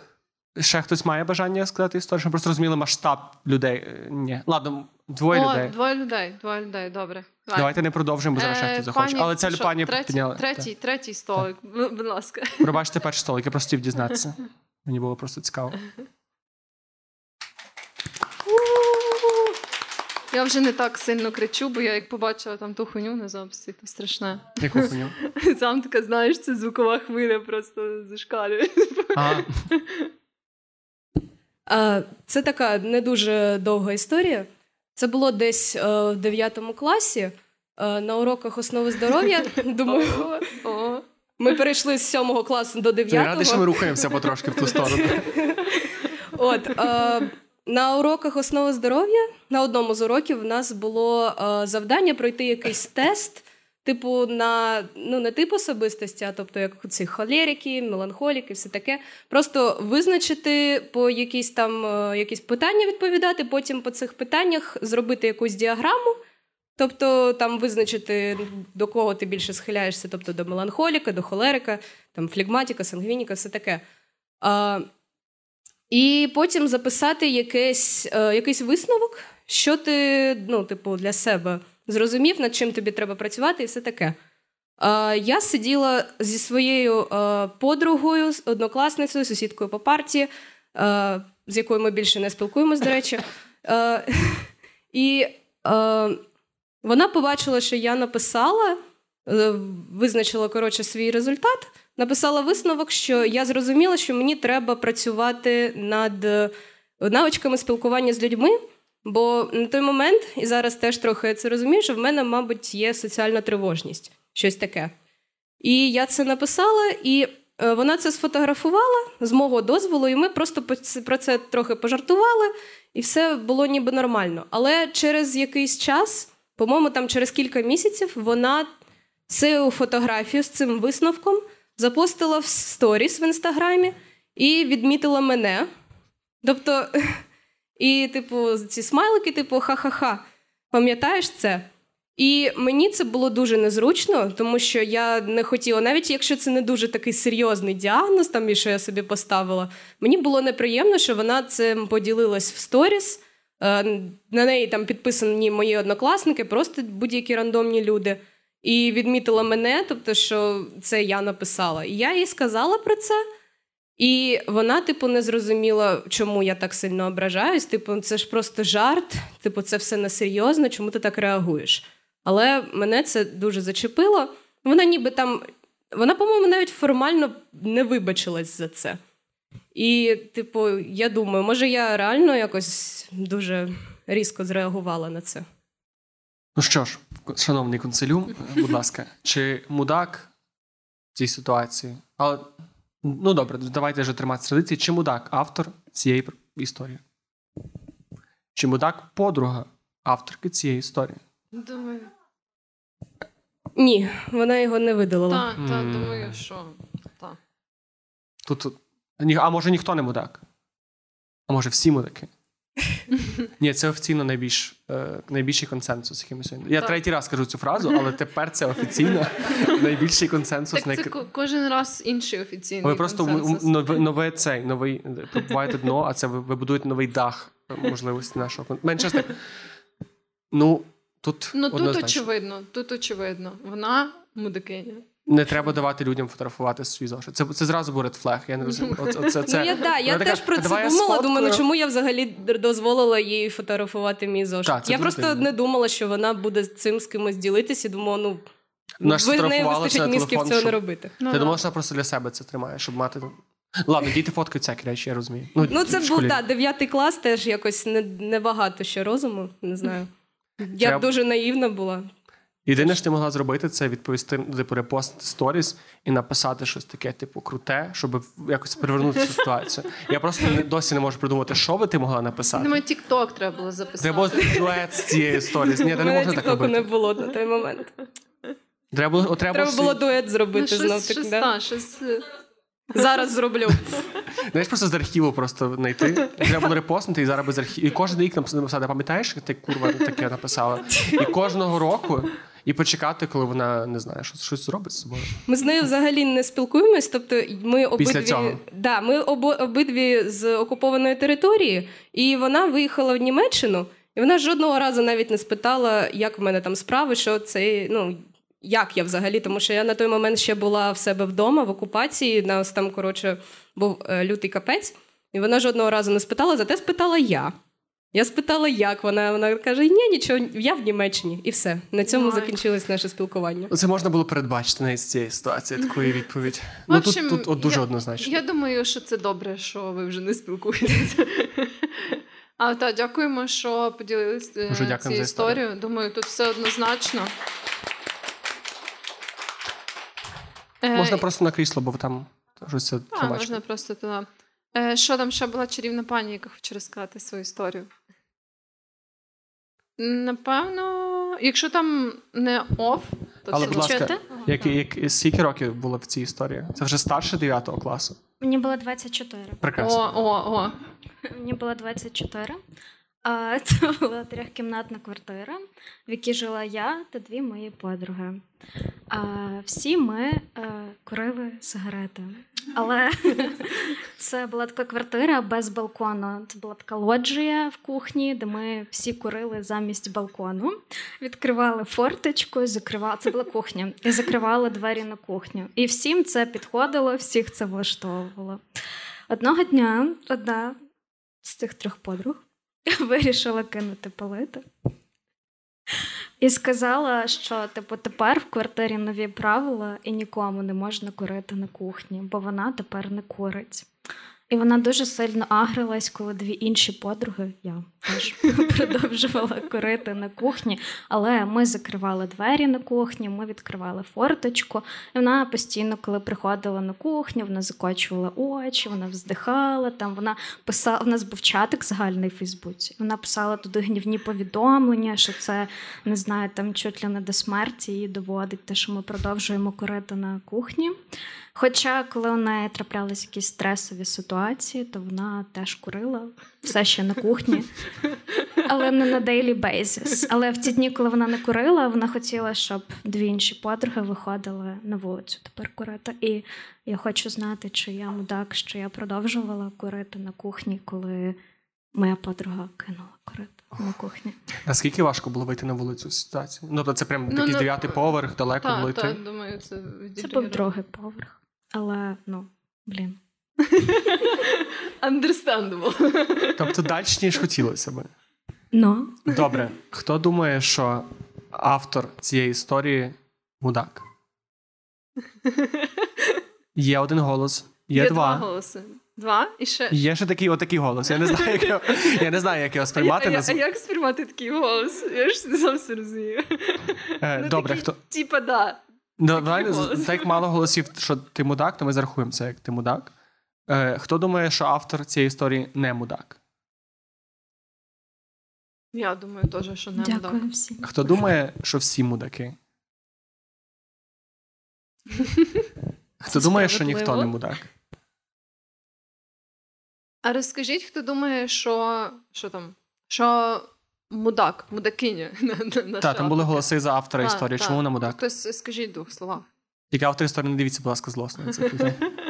Ще хтось має бажання сказати історію, щоб просто розуміли масштаб людей. Е, Ні. Ладно, двоє О, людей. Двоє людей, двоє людей, добре. Давай. Давайте не продовжимо, бо зараз ще хтось захоче. Але ця пані третій, підняла. Третій, третій столик, Бу- будь ласка. Пробачте перший столик, я просто хотів дізнатися. Мені було просто цікаво. Я вже не так сильно кричу, бо я як побачила там ту хуйню на записі, то страшне. Яку хуйню? [laughs] Сам така, знаєш, це звукова хвиля просто зашкалює. [laughs] А, Це така не дуже довга історія. Це було десь в 9 класі на уроках основи здоров'я. [laughs] Думаю, ми перейшли з 7 класу до 9. Ти радий, що ми рухаємося потрошки в ту сторону. От на уроках основи здоров'я на одному з уроків в нас було завдання пройти якийсь тест. Типу, на ну не тип особистості, а тобто як ці холерики, меланхоліки, все таке. Просто визначити по якісь там е, якісь питання відповідати, потім по цих питаннях зробити якусь діаграму, тобто там визначити, до кого ти більше схиляєшся, тобто до меланхоліка, до холерика, там флегматіка, сангвініка, все таке. І потім записати якийсь, е, якийсь висновок, що ти ну, типу, для себе зрозумів, над чим тобі треба працювати, і все таке. Я сиділа зі своєю подругою, однокласницею, сусідкою по парті, з якою ми більше не спілкуємось, до речі. [laughs] І вона побачила, що я написала, е, визначила коротше, свій результат, написала висновок, що я зрозуміла, що мені треба працювати над навичками спілкування з людьми. Бо на той момент, і зараз теж трохи це розумію, що в мене, мабуть, є соціальна тривожність, щось таке. І я це написала, і е, вона це сфотографувала з мого дозволу, і ми просто про це трохи пожартували, і все було ніби нормально. Але через якийсь час, по-моєму, там через кілька місяців, вона цю фотографію з цим висновком запостила в сторіс в інстаграмі і відмітила мене. Тобто. [laughs] І, типу, ці смайлики, типу, ха-ха-ха, пам'ятаєш це? І мені це було дуже незручно, тому що я не хотіла, навіть якщо це не дуже такий серйозний діагноз, там і що я собі поставила, мені було неприємно, що вона цим поділилась в сторіс. Е, на неї там підписані мої однокласники, просто будь-які рандомні люди. І відмітила мене, тобто, що це я написала. І я їй сказала про це. І вона, типу, не зрозуміла, чому я так сильно ображаюсь. Типу, це ж просто жарт, типу, це все несерйозно, чому ти так реагуєш? Але мене це дуже зачепило. Вона ніби там, вона, по-моєму, навіть формально не вибачилась за це. І, типу, я думаю, може, я реально якось дуже різко зреагувала на це. Ну що ж, шановний консилюм, будь ласка, чи мудак в цій ситуації? Але Ну добре, давайте вже триматися традиції. Чи мудак автор цієї історії? Чи мудак подруга авторки цієї історії? Думаю. Ні, вона його не видалила. Так, та, mm. думаю, що так. Тут, а може ніхто не мудак? А може всі мудаки? [laughs] Ні, це офіційно найбільш, е, найбільший консенсус, який ми сьогодні. Я третій раз кажу цю фразу, але тепер це офіційно [laughs] найбільший консенсус. Так це кожен раз інший офіційний Ви просто нове, нове цей новий пробуваєте дно, а це ви, будуєте новий дах можливості нашого Менше так. Ну тут Ну тут очевидно, тут очевидно. Вона мудакиня. Не треба давати людям фотографувати свій зошит. Це це зразу буде флег. Я не розумію. Оце, це, ну, я да, я теж про це думала. Думаю, ну чому я взагалі дозволила їй фотографувати мій зошит. Так, я просто не думала, що вона буде цим з кимось ділитися. Думала, ну Наш ви не вистачить мізків цього не робити. Ну, Ти думала, що просто для себе це тримає, щоб мати. Ладно, діти фоткають всякі речі, я розумію. Ну, ну це був да, дев'ятий клас, теж якось небагато не ще розуму, не знаю. Я Треба... дуже наївна була. Єдине, що ти могла зробити, це відповісти типу, репост сторіс і написати щось таке, типу, круте, щоб якось привернути цю ситуацію. Я просто досі не можу придумати, що би ти могла написати. Думаю, тікток треба було записати. Треба було дует з цієї сторіс. Ні, ти не можна так робити. не було на той момент. Треба було треба, треба було дует зробити ну, знов таки. Да? Щось, е, [laughs] Зараз зроблю. Знаєш, просто з архіву просто знайти. Треба було репостнути і зараз без архіву. І кожен рік написати, пам'ятаєш, ти курва таке написала. І кожного року і почекати, коли вона не знає, що щось зробить з собою. Ми з нею взагалі не спілкуємось. Тобто, ми обидві цього. Да, ми обидві з окупованої території, і вона виїхала в Німеччину, і вона жодного разу навіть не спитала, як в мене там справи, що це ну. Як я взагалі, тому що я на той момент ще була в себе вдома в окупації, нас там, коротше, був е, лютий капець, і вона жодного разу не спитала, зате спитала я. Я спитала, як вона. Вона каже: ні, нічого, я в Німеччині. І все. На цьому закінчилось наше спілкування. Це можна було передбачити навіть з цієї ситуації, такої відповідь. Ну общем, тут, тут от дуже я- однозначно. Я думаю, що це добре, що ви вже не спілкуєтеся. [laughs] А та дякуємо, що поділилися цією за історію. Думаю, тут все однозначно. Е, Можна просто на крісло, бо там щось це тримачка. можна просто туди. Е, Що там ще була чарівна пані, яка хоче розказати свою історію? Напевно, якщо там не оф, то Але, це будь ласка, Чути? як, як, скільки років було в цій історії? Це вже старше 9 класу. Мені було 24. Прекрасно. О, о, о. Мені було 24. [laughs] Це була трьохкімнатна квартира, в якій жила я та дві мої подруги. Всі ми е, курили сигарети. Але [laughs] це була така квартира без балкону. Це була така лоджія в кухні, де ми всі курили замість балкону. Відкривали форточку, закривали. Це була кухня, і закривали двері на кухню. І всім це підходило, всіх це влаштовувало. Одного дня одна з цих трьох подруг [laughs] вирішила кинути палити. І сказала, що типу, тепер в квартирі нові правила і нікому не можна курити на кухні, бо вона тепер не курить. І вона дуже сильно агрилась, коли дві інші подруги, я теж [laughs] продовжувала курити на кухні. Але ми закривали двері на кухні, ми відкривали форточку. І вона постійно, коли приходила на кухню, вона закочувала очі, вона вздихала. Там вона писала. У нас був чатик загальний в Фейсбуці. Вона писала туди гнівні повідомлення, що це не знаю, там чуть ли не до смерті її доводить, те, що ми продовжуємо курити на кухні. Хоча, коли у неї траплялись якісь стресові ситуації, то вона теж курила все ще на кухні, але не на daily basis. Але в ті дні, коли вона не курила, вона хотіла, щоб дві інші подруги виходили на вулицю тепер курити. І я хочу знати, чи я мудак, що я продовжувала курити на кухні, коли моя подруга кинула курити на кухні. Наскільки важко було вийти на вулицю в ситуації? Ну, то це прям Ну, якийсь ну, дев'ятий поверх, далеко було Так, йти. так, думаю, це Це був другий поверх. Але ну, блін. Understandable. Тобто далі, ніж хотілося би. Ну, Добре, хто думає, що автор цієї історії мудак? Є один голос, є, Є два. голоси. Два і ще. Є ще такий отакий голос. Я не знаю, як його, я не знаю, як його А, сприймати. я- а як сприймати такий голос? Я ж не зовсім розумію. Е, Ну, Добре, такий, хто Типа, да. Ну, Давай, так мало голосів, що ти мудак, то ми зарахуємо це як ти мудак. Е, хто думає, що автор цієї історії не мудак? Я думаю, теж, що не дякую мудак. всім. Хто думає, що всі мудаки? [laughs] Хто думає, що ніхто не мудак? А розкажіть, хто думає, що. Що там? Що мудак, мудакиня. [laughs] Так, там були голоси за автора історії. Чому вона мудак? Хтось скажіть в двох словах. Тільки автор історії не дивіться, будь ласка, злосно. [laughs]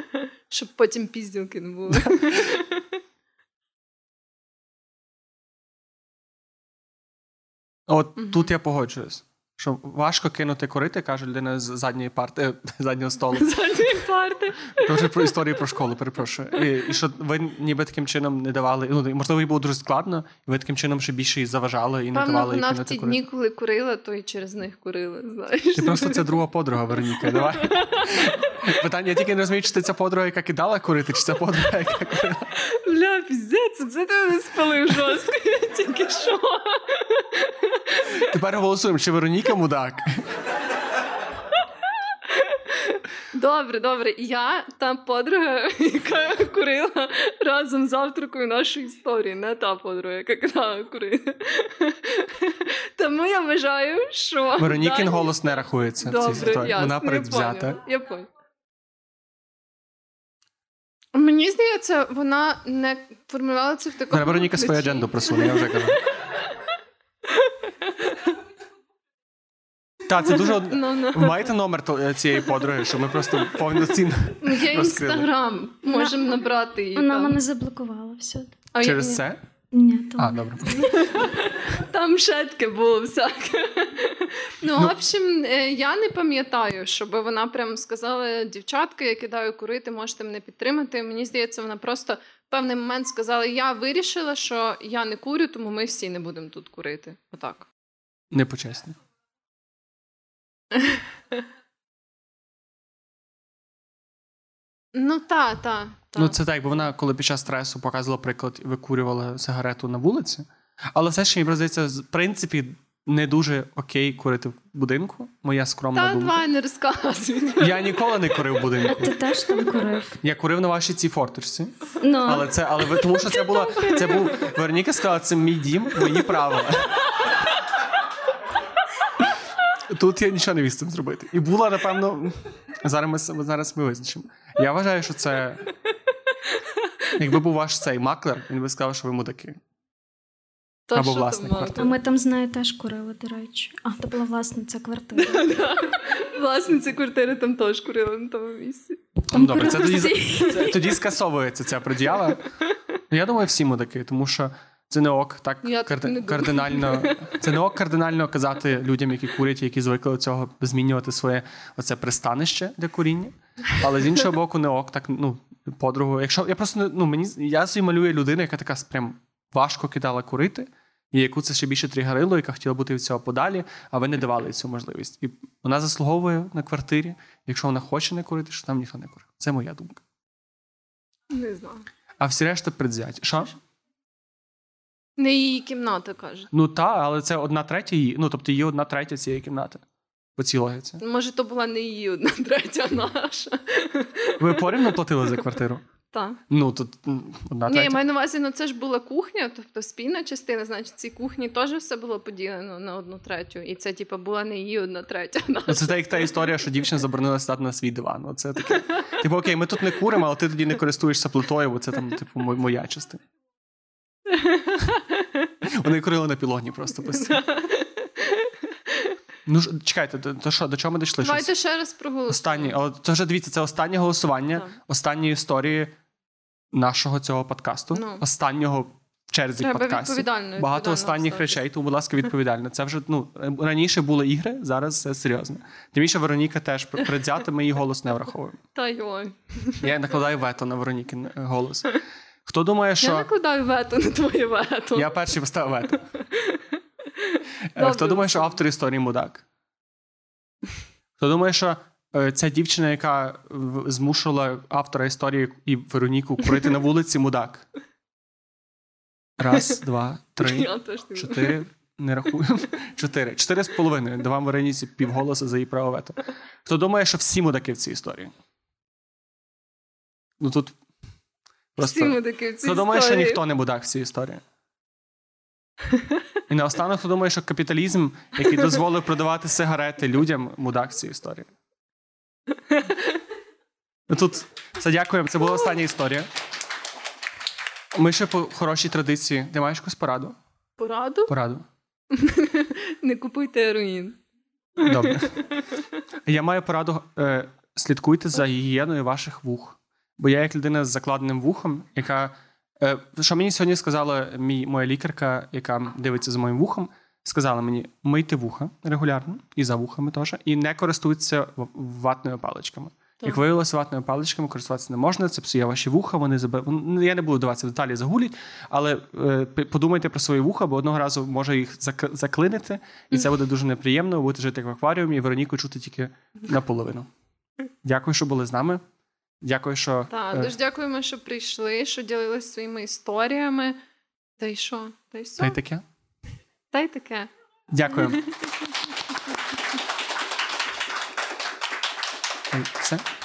Щоб потім пізділки не було. [laughs] От Мгм. тут я погоджуюсь. Що важко кинути корити, каже людина з задньої парти, [laughs] заднього столу. Задньої парти. [laughs] Це вже про історію про школу, перепрошую. І, і що ви ніби таким чином не давали. Ну, можливо, їй було дуже складно, і ви таким чином ще більше їй заважали і не Певно, давали їй вона в ті дні, коли курила, то і через них курила, знаєш. Ти просто це друга подруга, Вероніка. Давай. Питання, я тільки не розумію, чи це ця подруга, яка кидала курити, чи це подруга, яка курила. Бля, піздець, це ти не спалив жорстко. Я тільки що. Тепер голосуємо, чи Вероніка мудак. Добре, добре. Я та подруга, яка курила разом з авторкою нашої історії, не та подруга, яка кидала курити. Тому я вважаю, що. Веронікін Дані- голос не рахується в цій Добре, ясно, Вона я предвзята. Я поняла. Мені здається, вона не формулювала це в такому. Зараз Вероніка свою адженду просунула, я вже кажу. Так, це дуже. no, Ну, ну. Маєте номер е, цієї подруги, що ми просто повноцінно Є інстаграм, можемо набрати її. Вона мене заблокувала все. Через це. Ні, то А, добре. [laughs] Там ще таке було всяке. Ну, в общем, е, я не пам'ятаю, щоб вона прям сказала: дівчатка, я кидаю курити, можете мене підтримати. Мені здається, вона просто в певний момент сказала: я вирішила, що я не курю, тому ми всі не будемо тут курити. Отак. Непочесні. [laughs] Ну, та, та. та. Ну, це так, бо вона, коли під час стресу показувала приклад, викурювала сигарету на вулиці. Але все ще, мені здається, в принципі, не дуже окей курити в будинку. Моя скромна Та, думка. давай не розказуй. Я ніколи не курив в будинку. Ти теж там курив? Я курив на вашій цій форточці. Ну, Але це, але ви- тому що це було. Це був Вероніка сказала, це мій дім, мої правила. Тут я нічого не цим зробити. І була, напевно, зараз ми зараз ми визначимо. Я вважаю, що це. Якби був ваш цей маклер, він би сказав, що ви мудаки. Та Або що там власник мати? а ми там з нею теж курили, до речі. А, то була власниця квартири. [laughs] Власниця квартири там теж курила на тому місці. Ну, добре, це тоді, це, тоді скасовується ця пред'ява. Ну, Я думаю, всі мудаки, тому що це не ок так Я так карди- не думаю. кардинально. Це не ок кардинально казати людям, які курять, які звикли до цього змінювати своє оце пристанище для куріння. Але з іншого боку, не ок, так ну, подругу. Якщо я просто ну мені я собі малюю людину, яка така прям важко кидала курити. І яку це ще більше тригерило, яка хотіла бути від цього подалі, а ви не давали цю можливість. І вона заслуговує на квартирі, якщо вона хоче не курити, що там ніхто не курить. Це моя думка. Не знаю. А всі решта предвзяті. Що? Не її кімната каже. Ну та, але це одна третя її. Ну, тобто її одна третя цієї кімнати. По. Може, то була не її одна [laughs] третя наша. Ви порівну платили за квартиру? Так. Ну, тут одна Ні, я маю на увазі, ну це ж була кухня, тобто спільна частина, значить, цій кухні теж все було поділено на одну третю. І це, типу, була не її одна третя. Ну, Це так, як та історія, що дівчина заборонила стати на свій диван. Оце таке. Типу, окей, ми тут не куримо, але ти тоді не користуєшся плитою, бо це там, типу, моя частина. [laughs] Вони курили на пілоні просто постійно. Ну ж, чекайте, то, що, до чого ми дійшли? Щось? Давайте ще раз проголосуємо. Останні, але це вже дивіться, це останнє голосування Так. останньої історії нашого цього подкасту. Ну. Останнього в черзі Треба подкастів. відповідально. Багато відповідально останніх ставитися. речей, тому, будь ласка, відповідально. Це вже ну раніше були ігри, зараз це серйозно. Тим більше Вероніка теж предвзята, ми її голос не враховуємо. Та йой. Я накладаю вето на Веронікин е, голос. Хто думає, що Я накладаю вето на твоє вето. я перший поставив вето? [laughs] Е, Добре. Хто думає, що автор історії мудак? Хто думає, що е, ця дівчина, яка змушувала автора історії і Вероніку курити на вулиці, мудак? Раз, [laughs] два, три, чотири. Не рахуємо. Чотири. Чотири з половиною. Давам Вероніці півголоса за її право вето. Хто думає, що всі мудаки в цій історії? Ну тут просто. Всі ми такі в цій Хто думає, що ніхто не мудак в цій історії? І наостанок, хто думає, що капіталізм, який дозволив продавати сигарети людям, мудак цій історії. Ну, Тут все дякуємо. Це була остання історія. Ми ще по хорошій традиції. Ти маєш якусь пораду? Пораду? Пораду. [laughs] Не купуйте heroїн. Добре. Я маю пораду: е, слідкуйте за гігієною ваших вух. Бо я, як людина з закладеним вухом, яка. Е, що мені сьогодні сказала мій, моя лікарка, яка дивиться за моїм вухом, сказала мені: мийте вуха регулярно і за вухами теж, і не користуйтеся ватними паличками. Як виявилося, ватними паличками користуватися не можна, це псує ваші вуха, вони заби... ну, Я не буду вдаватися в деталі, загулять, але е, подумайте про свої вуха, бо одного разу може їх зак... заклинити, і це буде дуже неприємно. Ви будете жити як в акваріумі, і Вероніку чути тільки наполовину. Дякую, що були з нами. Дякую, що Так, е, дуже дякуємо, що прийшли, що ділилися своїми історіями. Та й що? Та й що? та й таке. Та й таке. Дякую. Все. [laughs]